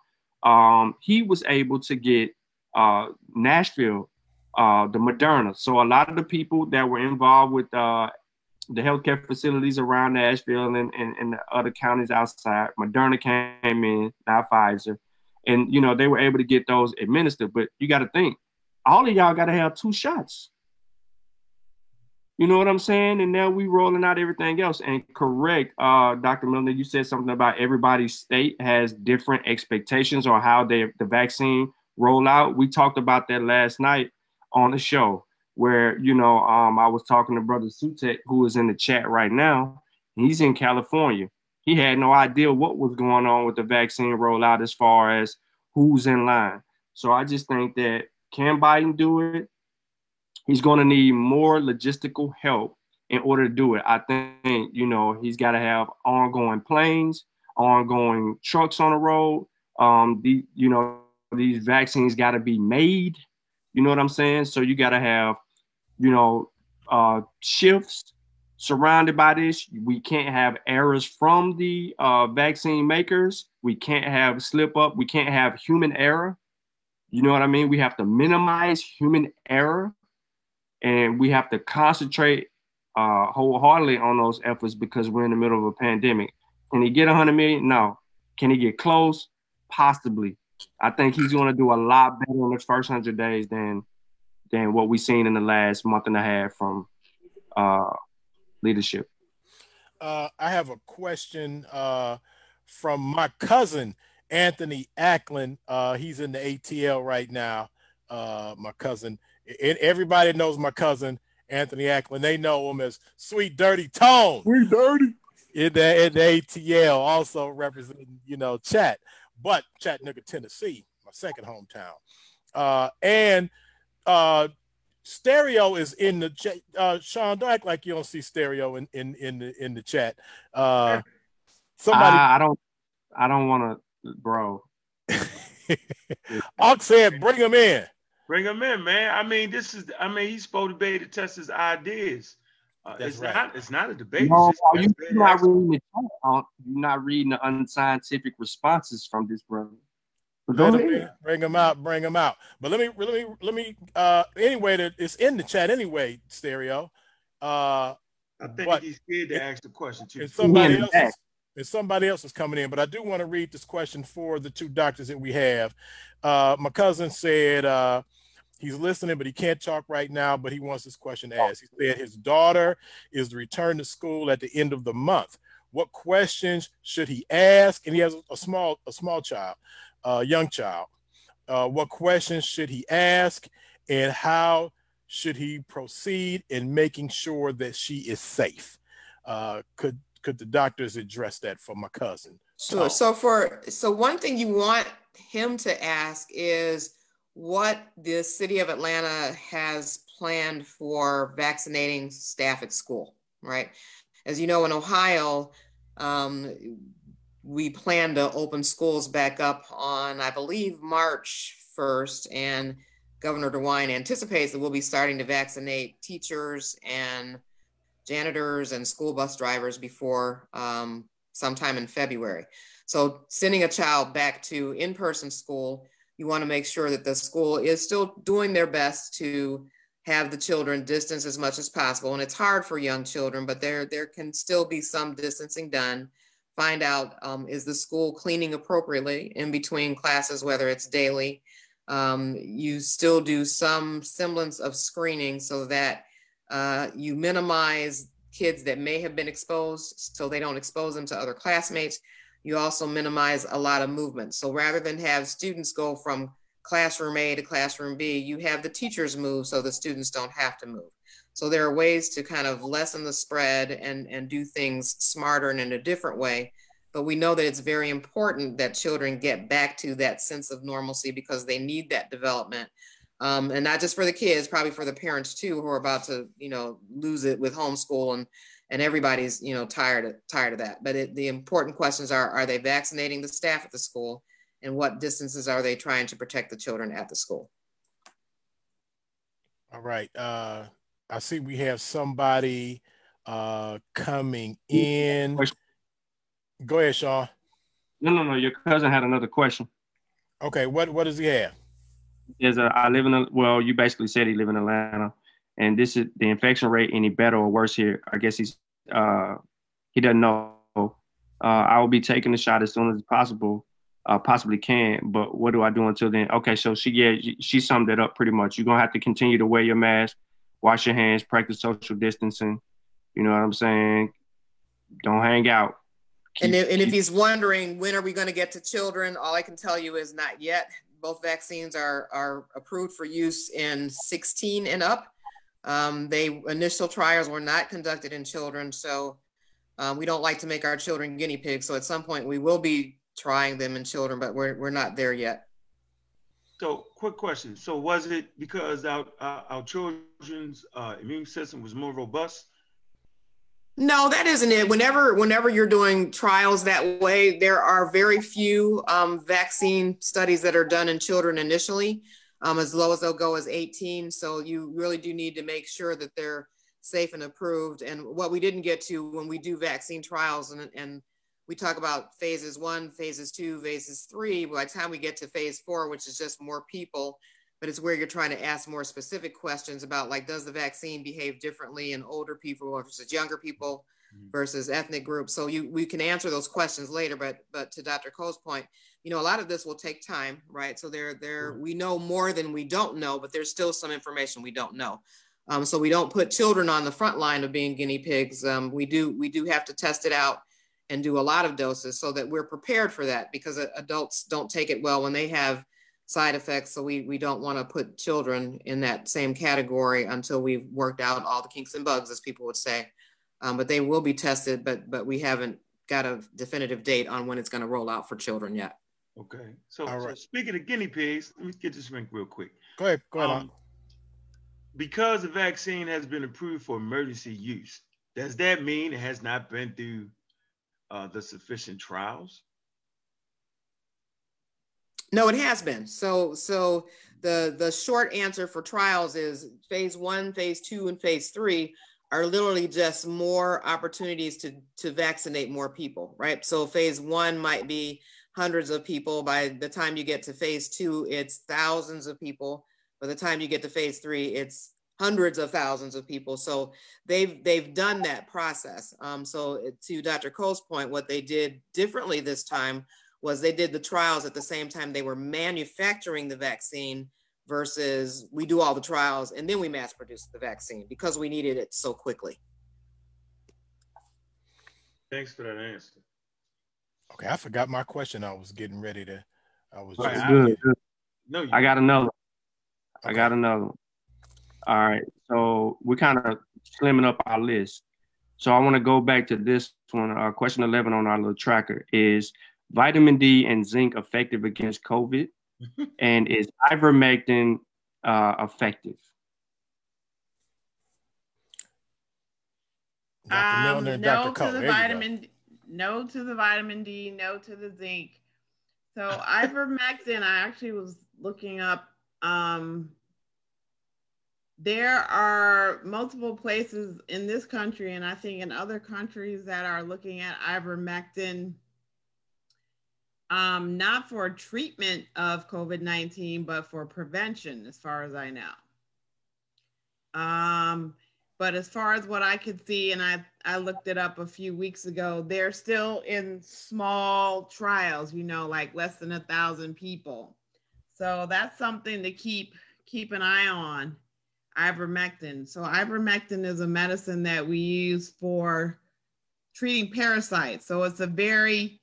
Um, he was able to get uh, Nashville, uh, the Moderna. So a lot of the people that were involved with uh, the healthcare facilities around Nashville and, and, and the other counties outside, Moderna came in, not Pfizer, and you know they were able to get those administered. But you got to think, all of y'all got to have two shots. You know what I'm saying? And now we rolling out everything else. And correct, uh, Dr. Milner, you said something about everybody's state has different expectations on how they the vaccine roll out. We talked about that last night on the show where, you know, um, I was talking to Brother Sutek, who is in the chat right now. He's in California. He had no idea what was going on with the vaccine rollout as far as who's in line. So I just think that can Biden do it? he's going to need more logistical help in order to do it. I think, you know, he's got to have ongoing planes, ongoing trucks on the road. Um, the, you know, these vaccines got to be made. You know what I'm saying? So you got to have, you know, uh, shifts surrounded by this. We can't have errors from the uh, vaccine makers. We can't have slip up. We can't have human error. You know what I mean? We have to minimize human error and we have to concentrate uh, wholeheartedly on those efforts because we're in the middle of a pandemic. Can he get 100 million? No. Can he get close? Possibly. I think he's going to do a lot better in the first 100 days than than what we've seen in the last month and a half from uh, leadership.
Uh, I have a question uh, from my cousin Anthony Ackland. Uh, he's in the ATL right now. Uh, my cousin, it, everybody knows my cousin Anthony Ackland. They know him as Sweet Dirty Tone.
Sweet Dirty.
In the, in the ATL, also representing, you know, Chat, but Chattanooga, Tennessee, my second hometown. Uh, and uh, stereo is in the chat. Uh, Sean, don't act like you don't see stereo in in in the in the chat. Uh,
somebody, I, I don't, I don't want to, bro. *laughs*
Ox said, "Bring him in."
Bring him in, man. I mean, this is. I mean, he's supposed to be able to test his ideas. Uh, it's right. not. It's not a debate.
No, you, are not reading the chat. You're not reading the unscientific responses from this brother.
Bring, bring him out. Bring them out. But let me. Let me. Let me. Uh, anyway, that it's in the chat anyway. Stereo. Uh,
I think he's scared to it, ask the question too.
And somebody else. Is, and somebody else is coming in, but I do want to read this question for the two doctors that we have. Uh, my cousin said. Uh, He's listening, but he can't talk right now. But he wants this question asked. He said his daughter is to return to school at the end of the month. What questions should he ask? And he has a small, a small child, a young child. Uh, what questions should he ask, and how should he proceed in making sure that she is safe? Uh, could could the doctors address that for my cousin?
Sure. So for so one thing you want him to ask is what the city of Atlanta has planned for vaccinating staff at school, right? As you know, in Ohio, um, we plan to open schools back up on, I believe, March 1st. And Governor DeWine anticipates that we'll be starting to vaccinate teachers and janitors and school bus drivers before um, sometime in February. So, sending a child back to in person school you want to make sure that the school is still doing their best to have the children distance as much as possible. And it's hard for young children, but there, there can still be some distancing done. Find out um, is the school cleaning appropriately in between classes, whether it's daily. Um, you still do some semblance of screening so that uh, you minimize kids that may have been exposed so they don't expose them to other classmates you also minimize a lot of movement. So rather than have students go from classroom A to classroom B, you have the teachers move so the students don't have to move. So there are ways to kind of lessen the spread and, and do things smarter and in a different way. But we know that it's very important that children get back to that sense of normalcy because they need that development. Um, and not just for the kids, probably for the parents too, who are about to, you know, lose it with homeschool and and everybody's you know tired of tired of that but it, the important questions are are they vaccinating the staff at the school and what distances are they trying to protect the children at the school
all right uh I see we have somebody uh, coming in. Go ahead, shaw
No, no, no. Your cousin had another question.
Okay, what what does he have?
Is uh, I live in a well, you basically said he live in Atlanta, and this is the infection rate any better or worse here? I guess he's uh he doesn't know. Uh, I will be taking the shot as soon as possible, uh, possibly can. But what do I do until then? Okay, so she yeah she summed it up pretty much. You're gonna have to continue to wear your mask, wash your hands, practice social distancing. You know what I'm saying? Don't hang out.
Keep, and, if, and if he's wondering when are we going to get to children, all I can tell you is not yet. Both vaccines are are approved for use in 16 and up. Um, they initial trials were not conducted in children, so um, we don't like to make our children guinea pigs. So at some point we will be trying them in children, but we're we're not there yet.
So, quick question. So, was it because our our, our children's uh, immune system was more robust?
No, that isn't it. Whenever whenever you're doing trials that way, there are very few um, vaccine studies that are done in children initially. Um, as low as they'll go is 18. So you really do need to make sure that they're safe and approved. And what we didn't get to when we do vaccine trials and, and we talk about phases one, phases two, phases three, by the time we get to phase four, which is just more people, but it's where you're trying to ask more specific questions about like, does the vaccine behave differently in older people versus younger people mm-hmm. versus ethnic groups? So you we can answer those questions later, but but to Dr. Cole's point, you know, a lot of this will take time, right? So there there we know more than we don't know, but there's still some information we don't know. Um, so we don't put children on the front line of being guinea pigs. Um, we do we do have to test it out and do a lot of doses so that we're prepared for that because adults don't take it well when they have side effects. So we, we don't want to put children in that same category until we've worked out all the kinks and bugs, as people would say. Um, but they will be tested, but but we haven't got a definitive date on when it's going to roll out for children yet.
Okay. So, right. so speaking of guinea pigs, let me get this ring real quick.
Go ahead. Go ahead. Um,
because the vaccine has been approved for emergency use, does that mean it has not been through uh, the sufficient trials?
No, it has been. So, so the the short answer for trials is phase one, phase two, and phase three are literally just more opportunities to to vaccinate more people, right? So phase one might be hundreds of people. By the time you get to phase two, it's thousands of people. By the time you get to phase three, it's hundreds of thousands of people. So they've they've done that process. Um, so to Dr. Cole's point, what they did differently this time was they did the trials at the same time they were manufacturing the vaccine versus we do all the trials and then we mass produce the vaccine because we needed it so quickly.
Thanks for that answer.
Okay, I forgot my question. I was getting ready to. I was
just good. No, I got another. Okay. I got another. All right, so we're kind of slimming up our list. So I want to go back to this one. Uh, question 11 on our little tracker is vitamin D and zinc effective against COVID? *laughs* and is ivermectin uh, effective?
Um, no to the vitamin, no to the vitamin D, no to the zinc. So *laughs* ivermectin, I actually was looking up. Um, there are multiple places in this country, and I think in other countries that are looking at ivermectin um, not for treatment of COVID 19, but for prevention, as far as I know. Um, but as far as what I could see, and I, I looked it up a few weeks ago, they're still in small trials, you know, like less than a thousand people. So that's something to keep keep an eye on. Ivermectin. So ivermectin is a medicine that we use for treating parasites. So it's a very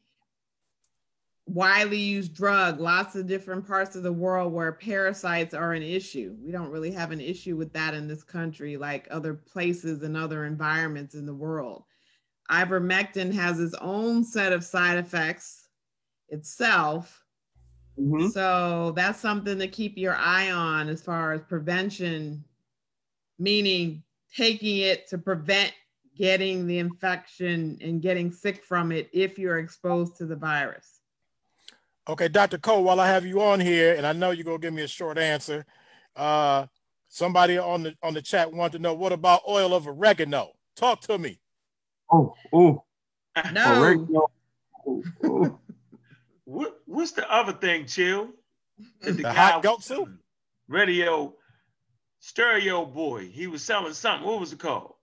widely used drug, lots of different parts of the world where parasites are an issue. We don't really have an issue with that in this country, like other places and other environments in the world. Ivermectin has its own set of side effects itself. Mm-hmm. So that's something to keep your eye on as far as prevention, meaning taking it to prevent getting the infection and getting sick from it if you're exposed to the virus.
Okay, Dr. Cole, while I have you on here, and I know you're gonna give me a short answer. Uh, somebody on the on the chat wanted to know what about oil of oregano? Talk to me.
Oh, oh,
No.
oregano. Oh, oh. *laughs*
What what's the other thing, Chill? That
The
guy
hot
was
goat soup?
Radio stereo boy. He was selling something. What was it called?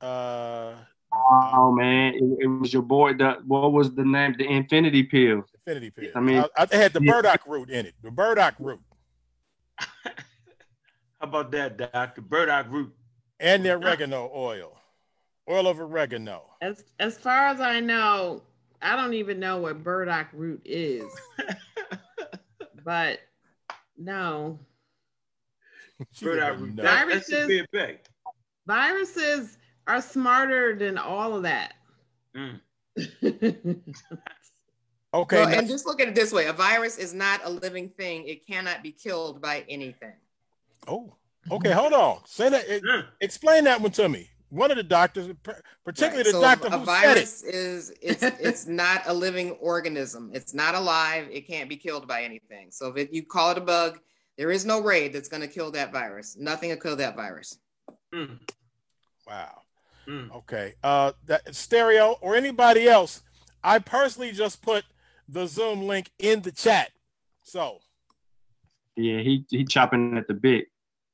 Uh,
Oh man, it, it was your boy. The what was the name? The Infinity Pill.
infinity pill.
I mean-
I, I had the
Yeah.
burdock root in it. The burdock root *laughs*
How about that, Doc? The burdock root.
and the oregano oil, oil of oregano.
As as far as I know, I don't even know what burdock root is. *laughs* but no,
burdock root.
know.
That- that's the
Viruses- viruses are smarter than all of that.
Mm. *laughs*
Okay,
Well, and just look at it this way: a virus is not a living thing; it cannot be killed by anything.
oh, okay, hold on. Say that. it-
Mm.
explain that one to me. One of the doctors, particularly
Right,
the
so
doctor
a
who said it.
virus is it's it's not a living organism. It's not alive. It can't be killed by anything. So if it, you call it a bug, there is no raid that's going to kill that virus. Nothing will kill that virus.
Mm.
Wow.
Mm.
Okay. Uh, that stereo or anybody else. I personally just put the Zoom link in the chat. So
Yeah, he he chopping at the bit.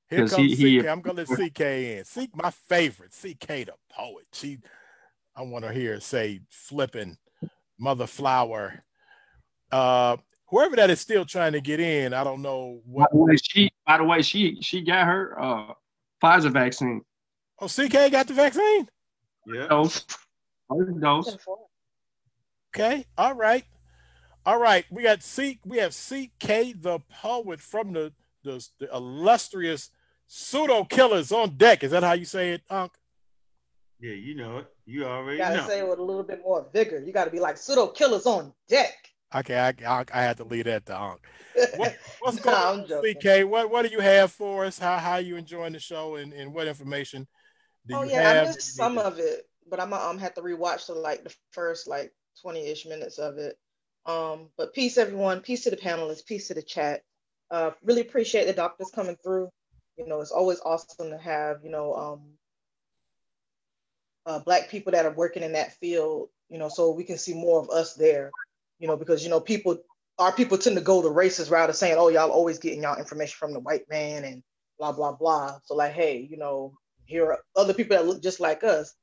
here
'Cause
comes
he- he-
CK. I'm gonna let CK in. C my favorite, CK the poet. She, I want to hear say flipping mother flower. Uh, whoever that is still trying to get in, I don't know
By
what.
the way, she by the way she she got her uh Pfizer vaccine
Oh, CK got the vaccine.
Yeah.
dose. First dose.
Okay. All right. All right. We got C. We have CK the poet from the the, the illustrious pseudo killers on deck. Is that how you say it, Unc?
Yeah, you know it. You already
You gotta
know.
say it with a little bit more vigor. You gotta be like pseudo killers on deck.
Okay, I, I, I had to leave that to Unc. *laughs* What, what's
Nah,
going
I'm
on,
joking.
CK? What what do you have for us? How how you enjoying the show and, and what information do
oh yeah, I missed some of it, but I'm um have to rewatch the like the first like 20-ish minutes of it. Um, but peace everyone, peace to the panelists, peace to the chat. Uh, really appreciate the doctors coming through. You know, it's always awesome to have you know um uh, black people that are working in that field. You know, so we can see more of us there. You know, because you know people our people tend to go the racist route of saying, oh y'all always getting y'all information from the white man and blah blah blah. So like, hey, you know, here are other people that look just like us.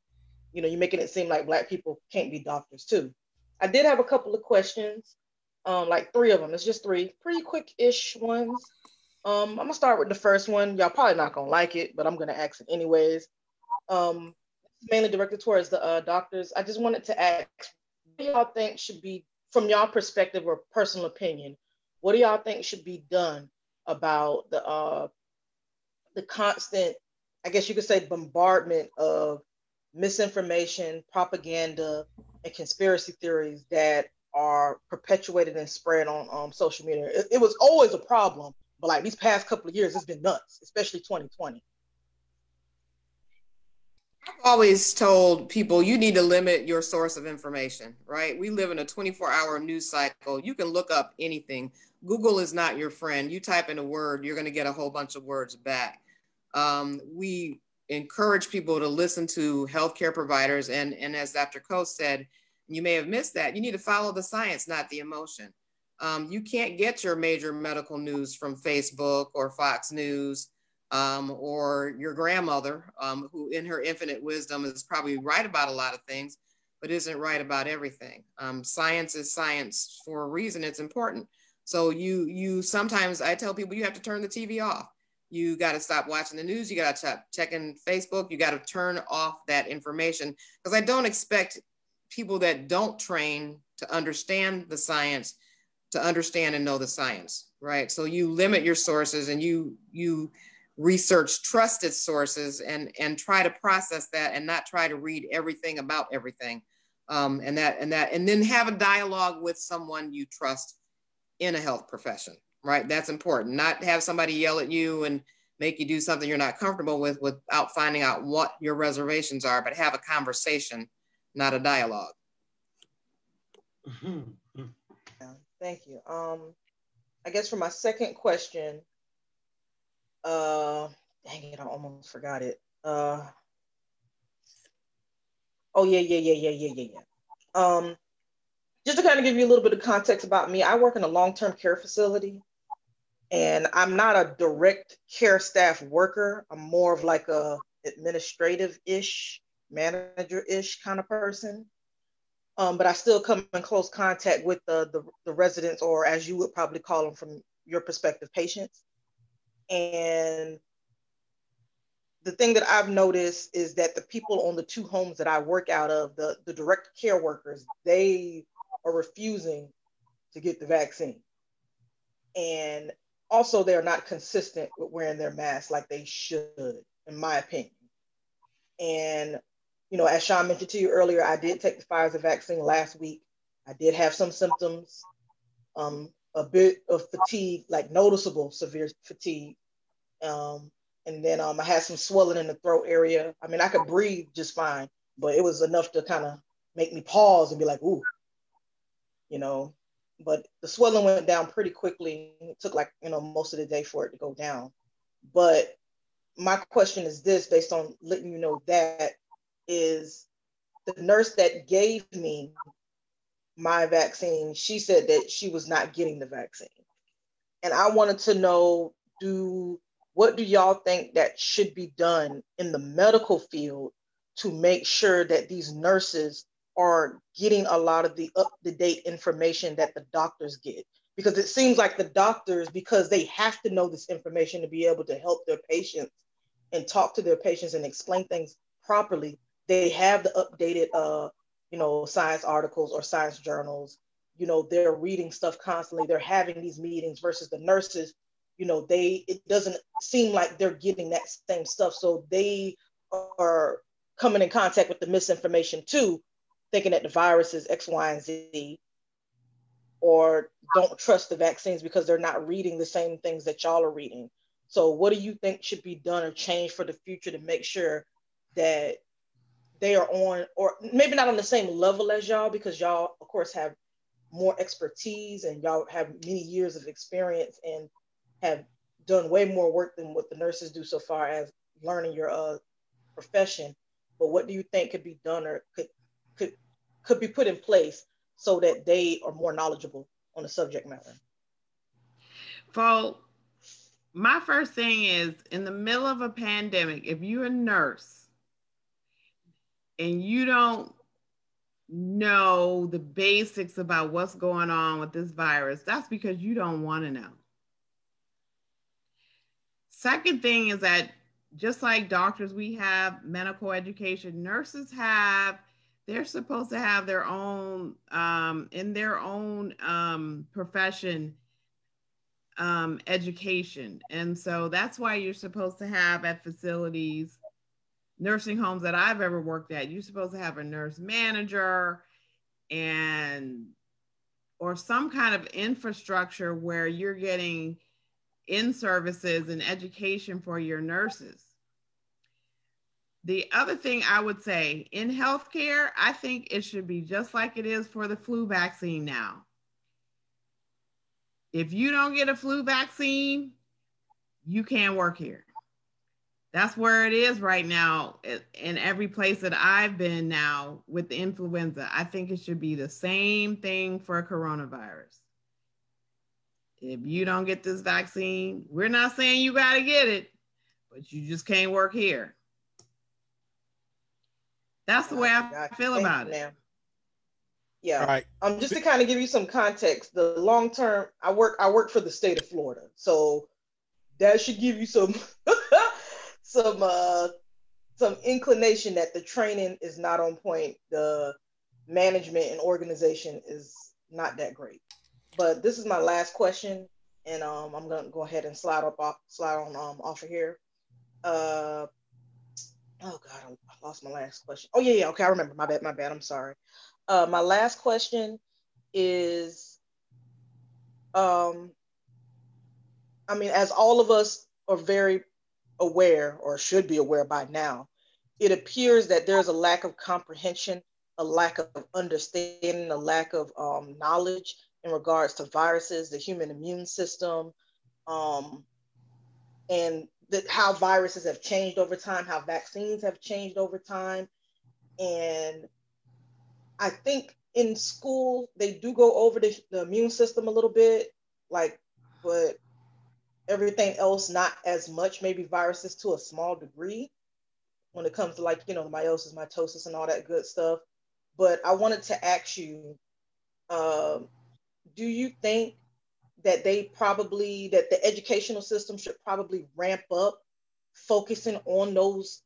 You know, you're making it seem like black people can't be doctors too. I did have a couple of questions, um, like three of them. It's just three, pretty quick-ish ones. Um, I'm gonna start with the first one. Y'all probably not gonna like it, but I'm gonna ask it anyways. Um, mainly directed towards the uh, doctors. I just wanted to ask, what y'all think should be, from y'all perspective or personal opinion, what do y'all think should be done about the uh, the constant, I guess you could say, bombardment of misinformation, propaganda, and conspiracy theories that are perpetuated and spread on um, social media. It, it was always a problem, but like these past couple of years, it's been nuts, especially 2020.
I've always told people you need to limit your source of information, right? We live in a 24 hour news cycle. You can look up anything. Google is not your friend. You type in a word, you're going to get a whole bunch of words back. Um, we encourage people to listen to healthcare providers. And, and as Dr. Coase said, you may have missed that. You need to follow the science, not the emotion. Um, you can't get your major medical news from Facebook or Fox News um, or your grandmother, um, who in her infinite wisdom is probably right about a lot of things, but isn't right about everything. Um, science is science for a reason. It's important. So you you sometimes I tell people you have to turn the TV off. You got to stop watching the news. You got to stop checking Facebook. You got to turn off that information because I don't expect people that don't train to understand the science to understand and know the science, right? So you limit your sources and you you research trusted sources and and try to process that and not try to read everything about everything um, and that and that and then have a dialogue with someone you trust in a health profession right that's important not have somebody yell at you and make you do something you're not comfortable with without finding out what your reservations are but have a conversation not a dialogue
Yeah, thank you. Um, I guess for my second question, uh, dang it, I almost forgot it. Uh, oh yeah, yeah, yeah, yeah, yeah, yeah, yeah. Um, just to kind of give you a little bit of context about me, I work in a long-term care facility, and I'm not a direct care staff worker. I'm more of like a administrative-ish, manager-ish kind of person. Um, but I still come in close contact with the, the, the residents, or as you would probably call them from your perspective, patients. And the thing that I've noticed is that the people on the two homes that I work out of, the, the direct care workers, they are refusing to get the vaccine. And also, they're not consistent with wearing their masks like they should, in my opinion. And, you know, as Sean mentioned to you earlier, I did take the Pfizer vaccine last week. I did have some symptoms, um, a bit of fatigue, like noticeable severe fatigue. Um, and then um, I had some swelling in the throat area. I mean, I could breathe just fine, but it was enough to kind of make me pause and be like, ooh, you know. But the swelling went down pretty quickly. It took like, you know, most of the day for it to go down. But my question is this based on letting you know that is the nurse that gave me my vaccine, she said that she was not getting the vaccine. And I wanted to know do what do y'all think that should be done in the medical field to make sure that these nurses are getting a lot of the up to date information that the doctors get? Because it seems like the doctors, because they have to know this information to be able to help their patients and talk to their patients and explain things properly, they have the updated, uh, you know, science articles or science journals. You know, they're reading stuff constantly. They're having these meetings versus the nurses you know they it doesn't seem like they're getting that same stuff so they are coming in contact with the misinformation too thinking that the virus is x y and z or don't trust the vaccines because they're not reading the same things that y'all are reading so what do you think should be done or changed for the future to make sure that they are on or maybe not on the same level as y'all because y'all of course have more expertise and y'all have many years of experience and have done way more work than what the nurses do so far as learning your uh, profession. But what do you think could be done or could could could be put in place so that they are more knowledgeable on the subject matter?
So my first thing is in the middle of a pandemic, if you're a nurse and you don't know the basics about what's going on with this virus, that's because you don't want to know. Second thing is that just like doctors, we have medical education. Nurses have, they're supposed to have their own, um, in their own um, profession, um, education. And so that's why you're supposed to have at facilities, nursing homes that I've ever worked at, you're supposed to have a nurse manager and or some kind of infrastructure where you're getting in services and education for your nurses. The other thing I would say in healthcare, I think it should be just like it is for the flu vaccine now. If you don't get a flu vaccine, you can't work here. That's where it is right now in every place that I've been now with the influenza. I think it should be the same thing for coronavirus if you don't get this vaccine, we're not saying you got to get it, but you just can't work here. That's the way I feel about it.
Yeah. All right. Um, just to kind of give you some context, the long term, I work I work for the state of Florida, so that should give you some *laughs* some uh some inclination that the training is not on point. The management and organization is not that great. But this is my last question, and um, I'm gonna go ahead and slide up off, slide on um, off of here. Uh, oh God, I lost my last question. Oh yeah, yeah, okay, I remember. My bad, my bad. I'm sorry. Uh, my last question is, um, I mean, as all of us are very aware or should be aware by now, it appears that there's a lack of comprehension, a lack of understanding, a lack of um, knowledge in regards to viruses, the human immune system, um, and that how viruses have changed over time, how vaccines have changed over time. And I think in school they do go over the, the immune system a little bit, like, but everything else not as much, maybe viruses to a small degree when it comes to like, you know, meiosis, mitosis, and all that good stuff. But I wanted to ask you, um, do you think that they probably that the educational system should probably ramp up focusing on those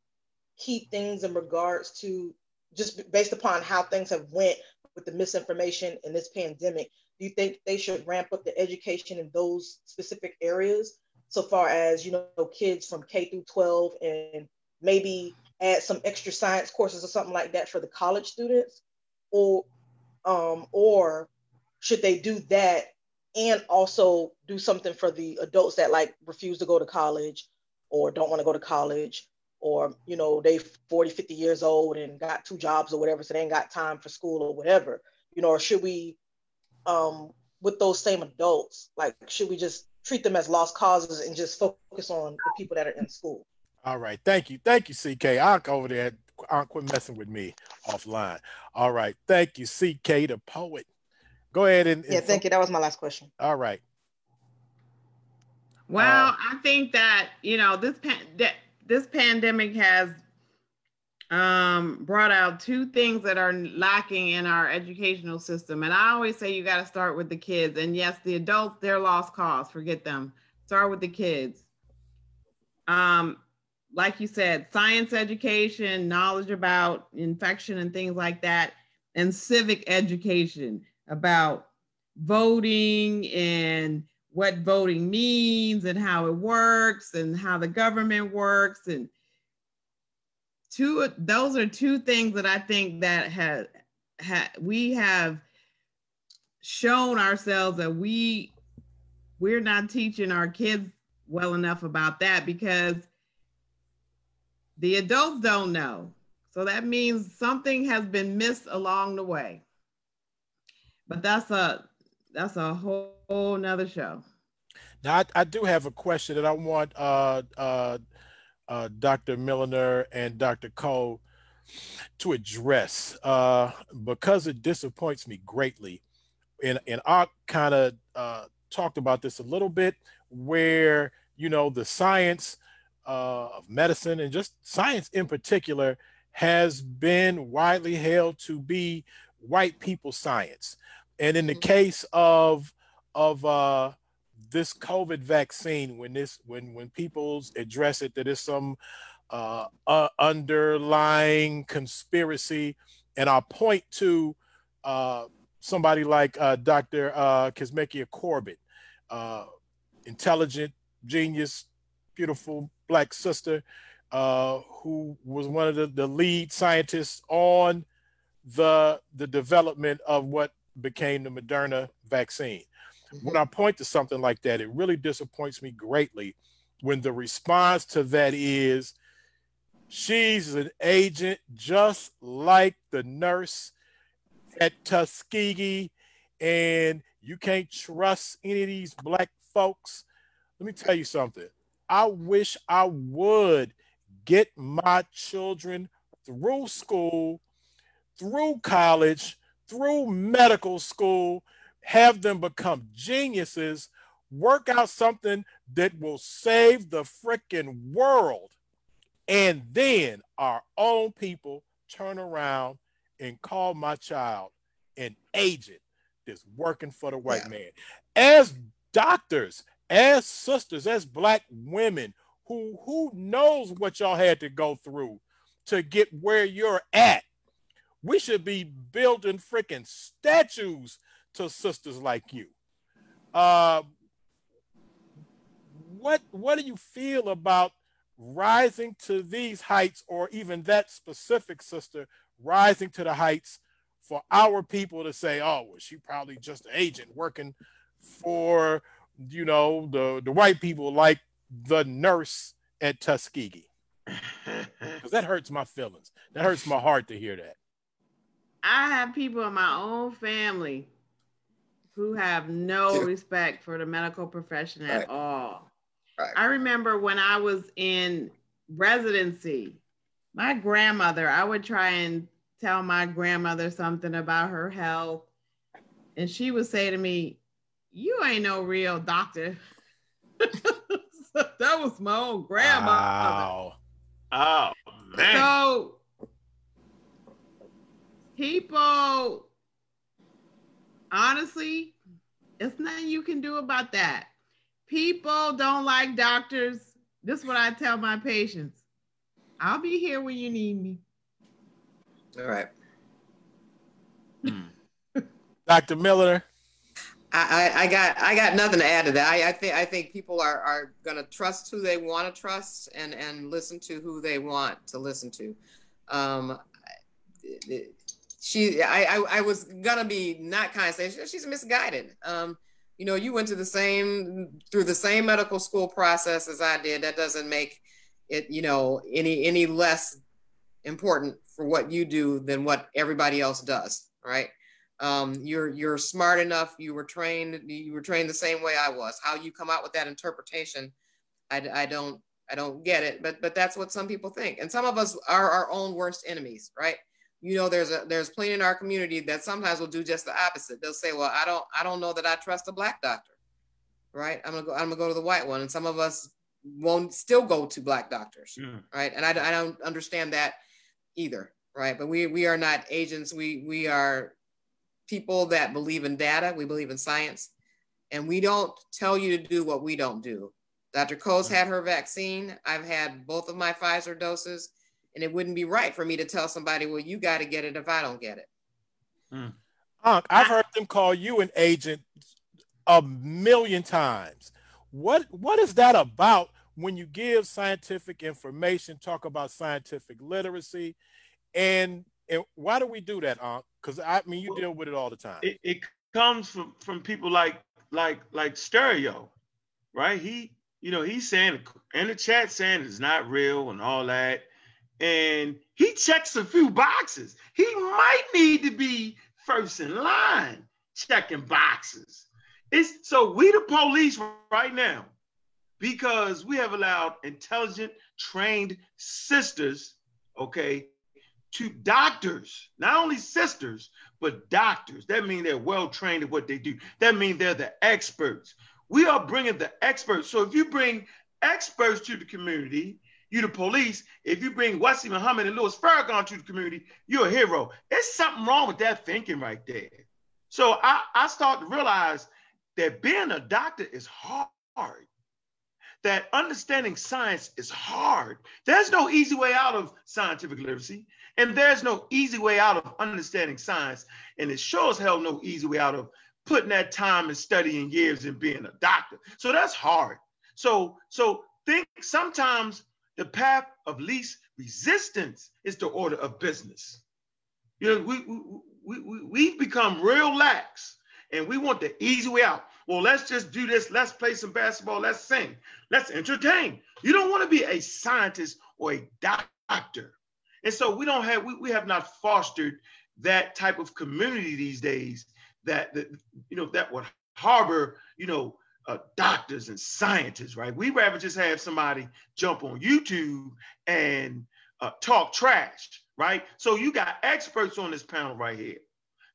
key things in regards to just based upon how things have went with the misinformation in this pandemic. Do you think they should ramp up the education in those specific areas? So far as you know kids from k through 12 and maybe add some extra science courses or something like that for the college students? Or um, or should they do that and also do something for the adults that like refuse to go to college or don't want to go to college or you know they 40 50 years old and got two jobs or whatever so they ain't got time for school or whatever. You know or should we um with those same adults like should we just treat them as lost causes and just focus on the people that are in school?
All right. Thank you. Thank you ck i'll go over there i'll quit messing with me offline. All right. Thank you ck the poet go ahead and, and
yeah thank you that was my last question
all right
well, uh, I think that you know this pan- that this pandemic has um, brought out two things that are lacking in our educational system, and I always say you got to start with the kids. And yes, the adults they're lost cause. Forget them. Start with the kids. Um, like you said, science education, knowledge about infection and things like that, and civic education about voting and what voting means and how it works and how the government works and two those are two things that I think that has ha, we have shown ourselves that we we're not teaching our kids well enough about that because the adults don't know. So that means something has been missed along the way. But that's a that's a whole, whole nother show.
Now, I, I, do have a question that I want uh, uh, uh, Dr. Milliner and Dr. Cole to address uh, because it disappoints me greatly. And, and I kind of uh, talked about this a little bit where, you know, the science uh, of medicine and just science in particular has been widely held to be white people science and in the mm-hmm. case of of uh, this COVID vaccine, when this when when people address it that it's some uh, uh, underlying conspiracy, and I'll point to uh, somebody like uh, Dr. Uh, Kizzmekia Corbett, uh, intelligent, genius, beautiful black sister, uh, who was one of the, the lead scientists on the the development of what became the Moderna vaccine. Mm-hmm. When I point to something like that, it really disappoints me greatly when the response to that is she's an agent just like the nurse at Tuskegee, and you can't trust any of these black folks. Let me tell you something. I wish I would get my children through school, through college, through medical school, have them become geniuses, work out something that will save the freaking world. And then our own people turn around and call my child an agent that's working for the white yeah. man. As doctors, as sisters, as black women, who who knows what y'all had to go through to get where you're at we should be building freaking statues to sisters like you. Uh, what what do you feel about rising to these heights, or even that specific sister rising to the heights for our people to say, "Oh, well, she probably just an agent working for you know the the white people, like the nurse at Tuskegee." *laughs* Because that hurts my feelings. That hurts my heart to hear that.
I have people in my own family who have no respect for the medical profession at all.
Right.
I remember when I was in residency, my grandmother, I would try and tell my grandmother something about her health. And she would say to me, You ain't no real doctor. *laughs* that was my own grandma.
Wow.
Oh man.
So people, honestly, it's nothing you can do about that. People don't like doctors. This is what I tell my patients. I'll be here when you need me.
All right. *laughs*
Dr. Miller.
I, I, I got I got nothing to add to that. I, I think I think people are, are gonna trust who they want to trust and and listen to who they want to listen to. Um, she I, I, I was gonna be not kind of say she's misguided. Um, you know, you went to the same through the same medical school process as I did. That doesn't make it you know any any less important for what you do than what everybody else does. Right? um, you're you're smart enough you were trained you were trained the same way i was how you come out with that interpretation i, I don't i don't get it but but that's what some people think and some of us are our own worst enemies right you know there's a there's plenty in our community that sometimes will do just the opposite they'll say well i don't i don't know that i trust a black doctor right i'm gonna go i'm gonna go to the white one and some of us won't still go to black doctors
Mm.
right and I, I don't understand that either right but we we are not agents we we are people that believe in data, we believe in science, and we don't tell you to do what we don't do. Dr. Cole's had her vaccine. I've had both of my Pfizer doses, and it wouldn't be right for me to tell somebody, well, you got to get it if I don't get it. Hmm.
Unc, I've heard them call you an agent a million times. What what is that about when you give scientific information, talk about scientific literacy, and and why do we do that, Unc? Because I mean you deal with it all the time.
It, it comes from from people like like like Stereo, right? He you know he's saying in the chat saying it's not real and all that, and he checks a few boxes. He might need to be first in line checking boxes. It's so we the police right now because we have allowed intelligent, trained sisters, okay, to doctors, not only sisters, but doctors. That means they're well trained at what they do. That means they're the experts. We are bringing the experts. So if you bring experts to the community, you the police. If you bring Wesley Muhammad and Louis Farrakhan to the community, you're a hero. There's something wrong with that thinking right there. So I, I start to realize that being a doctor is hard. That understanding science is hard. There's no easy way out of scientific literacy, and there's no easy way out of understanding science. And it sure as hell no easy way out of putting that time and studying years and being a doctor. So that's hard. So so think sometimes the path of least resistance is the order of business. You know, we, we, we, we've become real lax and we want the easy way out. Well, let's just do this. Let's play some basketball. Let's sing. Let's entertain. You don't want to be a scientist or a doctor. And so we don't have, we, we have not fostered that type of community these days that, that you know, that would harbor, you know, uh, doctors and scientists, right? We'd rather just have somebody jump on YouTube and uh, talk trash, right? So you got experts on this panel right here,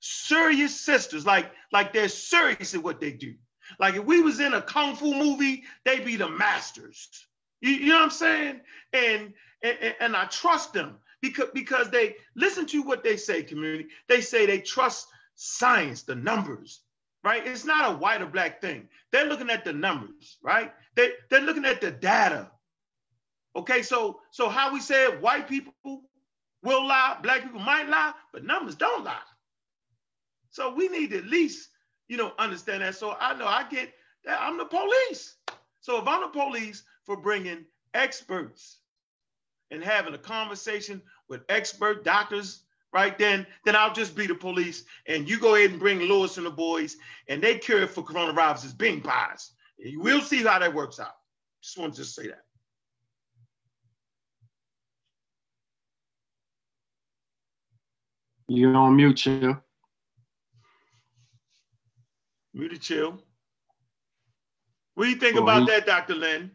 serious sisters, like like they're serious at what they do. Like if we was in a kung fu movie, they be the masters. You, you know what I'm saying? And, and and I trust them because because they listen to what they say, community. They say they trust science, the numbers, right? It's not a white or black thing. They're looking at the numbers, right? They, they're looking at the data. Okay, so so how we said white people will lie, black people might lie, but numbers don't lie. So we need to at least, you know, understand that. So I know I get that I'm the police. So if I'm the police for bringing experts and having a conversation with expert doctors, right then, then I'll just be the police, and you go ahead and bring Lewis and the boys, and they cure for coronavirus as being pies. We'll see how that works out. Just want to just say that.
You're on mute, chill.
Mute chill. What do you think about that, Dr. Lynn?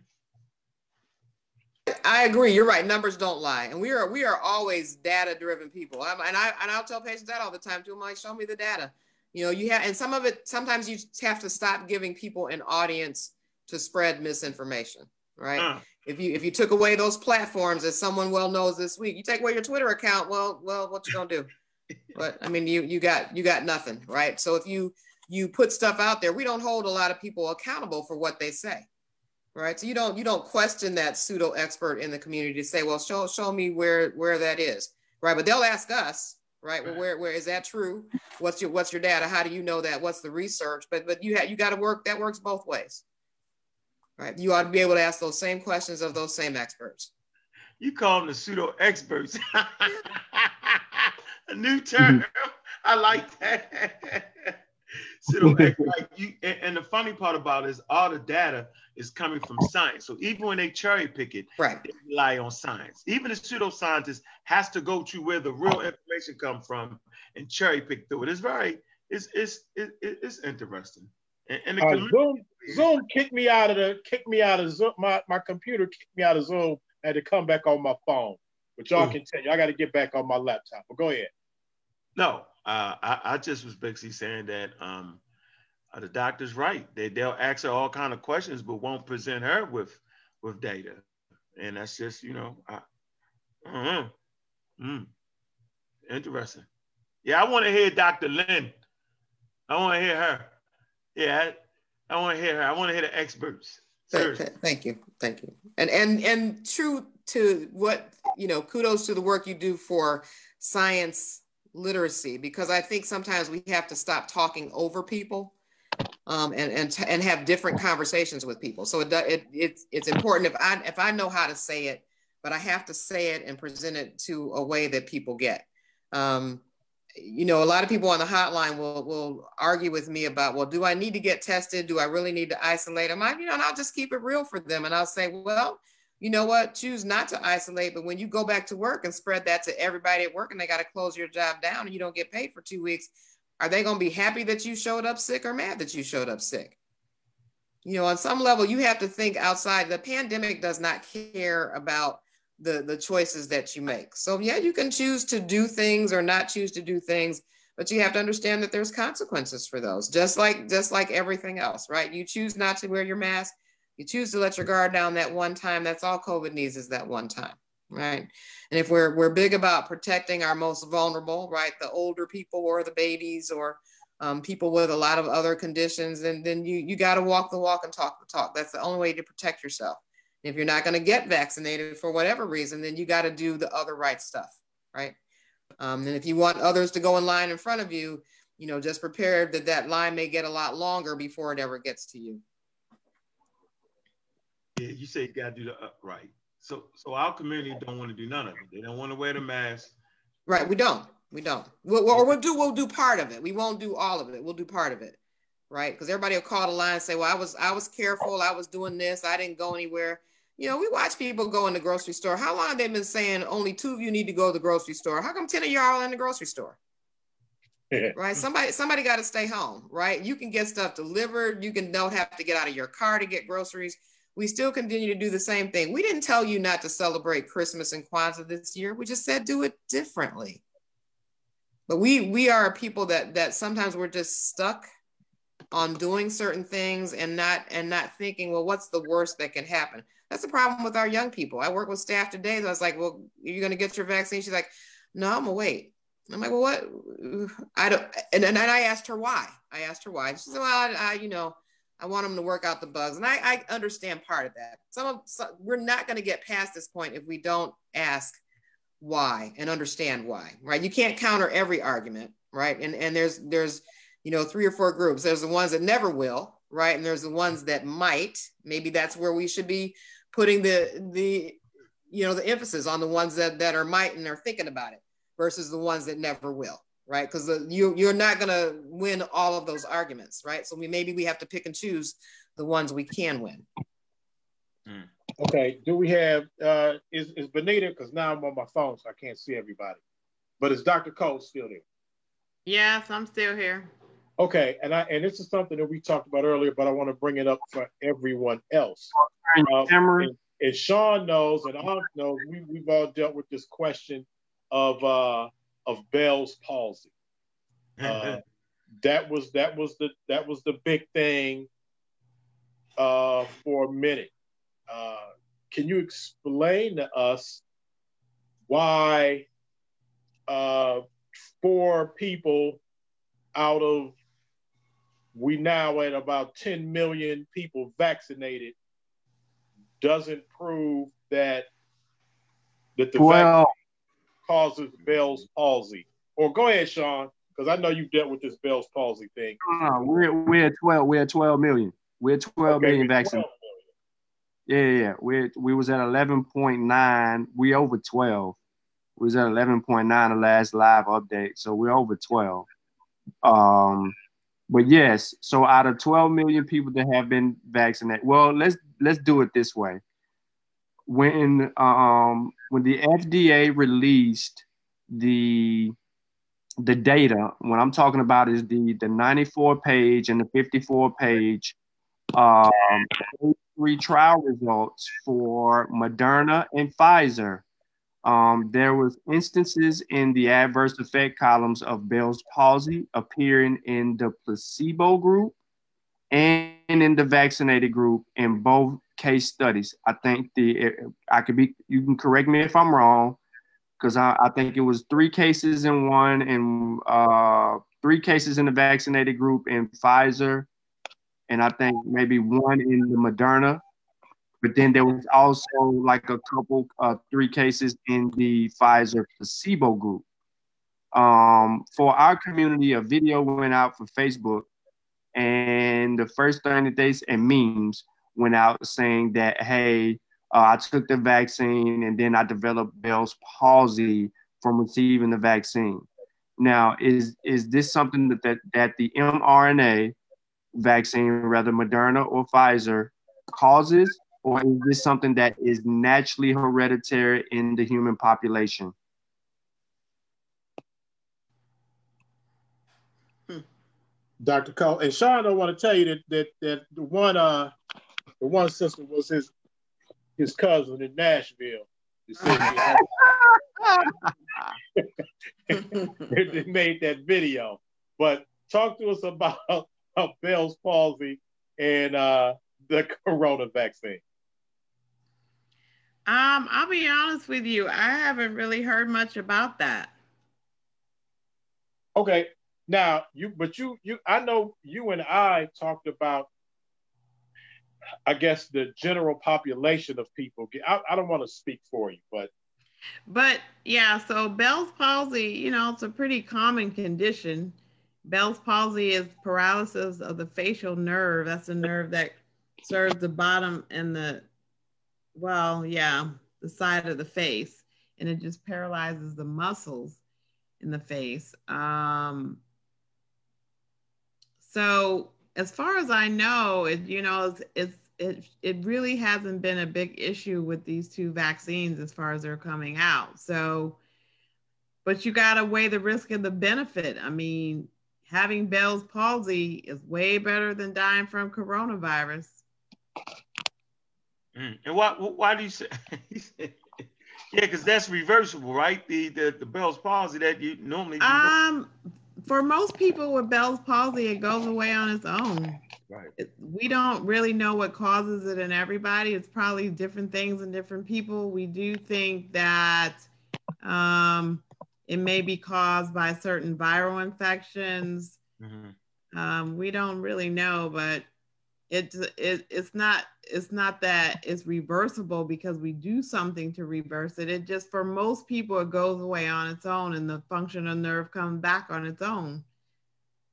I agree. You're right. Numbers don't lie, and we are we are always data driven people. I'm, and I and I'll tell patients that all the time too. I'm like, show me the data. You know, you have, and some of it. Sometimes you have to stop giving people an audience to spread misinformation. Right. Uh. If you if you took away those platforms, as someone well knows this week, you take away your Twitter account. Well, well, what you gonna do? *laughs* but I mean, you you got you got nothing, right? So if you you put stuff out there, we don't hold a lot of people accountable for what they say right? So you don't you don't question that pseudo expert in the community to say, well, show show me where where that is, right? But they'll ask us, right? Well, where where is that true? What's your what's your data? How do you know that? What's the research? But but you have you got to work that works both ways, right? You ought to be able to ask those same questions of those same experts.
You call them the pseudo experts. *laughs* A new term. *laughs* I like that. *laughs* *laughs* like you, and the funny part about it is all the data is coming from science. So even when they cherry pick it,
right.
they rely on science. Even the pseudoscientist has to go to where the real information comes from and cherry pick through it. It's very, it's it's it's interesting. And, and
uh, Zoom Zoom kicked me out of the kicked me out of Zoom. My my computer kicked me out of Zoom. I had to come back on my phone. But y'all continue. I got to get back on my laptop. But go ahead.
No, uh, I, I just was basically saying that um, uh, the doctor's right. They they'll ask her all kind of questions, but won't present her with with data, and that's just you know, I, uh-huh. mm, interesting. Yeah, I want to hear Dr. Lynn. I want to hear her. Yeah, I, I want to hear her. I want to hear the experts.
Seriously. Thank you, thank you. And and and true to what you know, kudos to the work you do for science literacy because I think sometimes we have to stop talking over people um, and and and have different conversations with people. So it, it it's it's important if I if I know how to say it, but I have to say it and present it to a way that people get. Um, you know, a lot of people on the hotline will will argue with me about, well, do I need to get tested? Do I really need to isolate? I'm like, you know, and I'll just keep it real for them, and I'll say, well, you know what? Choose not to isolate, but when you go back to work and spread that to everybody at work, and they got to close your job down, and you don't get paid for two weeks, are they going to be happy that you showed up sick or mad that you showed up sick? You know, on some level, you have to think outside. The pandemic does not care about the, the choices that you make. So, yeah, you can choose to do things or not choose to do things, but you have to understand that there's consequences for those, just like just like everything else, right? You choose not to wear your mask, you choose to let your guard down that one time. That's all COVID needs is that one time right? And if we're we're big about protecting our most vulnerable, right, the older people or the babies or um, people with a lot of other conditions, then then you you got to walk the walk and talk the talk. That's the only way to protect yourself. if you're not going to get vaccinated for whatever reason, then you got to do the other right stuff, right? Um, and if you want others to go in line in front of you, you know, just prepare that that line may get a lot longer before it ever gets to you.
Yeah, you say you got to do the uh, right. So so our community don't want to do none of it. They don't want to wear the mask.
Right. We don't. We don't. We'll, or we'll do we'll do part of it. We won't do all of it. We'll do part of it. Right. Because everybody will call the line and say, Well, I was I was careful, I was doing this, I didn't go anywhere. You know, we watch people go in the grocery store. How long have they been saying only two of you need to go to the grocery store? How come 10 of y'all in the grocery store? *laughs* right. Somebody somebody got to stay home, right? You can get stuff delivered. You can don't have to get out of your car to get groceries we still continue to do the same thing. We didn't tell you not to celebrate Christmas and Kwanzaa this year. We just said do it differently. But we we are people that that sometimes we're just stuck on doing certain things and not and not thinking, well, what's the worst that can happen? That's the problem with our young people. I work with staff today. So I was like, well, you're gonna get your vaccine. She's like, no, I'm gonna wait. I'm like, well, what? I don't. And then I asked her why. I asked her why. She said, well, I, I you know, I want them to work out the bugs. And I, I understand part of that. Some of some, we're not going to get past this point if we don't ask why and understand why, right? You can't counter every argument, right? And and there's there's you know three or four groups. There's the ones that never will, right? And there's the ones that might. Maybe that's where we should be putting the the you know the emphasis on the ones that that are might and are thinking about it versus the ones that never will right? Because you you're not gonna win all of those arguments, right? So we maybe we have to pick and choose the ones we can win.
Hmm. Okay. Do we have uh is is Benita? Because now I'm on my phone, so I can't see everybody. But is Dr. Cole still there?
Yes, I'm still here.
Okay, and I and this is something that we talked about earlier, but I want to bring it up for everyone else.
Uh, camera.
and Sean knows, and Ark knows, we, we've all dealt with this question of uh, of Bell's palsy. *laughs* Uh, that was that was the that was the big thing uh, for a minute. Uh, can you explain to us why uh, four people out of we now at about 10 million people vaccinated doesn't prove that that the
Well-
vaccine causes Bell's palsy. Or go ahead, Sean, because I know you've dealt with this Bell's palsy thing.
Uh, we're we're at twelve. We're at twelve million. We're twelve
Okay,
million vaccinated. Yeah, yeah, yeah. We we was at eleven point nine. We over twelve. We was at eleven point nine the last live update, so we're over twelve. Um, but yes, so out of twelve million people that have been vaccinated, well, let's let's do it this way. When um when the FDA released the the data, what I'm talking about is the the 94 page and the 54 page um, three trial results for Moderna and Pfizer. Um, there was instances in the adverse effect columns of Bell's palsy appearing in the placebo group and in the vaccinated group in both case studies. I think the I could be you can correct me if I'm wrong because I, I think it was three cases in one and uh, three cases in the vaccinated group in Pfizer and I think maybe one in the Moderna. But then there was also like a couple, uh, three cases in the Pfizer placebo group. Um, for our community, a video went out for Facebook, and the first thing that they and memes went out saying that, hey, uh, I took the vaccine and then I developed Bell's palsy from receiving the vaccine. Now, is is this something that that, that the mRNA vaccine, whether Moderna or Pfizer, causes, or is this something that is naturally hereditary in the human population?
Dr. Cole and Sean, I want to tell you that that that the one uh the one sister was his his cousin in Nashville. *laughs* *laughs* They, made that video. But talk to us about, about Bell's palsy and uh, the corona vaccine.
Um, I'll be honest with you, I haven't really heard much about that.
Okay, now you, but you, you, I know you and I talked about, I guess the general population of people. I, I don't want to speak for you, but
But yeah, so Bell's palsy, you know, it's a pretty common condition. Bell's palsy is paralysis of the facial nerve. That's the nerve that serves the bottom and the, well, yeah, the side of the face. And it just paralyzes the muscles in the face. Um, so as far as I know, it, you know, it's, it's it, it really hasn't been a big issue with these two vaccines as far as they're coming out. So, but you got to weigh the risk and the benefit. I mean, having Bell's palsy is way better than dying from coronavirus.
Mm. And why why do you say? *laughs* yeah, because that's reversible, right? The, the the Bell's palsy that you normally.
Um, for most people with Bell's palsy, it goes away on its own.
Right.
We don't really know what causes it in everybody. It's probably different things in different people. We do think that um, it may be caused by certain viral infections.
Mhm.
Um, we don't really know, but it's it, it's not it's not that it's reversible because we do something to reverse it. It just for most people it goes away on its own and the function of nerve comes back on its own.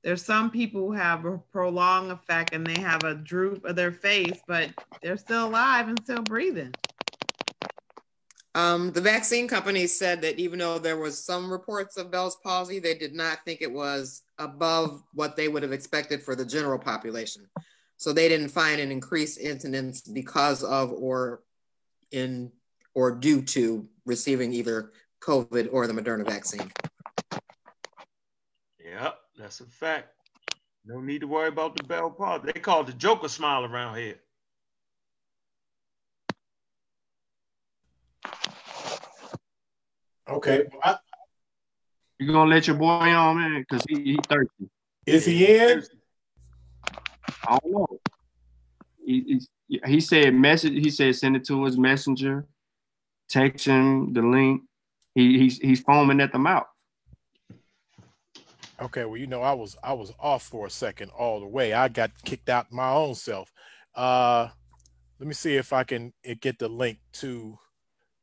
There's some people who have a prolonged effect and they have a droop of their face, but they're still alive and still breathing.
Um, the vaccine company said that even though there was some reports of Bell's palsy, they did not think it was above what they would have expected for the general population. So they didn't find an increased incidence because of or in or due to receiving either COVID or the Moderna vaccine.
Yep, that's a fact. No need to worry about the bell part. They call the Joker smile around here.
Okay. Well, I,
you gonna let your boy on, man? Cause he, he thirsty.
Is he in? Thirsty.
I don't know. He, he, he said message. He said send it to his messenger. Text him the link. He he's he's foaming at the mouth.
Okay, well, you know, I was I was off for a second all the way. I got kicked out my own self. Uh let me see if I can uh, get the link to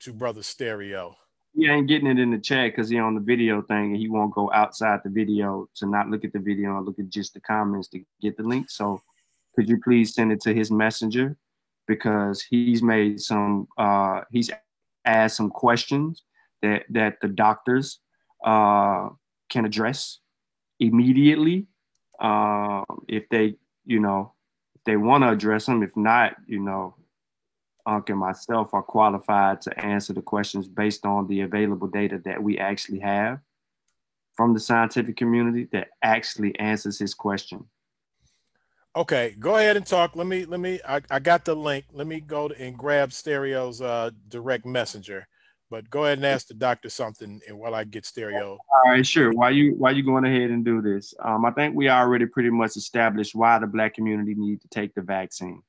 to Brother Stereo.
He ain't getting it in the chat because he on the video thing and he won't go outside the video to not look at the video and look at just the comments to get the link. So could you please send it to his messenger because he's made some uh he's asked some questions that that the doctors uh can address immediately uh, if they you know if they want to address them if not you know Unc and myself are qualified to answer the questions based on the available data that we actually have from the scientific community that actually answers his question.
Okay, go ahead and talk. Let me let me I, I got the link. Let me go to, and grab Stereo's uh direct messenger. But go ahead and ask the doctor something and while I get Stereo.
All right, sure. Why you why you going ahead and do this? Um, I think we already pretty much established why the black community need to take the vaccine.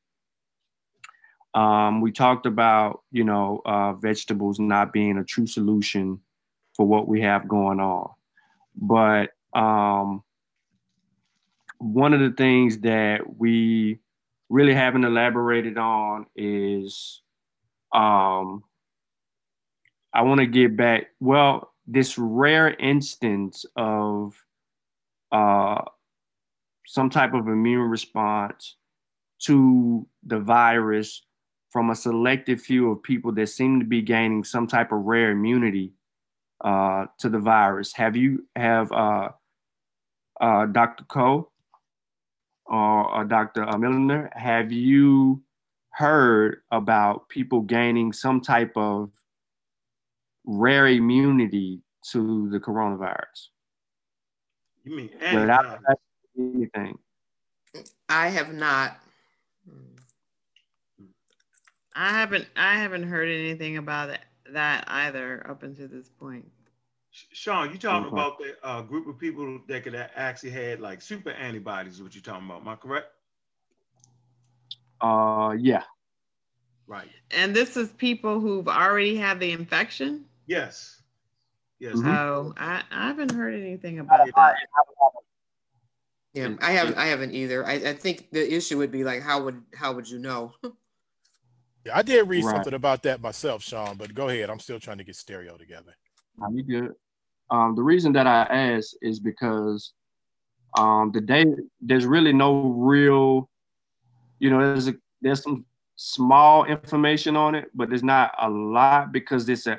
Um, we talked about you know uh, vegetables not being a true solution for what we have going on, but um, one of the things that we really haven't elaborated on is um, I want to get back. Well, this rare instance of uh, some type of immune response to the virus from a selected few of people that seem to be gaining some type of rare immunity uh, to the virus. Have you have uh, uh, Dr. Cole or uh, Dr. Milliner? Have you heard about people gaining some type of rare immunity to the coronavirus
You mean
without anything?
I have not.
I haven't I haven't heard anything about it, that either up until this point.
Sean, you talking
Okay.
about the uh, group of people that could a- actually had like super antibodies? Is what you're talking about? Am I correct?
Uh, yeah.
Right.
And this is people who've already had the infection.
Yes. Yes.
Mhm.
Oh, I, I haven't heard anything about that.
Yeah, I haven't. I haven't either. I, I think the issue would be like, how would how would you know? *laughs*
Yeah, I did read
Right.
something about that myself, Sean, but go ahead. I'm still trying to get stereo together.
You good? Um, the reason that I asked is because um, the day there's really no real, you know, there's a there's some small information on it, but there's not a lot because it's a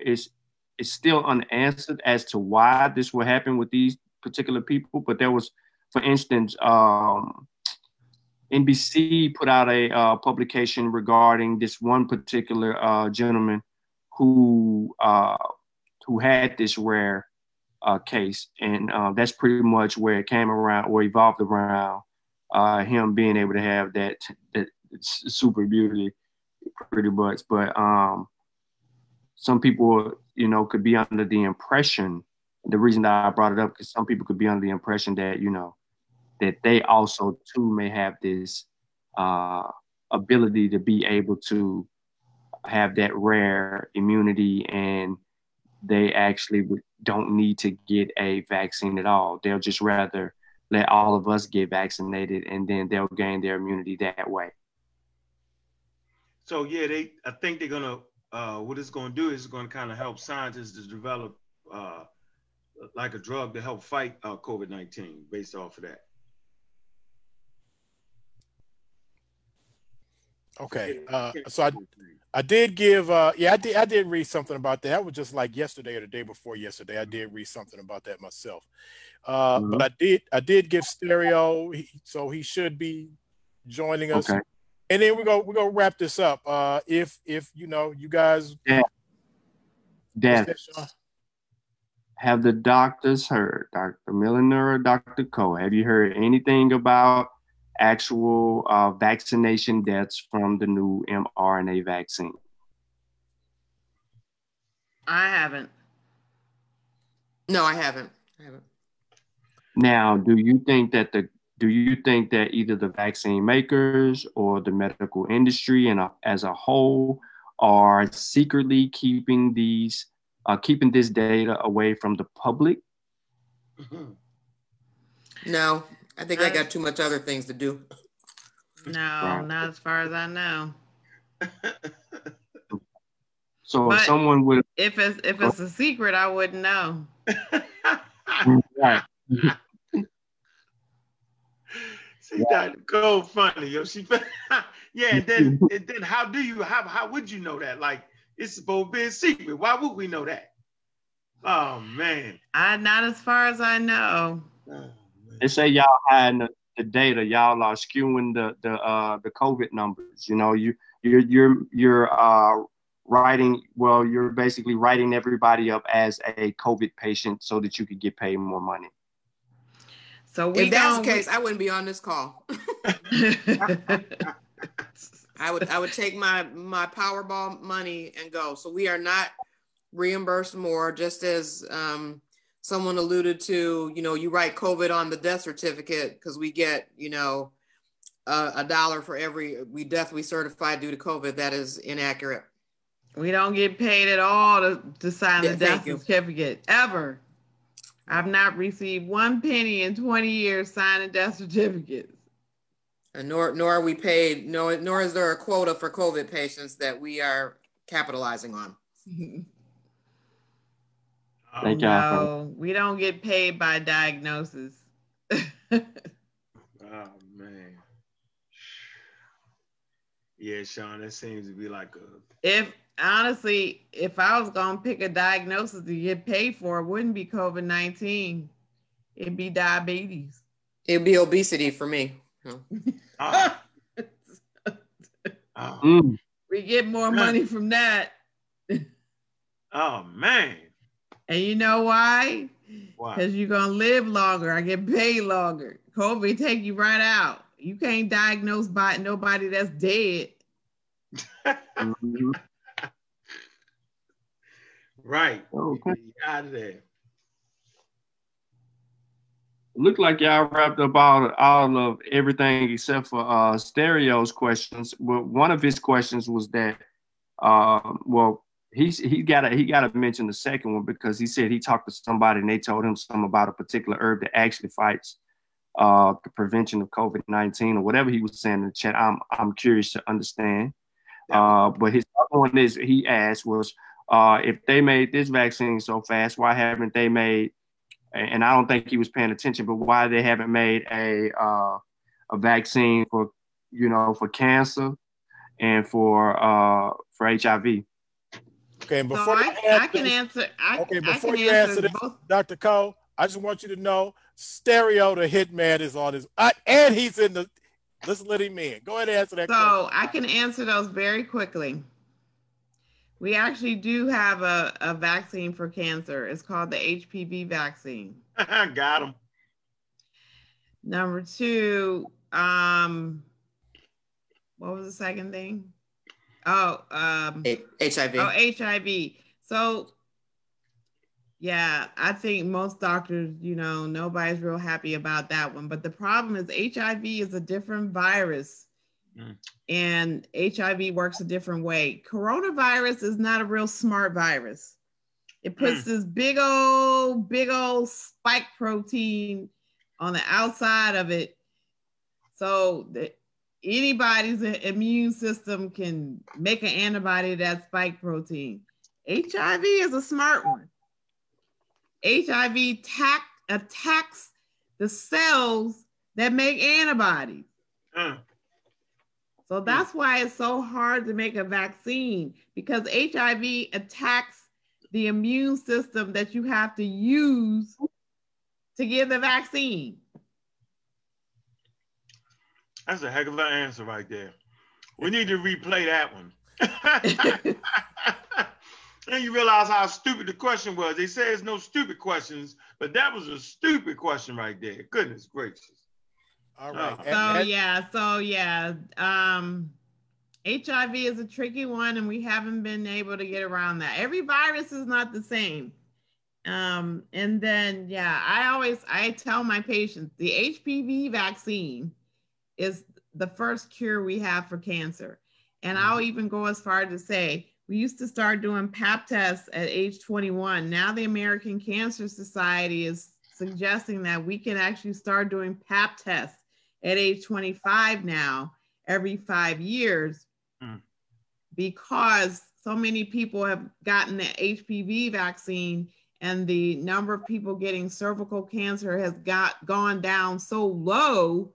it's it's still unanswered as to why this will happen with these particular people. But there was, for instance, um, NBC put out a uh, publication regarding this one particular uh, gentleman who uh, who had this rare uh, case, and uh, that's pretty much where it came around or evolved around him being able to have that that super beauty, pretty much. But um, some people, you know, could be under the impression. The reason that I brought it up because some people could be under the impression that you know that they also too may have this uh, ability to be able to have that rare immunity and they actually don't need to get a vaccine at all. They'll just rather let all of us get vaccinated and then they'll gain their immunity that way.
So yeah, they. I think they're gonna. Uh, what it's gonna do is gonna kind of help scientists to develop uh, like a drug to help fight uh, COVID-19 based off of that.
Okay. Uh, so I, I did give uh yeah I did I did read something about that. That was just like yesterday or the day before yesterday. I did read something about that myself. Uh
Mhm.
but I did I did give stereo he, so he should be joining us.
Okay.
And then we're gonna we're gonna wrap this up. Uh if if you know you guys
Yeah.
what's
That
that,
have the doctors heard, Dr. Milliner or Dr. Cole, have you heard anything about actual uh, vaccination deaths from the new mRNA vaccine?
I haven't.
No, I haven't. I haven't.
Now, do you think that the do you think that either the vaccine makers or the medical industry and as a whole are secretly keeping these uh, keeping this data away from the public?
No, I think I got too much other things to do.
No,
Right.
not as far as I know. *laughs*
So
But-
if someone would
If it's if it's a secret, I wouldn't know.
right. *laughs*
See that go funny, yo. She, *laughs* yeah. And then, and then, how do you? How how would you know that? Like it's supposed to be a secret. Why would we know that? Oh man.
I not as far as I know. Uh.
They say y'all hiding the, the data, y'all are skewing the the uh the COVID numbers. You know, you you're you're you're uh writing well, you're basically writing everybody up as a COVID patient so that you could get paid more money.
So we
If that's the case, I wouldn't be on this call. *laughs* I would I would take my my Powerball money and go. So we are not reimbursed more, just as um, someone alluded to. You know, you write COVID on the death certificate because we get you know a, a dollar for every we death we certify due to COVID. That is inaccurate.
we don't get paid at all to, to sign
Yeah,
the death
you.
certificate ever. I've not received one penny in 20 years signing death certificates.
And nor nor are we paid. Nor nor is there a quota for COVID patients that we are capitalizing on. *laughs*
Thank oh, y'all. for-
No, we don't get paid by diagnosis. *laughs*
Oh man. Yeah, Sean, that seems to be like a
if honestly, if I was gonna pick a diagnosis to get paid for, it wouldn't be COVID 19. It'd be diabetes.
It'd be obesity for me.
oh, oh. *laughs*
We get more money from that.
oh, man.
And you know why?
Wow.
Because you're gonna live longer. I get paid longer. COVID take you right out. You can't diagnose by nobody that's dead. *laughs*
Right.
Okay.
Out of there.
Looked like y'all wrapped up all all of everything except for uh stereo's questions. Well, one of his questions was that uh well he's he gotta he gotta mention the second one because he said he talked to somebody and they told him something about a particular herb that actually fights uh the prevention of COVID-19 or whatever he was saying in the chat. I'm I'm curious to understand. Uh but his other one is he asked was uh if they made this vaccine so fast, why haven't they made and I don't think he was paying attention, but why they haven't made a uh, a vaccine for you know for cancer and for uh, for HIV.
Okay, and
So
before
I,
you
I
answer
can
this-
answer. I,
okay,
I
before
can
you
answer,
answer this,
both.
Dr. Cole, I just want you to know, Stereo the Hitman is on his, uh, and he's in the. Let's let him in. Go ahead and answer that question.
So I can answer those very quickly. We actually do have a, a vaccine for cancer. It's called the HPV vaccine. *laughs*
Got him.
Number two, um, what was the second thing? Oh, um,
HIV.
oh, HIV. So, yeah, I think most doctors, you know, nobody's real happy about that one. But the problem is HIV is a different virus.
Mm.
And HIV works a different way. Coronavirus is not a real smart virus. It puts this big old, big old spike protein on the outside of it. So that anybody's immune system can make an antibody that spike protein. HIV is a smart one. HIV tack, attacks the cells that make antibodies.
Uh,
So that's why it's so hard to make a vaccine because HIV attacks the immune system that you have to use to give the vaccine.
That's a heck of an answer right there. We need to replay that one. *laughs* and you realize how stupid the question was. They say there's no stupid questions, but that was a stupid question right there. Goodness gracious.
All right.
Oh.
So
and-
yeah, so yeah, um, HIV is a tricky one, and we haven't been able to get around that. Every virus is not the same. Um, and then, yeah, I always I tell my patients the HPV vaccine is the first cure we have for cancer. And I'll
Mm-hmm.
even go as far to say we used to start doing pap tests at age 21. Now the American Cancer Society is suggesting that we can actually start doing pap tests at age 25 now, every five years,
Mm.
because so many people have gotten the HPV vaccine and the number of people getting cervical cancer has got gone down so low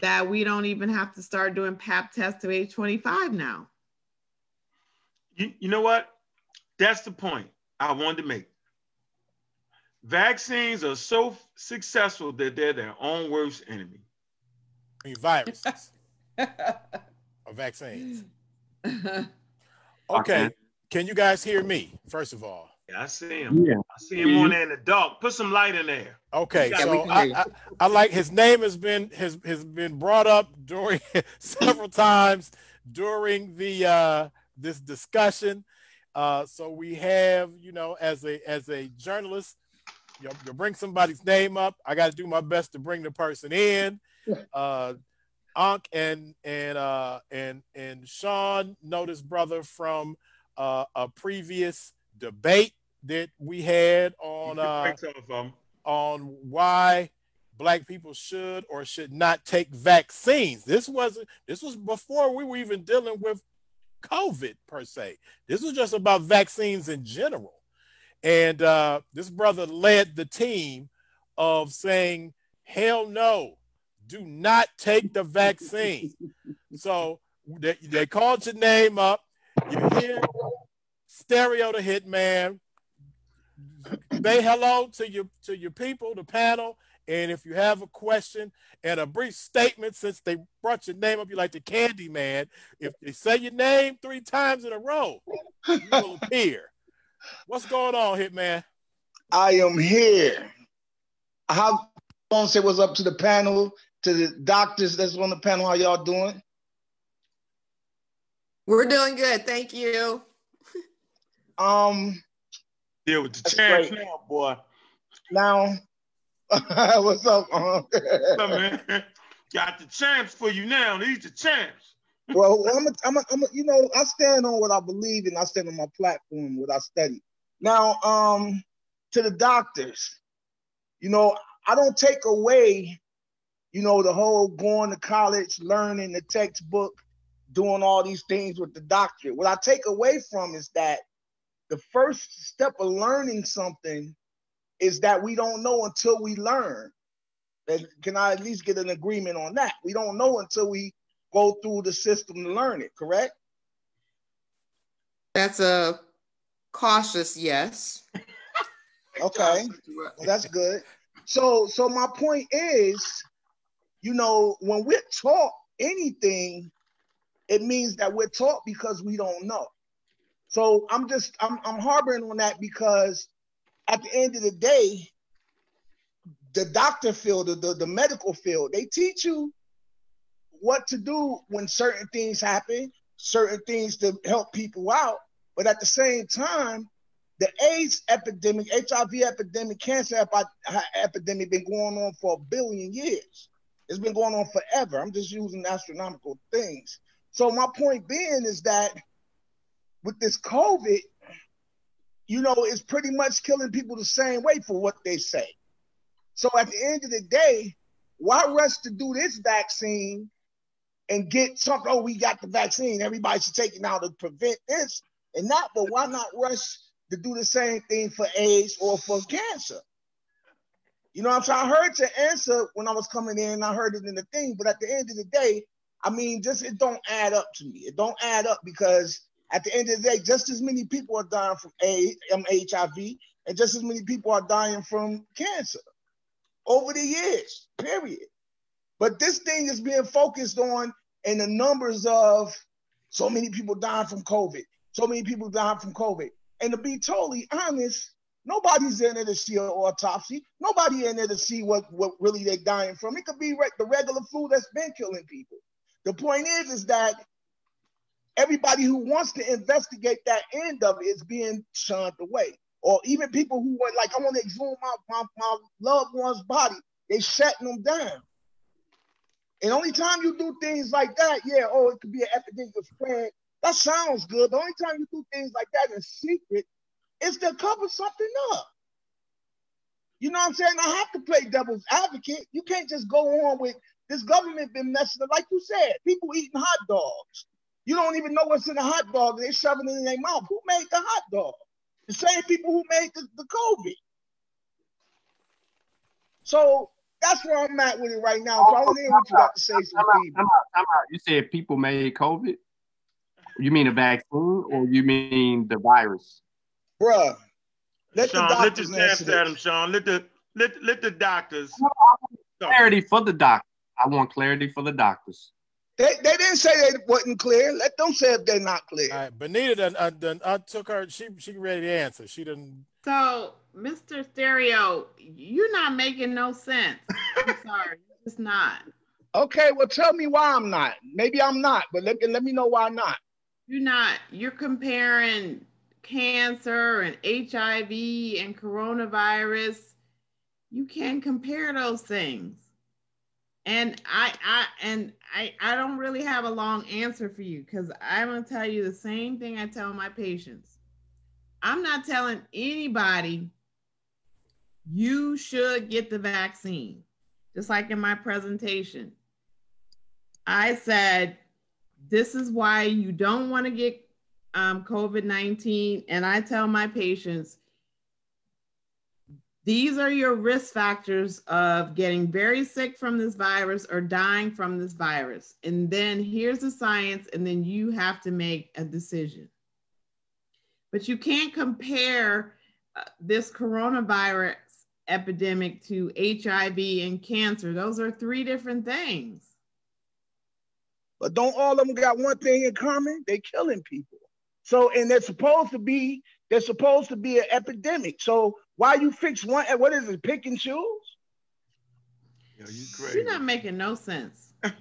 that we don't even have to start doing pap tests to age 25 now.
You, you know what? That's the point I wanted to make. Vaccines are so successful that they're their own worst enemy.
I mean, viruses *laughs* or vaccines. *laughs* Okay. Can you guys hear me, first of all?
Yeah, I see him.
Yeah.
I see him on there in the dark. Put some light in there.
Okay,
Yeah,
so I. I, I like his name has been has has been brought up during *laughs* several times during the uh this discussion. Uh so we have, you know, as a as a journalist, you, know, you bring somebody's name up. I got to do my best to bring the person in. *laughs* Uh Unc and and uh and and Sean know this brother from uh a previous debate that we had on uh
Breaks off of 'em.
on why black people should or should not take vaccines. This wasn't this was before we were even dealing with COVID per se. This was just about vaccines in general. And uh, this brother led the team of saying, hell no, do not take the vaccine. *laughs* so they, they called your name up. You hear stereo the hitman say hello to your to your people, the panel, and if you have a question and a brief statement, since they brought your name up, you like the Candy Man. If they say your name three times in a row, you will *laughs* appear. What's going on, Hitman?
I am here. How want to say what's up to the panel, to the doctors that's on the panel. How y'all doing?
We're doing good. Thank you.
Um,
Deal with the
great.
now, boy.
now, *laughs* what's up? uh,
Come on, man. Got the champs for you now. These the champs.
well, I'm a, I'm a, I'm a, you know, I stand on what I believe and I stand on my platform, what I study. Now, um, to the doctors, you know, I don't take away, you know, the whole going to college, learning the textbook, doing all these things with the doctorate. What I take away from is that the first step of learning something is that we don't know until we learn. And can I at least get an agreement on that? We don't know until we go through the system to learn it, correct?
That's a cautious yes. *laughs*
Okay. Well, that's good. So so my point is, you know, when we're taught anything, it means that we're taught because we don't know. So I'm just I'm I'm harboring on that because at the end of the day, the doctor field, the, the, the medical field, they teach you what to do when certain things happen, certain things to help people out. But at the same time, the AIDS epidemic, HIV epidemic, cancer epi- epidemic been going on for a billion years. It's been going on forever. I'm just using astronomical things. So my point being is that with this COVID, you know, it's pretty much killing people the same way for what they say. So at the end of the day, why rush to do this vaccine and get something? Oh, we got the vaccine. Everybody should take it now to prevent this and that. But why not rush to do the same thing for AIDS or for cancer? You know I'm saying? I heard your answer when I was coming in. I heard it in the thing, but at the end of the day, I mean, just it don't add up to me. It don't add up because at the end of the day, just as many people are dying from AIDS, um, HIV, and just as many people are dying from cancer over the years, period. But this thing is being focused on in the numbers of so many people dying from COVID, so many people dying from COVID. And to be totally honest, nobody's in there to see an autopsy. Nobody in there to see what, what really they're dying from. It could be re- the regular flu that's been killing people. The point is, is that everybody who wants to investigate that end of it is being shunned away. or even people who were like, I want to exhume my, my, my loved one's body, they shutting them down. And only time you do things like that, yeah, oh, it could be an epidemic of spread. That sounds good. The only time you do things like that in secret is to cover something up. You know what I'm saying? I have to play devil's advocate. You can't just go on with this government been messing up. Like you said, people eating hot dogs. You don't even know what's in the hot dog. They're shoving it in their mouth. Who made the hot dog? The same people who made the, the COVID. So that's where I'm at with it right now. So I want to hear what you got to say. Some
You said people made COVID? You mean a vaccine or you mean the virus?
Bruh,
let Sean, the doctors let the answer Sean. Let the let, let the doctors.
Clarity for the doctor. I want clarity for the doctors.
They, they didn't say they wasn't clear. Let them say if they're not clear.
All right, Benita done, uh, done uh, took her. She she ready to answer. She didn't.
So, Mr. Stereo, you're not making no sense. I'm *laughs* sorry, it's not.
Okay, well, tell me why I'm not. Maybe I'm not, but let, let me know why I'm not.
You're not. You're comparing cancer and HIV and coronavirus. You can't compare those things. And I, I, and I, I don't really have a long answer for you because I'm gonna tell you the same thing I tell my patients. I'm not telling anybody you should get the vaccine. Just like in my presentation, I said, this is why you don't want to get um, COVID 19. And I tell my patients, these are your risk factors of getting very sick from this virus or dying from this virus. And then here's the science, and then you have to make a decision. But you can't compare uh, this coronavirus epidemic to HIV and cancer. Those are three different things.
But don't all of them got one thing in common? They're killing people. So, and they're supposed to be, they're supposed to be an epidemic. So why you fix one? Eh, what is it? Pick and choose?
Yo, you crazy.
You're not making no sense. *laughs*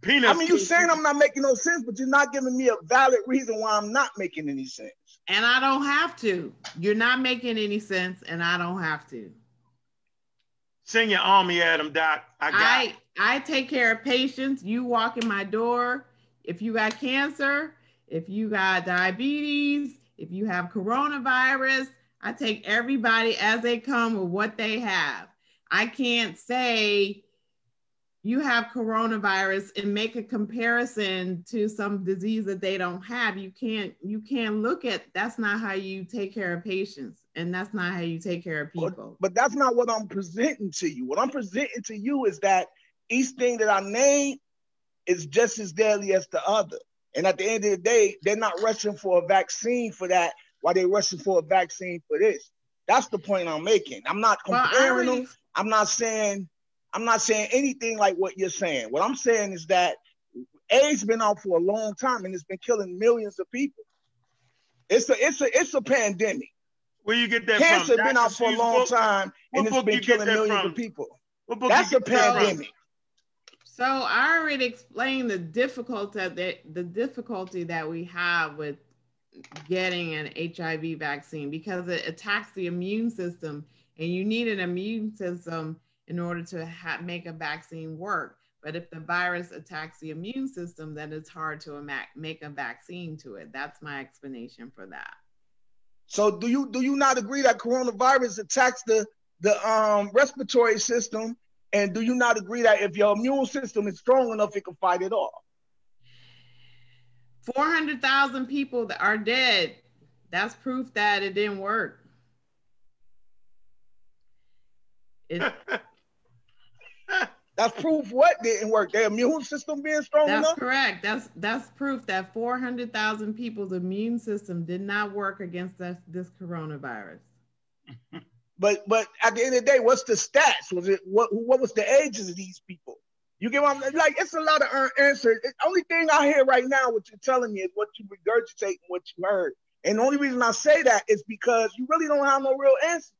Peanuts. I mean, you're saying I'm not making no sense, but you're not giving me a valid reason why I'm not making any sense.
And I don't have to. You're not making any sense, and I don't have to.
Send your army at him, Doc. I got.
I I take care of patients. You walk in my door. If you got cancer, if you got diabetes, if you have coronavirus, I take everybody as they come with what they have. I can't say you have coronavirus and make a comparison to some disease that they don't have. You can't you can't look at that's not how you take care of patients and that's not how you take care of people.
But, but that's not what I'm presenting to you. What I'm presenting to you is that each thing that I name is just as deadly as the other. And at the end of the day, they're not rushing for a vaccine for that while they're rushing for a vaccine for this. That's the point I'm making. I'm not comparing well, them. I'm not saying I'm not saying anything like what you're saying. What I'm saying is that AIDS been out for a long time and it's been killing millions of people. It's a it's a it's a pandemic.
Where you get that
Cancer
from?
been out for a long book? time and it's been killing millions from? of people. That's a pandemic.
So I already explained the difficulty that the difficulty that we have with getting an HIV vaccine because it attacks the immune system, and you need an immune system in order to ha- make a vaccine work. But if the virus attacks the immune system, then it's hard to make a vaccine to it. That's my explanation for that.
So do you do you not agree that coronavirus attacks the the um, respiratory system and do you not agree that if your immune system is strong enough, it can fight it off?
400,000 people that are dead. That's proof that it didn't work. *laughs*
That's proof what didn't work. Their immune system being strong
that's
enough.
That's correct. That's that's proof that 400,000 people's immune system did not work against this, this coronavirus. *laughs*
But but at the end of the day, what's the stats? Was it what what was the ages of these people? You get what I'm like? It's a lot of answers. The only thing I hear right now, what you're telling me, is what you regurgitate and what you heard. And the only reason I say that is because you really don't have no real answer.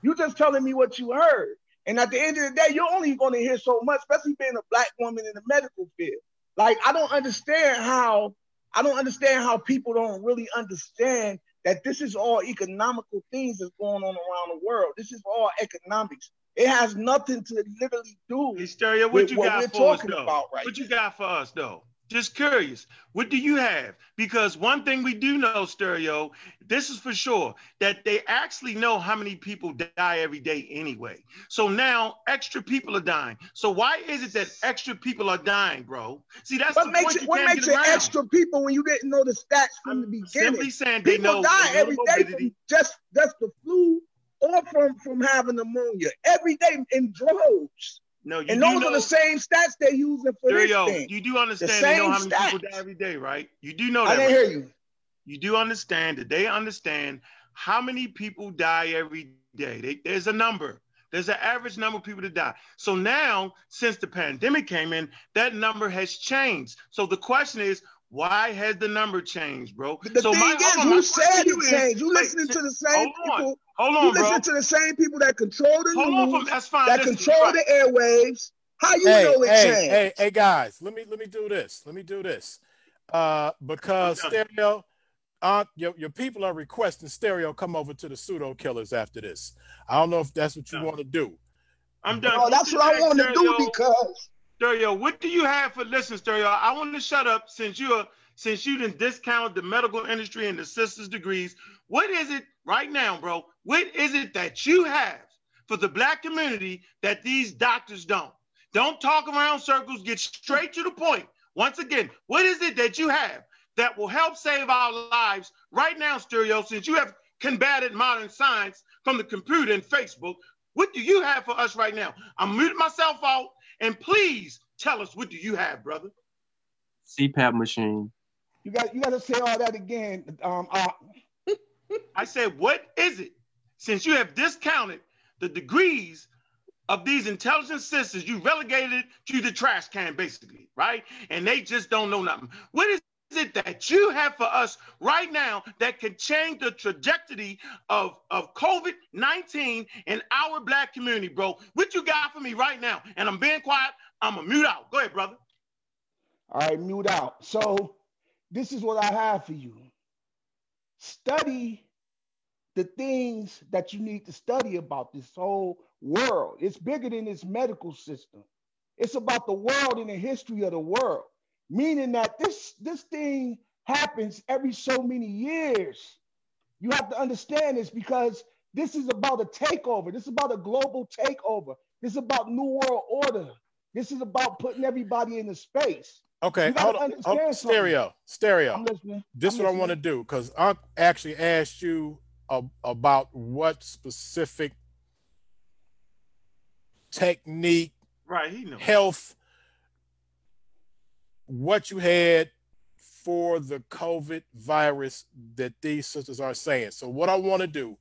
You're just telling me what you heard. And at the end of the day, you're only going to hear so much, especially being a black woman in the medical field. Like I don't understand how I don't understand how people don't really understand that this is all economical things that's going on around the world. This is all economics. It has nothing to literally do
Hey, Stereo, what
with
you
what
got
we're
for us
talking
though?
about right
what you got for us though? Just curious. What do you have? Because one thing we do know, Stereo, this is for sure, that they actually know how many people die every day anyway. So now extra people are dying. So why is it that extra people are dying, bro? See, that's
What
the
makes it
you
what
can't
makes it
around.
extra people when you didn't know the stats from the beginning?
Simply saying they
People
know
die every day from just just the flu or from from having pneumonia every day in droves.
No, you
And those
know,
are the same stats they're using for this
Stereo,
thing.
you do understand
The
they know how many people die every day, right? You do know that.
I didn't
right?
hear you.
you do understand that they understand how many people die every day. They, there's a number. There's an average number of people that die. So now, since the pandemic came in, that number has changed. So the question is, why has the number changed, bro?
The
so
thing
my,
is, who said
to you
changed? You listening to the same
hold on,
you
on, bro.
listen to the same people that control the
Hold
news,
from, that's fine.
that
Listen,
control
right.
the airwaves. How you
hey,
know it
hey,
changed?
hey, hey, guys, let me let me do this. Let me do this. Uh, because stereo, uh, your, your people are requesting stereo come over to the pseudo killers after this. I don't know if that's what you
No.
want to do.
I'm done.
No, that's what I want to do because
Stereo, what do you have for listen, Stereo? I want to shut up since you're since you didn't discount the medical industry and the sisters' degrees. What is it right now, bro? What is it that you have for the black community that these doctors don't? Don't talk around circles, get straight to the point. Once again, what is it that you have that will help save our lives right now, Stereo, since you have combated modern science from the computer and Facebook? What do you have for us right now? I'm muting myself out, and please tell us what do you have, brother?
CPAP machine.
you got you got to say all that again. Um, uh,
I said, what is it? Since you have discounted the degrees of these intelligent sisters, you relegated to the trash can, basically, right? And they just don't know nothing. What is it that you have for us right now that can change the trajectory of, of COVID 19 in our black community, bro? What you got for me right now? And I'm being quiet. I'm a mute out. Go ahead, brother.
all right, mute out. So this is what I have for you. Study the things that you need to study about this whole world. It's bigger than this medical system. It's about the world and the history of the world. Meaning that this this thing happens every so many years. You have to understand this because this is about a takeover. This is about a global takeover. This is about new world order. This is about putting everybody in the space.
Okay,
You gotta
hold on.
understand
Oh, stereo, stereo.
I'm listening.
this is
I'm
what I want to do because I actually asked you ab- about what specific technique,
Right, he knows.
health, what you had for the COVID virus that these sisters are saying. So what I want to do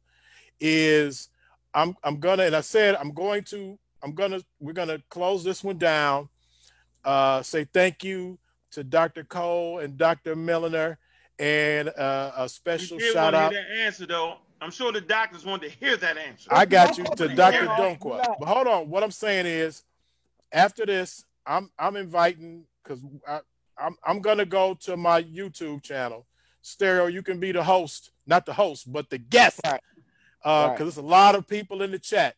is I'm I'm gonna and I said I'm going to I'm gonna we're gonna close this one down. Uh, say thank you to Dr. Cole and Dr. Milliner and uh, a special
We did
shout
want to
out.
hear that answer, though. I'm sure the doctors want to hear that answer.
I got you to Dr.
relax,
Dunkwa. But hold on, what I'm saying is, after this, I'm I'm inviting because I'm I'm gonna go to my YouTube channel. Stereo, you can be the host, not the host, but the guest,
Right.
Uh,
Right.
because there's a lot of people in the chat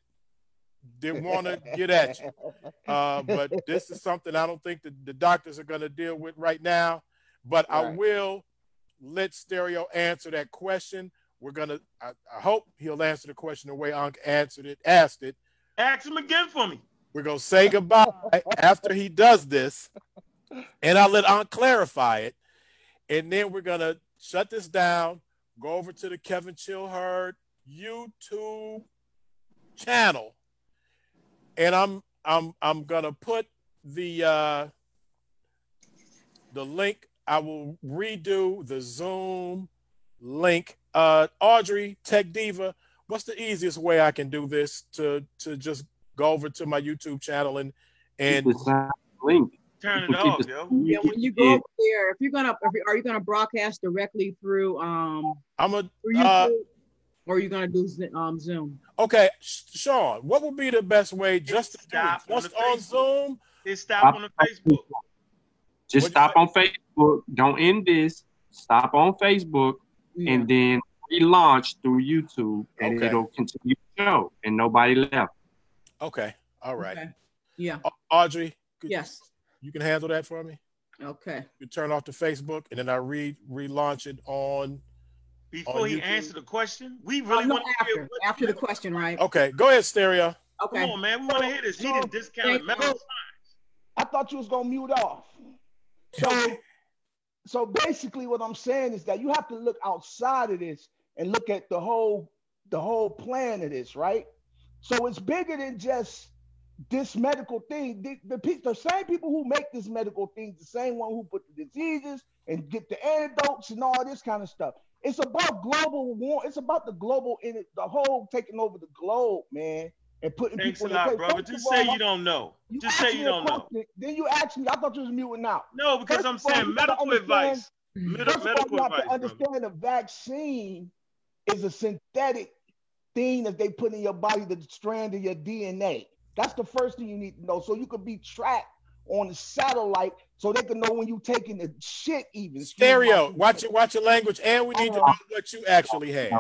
that want to get at you. Uh, but this is something I don't think the, the doctors are going to deal with right now. But I will let Stereo answer that question. We're gonna. I, I hope he'll answer the question the way Unc answered it, asked it.
Ask him again for me.
We're gonna say goodbye after he does this, and I'll let Unc clarify it, and then we're gonna shut this down. Go over to the Kevin Chilherd YouTube channel, and I'm I'm I'm gonna put the uh, the link. I will redo the Zoom link. Uh, Audrey Tech Diva, what's the easiest way I can do this to to just go over to my YouTube channel and and
the same link.
Turn it off, yo.
Yeah, when you go over there, if you're gonna, if you, are you gonna broadcast directly through um
I'm a
through
uh,
YouTube, or are you gonna do Zo- um Zoom?
okay, Sh- Sean. What would be the best way just to do it?
stop on
Just on
Facebook.
Zoom?
It stop on the Facebook.
Just
What'd
stop on Facebook. Don't end this. Stop on Facebook
Yeah.
and then relaunch through YouTube, and
Okay.
it'll continue to show, and nobody left.
Okay. All right.
Okay. Yeah.
Audrey, could-
Yes.
you can handle that for me.
Okay.
You turn off the Facebook, and then I re relaunch it on.
Before he
YouTube.
answered the question, we
Oh,
really
no,
want to hear
after
what,
after the question, right?
Okay, go ahead, Stereo.
Okay.
Come on, man. We want to hear this. He
So-
didn't discount
Thank
medical.
I thought you was gonna mute off. So, *laughs* so basically, what I'm saying is that you have to look outside of this and look at the whole, the whole plan of this, right? So it's bigger than just this medical thing. The, the, the same people who make this medical thing, the same one who put the diseases and get the antidotes and all this kind of stuff. It's about global war. It's about the global in it, the whole taking over the globe, man, and putting
Thanks a
people in
lot, brother.
First
Just say you don't know.
you
Just say you
a
don't know.
Then you asked me. I thought you was muting out.
No, because
First
I'm
of all,
saying medical advice. Med-
First of all,
medical
you
advice,
to
brother.
understand the vaccine is a synthetic thing that they put in your body, the strand of your DNA. That's the first thing you need to know. So you could be tracked on the satellite, so they can know when you taking the shit. Even
Stereo, watch it, watch your language, and we need to know what you actually have.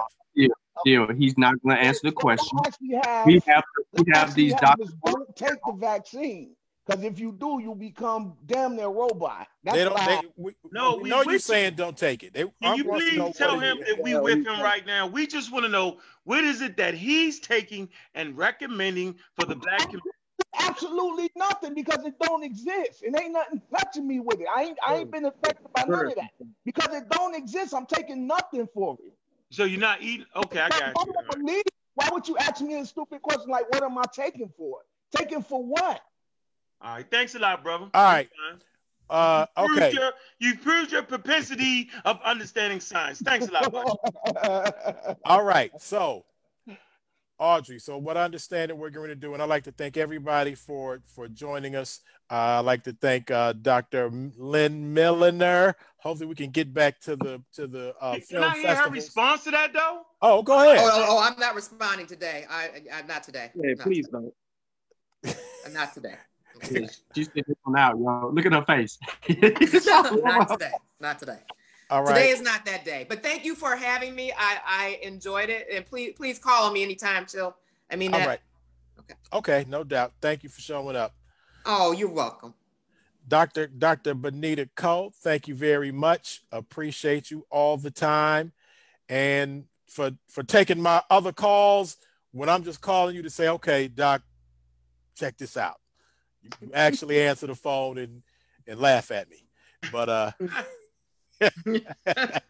Still, he's not going to answer the question.
Actually have,
We have we have these doctors.
Don't take the vaccine because if you do, you become damn near robot. That's
They don't.
what
They, we,
No,
we
we
know you're
you.
saying don't take it. They,
Can
I
you
want to know
please tell him that we with him right now? We just want to know what is it that he's taking and recommending for the black community.
Absolutely nothing because it don't exist. It ain't nothing touching me with it. I ain't I ain't been affected by none of that because it don't exist. I'm taking nothing for it.
So you're not eating. Okay, I got
Why
you.
would Why would you ask me a stupid question like, "What am I taking for?" Taking for what?
All right, thanks a lot, brother.
All right.
Fine.
Uh,
Proved
okay.
your- you proved your propensity of understanding science. Thanks a lot. bud. *laughs*
All right. So, Audrey. So, what I understand that we're going to do, and I'd like to thank everybody for for joining us. Uh, I'd like to thank uh, Dr. Lynn Milliner. Hopefully, we can get back to the to the uh,
Can
film
I hear her
festival.
response to that though?
Oh, go
Oh,
ahead.
oh, oh, I'm not responding today. I, I not today.
Yeah,
Not
please
today.
don't.
Not today. *laughs*
She said this one out, yo. Look at her face. *laughs*
not today. Not today.
All right.
Today is not that day. But thank you for having me. I, I enjoyed it. And please please call on me anytime, Chill. I mean
All
that.
right.
Okay.
Okay. No doubt. Thank you for showing up.
Oh, you're welcome.
Dr. Dr. Benita Cole, thank you very much. Appreciate you all the time. And for for taking my other calls when I'm just calling you to say, okay, Doc, check this out. You, you actually *laughs* answer the phone and and laugh at me. But uh *laughs* *laughs*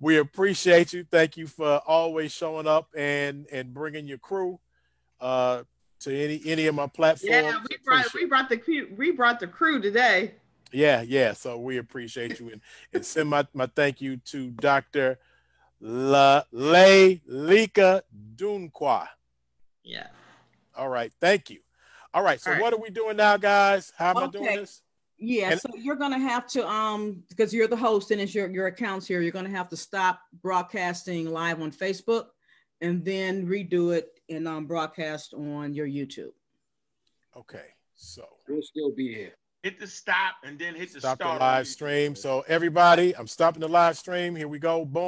we appreciate you. Thank you for always showing up and and bringing your crew uh to any any of my platforms.
Yeah, we brought
Appreciate
we brought the we brought the crew today.
yeah, yeah. So we appreciate you and, and send my, my thank you to Dr. La Lika Dunqua.
Yeah.
All right, thank you. All right, so
All right.
what are we doing now, guys? How am I doing this?
Yeah,
And-
so you're gonna have to, um, because you're the host and it's your, your accounts here, you're gonna have to stop broadcasting live on Facebook and then redo it and um broadcast on your YouTube.
Okay, so
We'll still be here.
Hit the stop and then hit the
stop the
start. on
live stream. So everybody, I'm stopping the live stream. Here we go. Boom.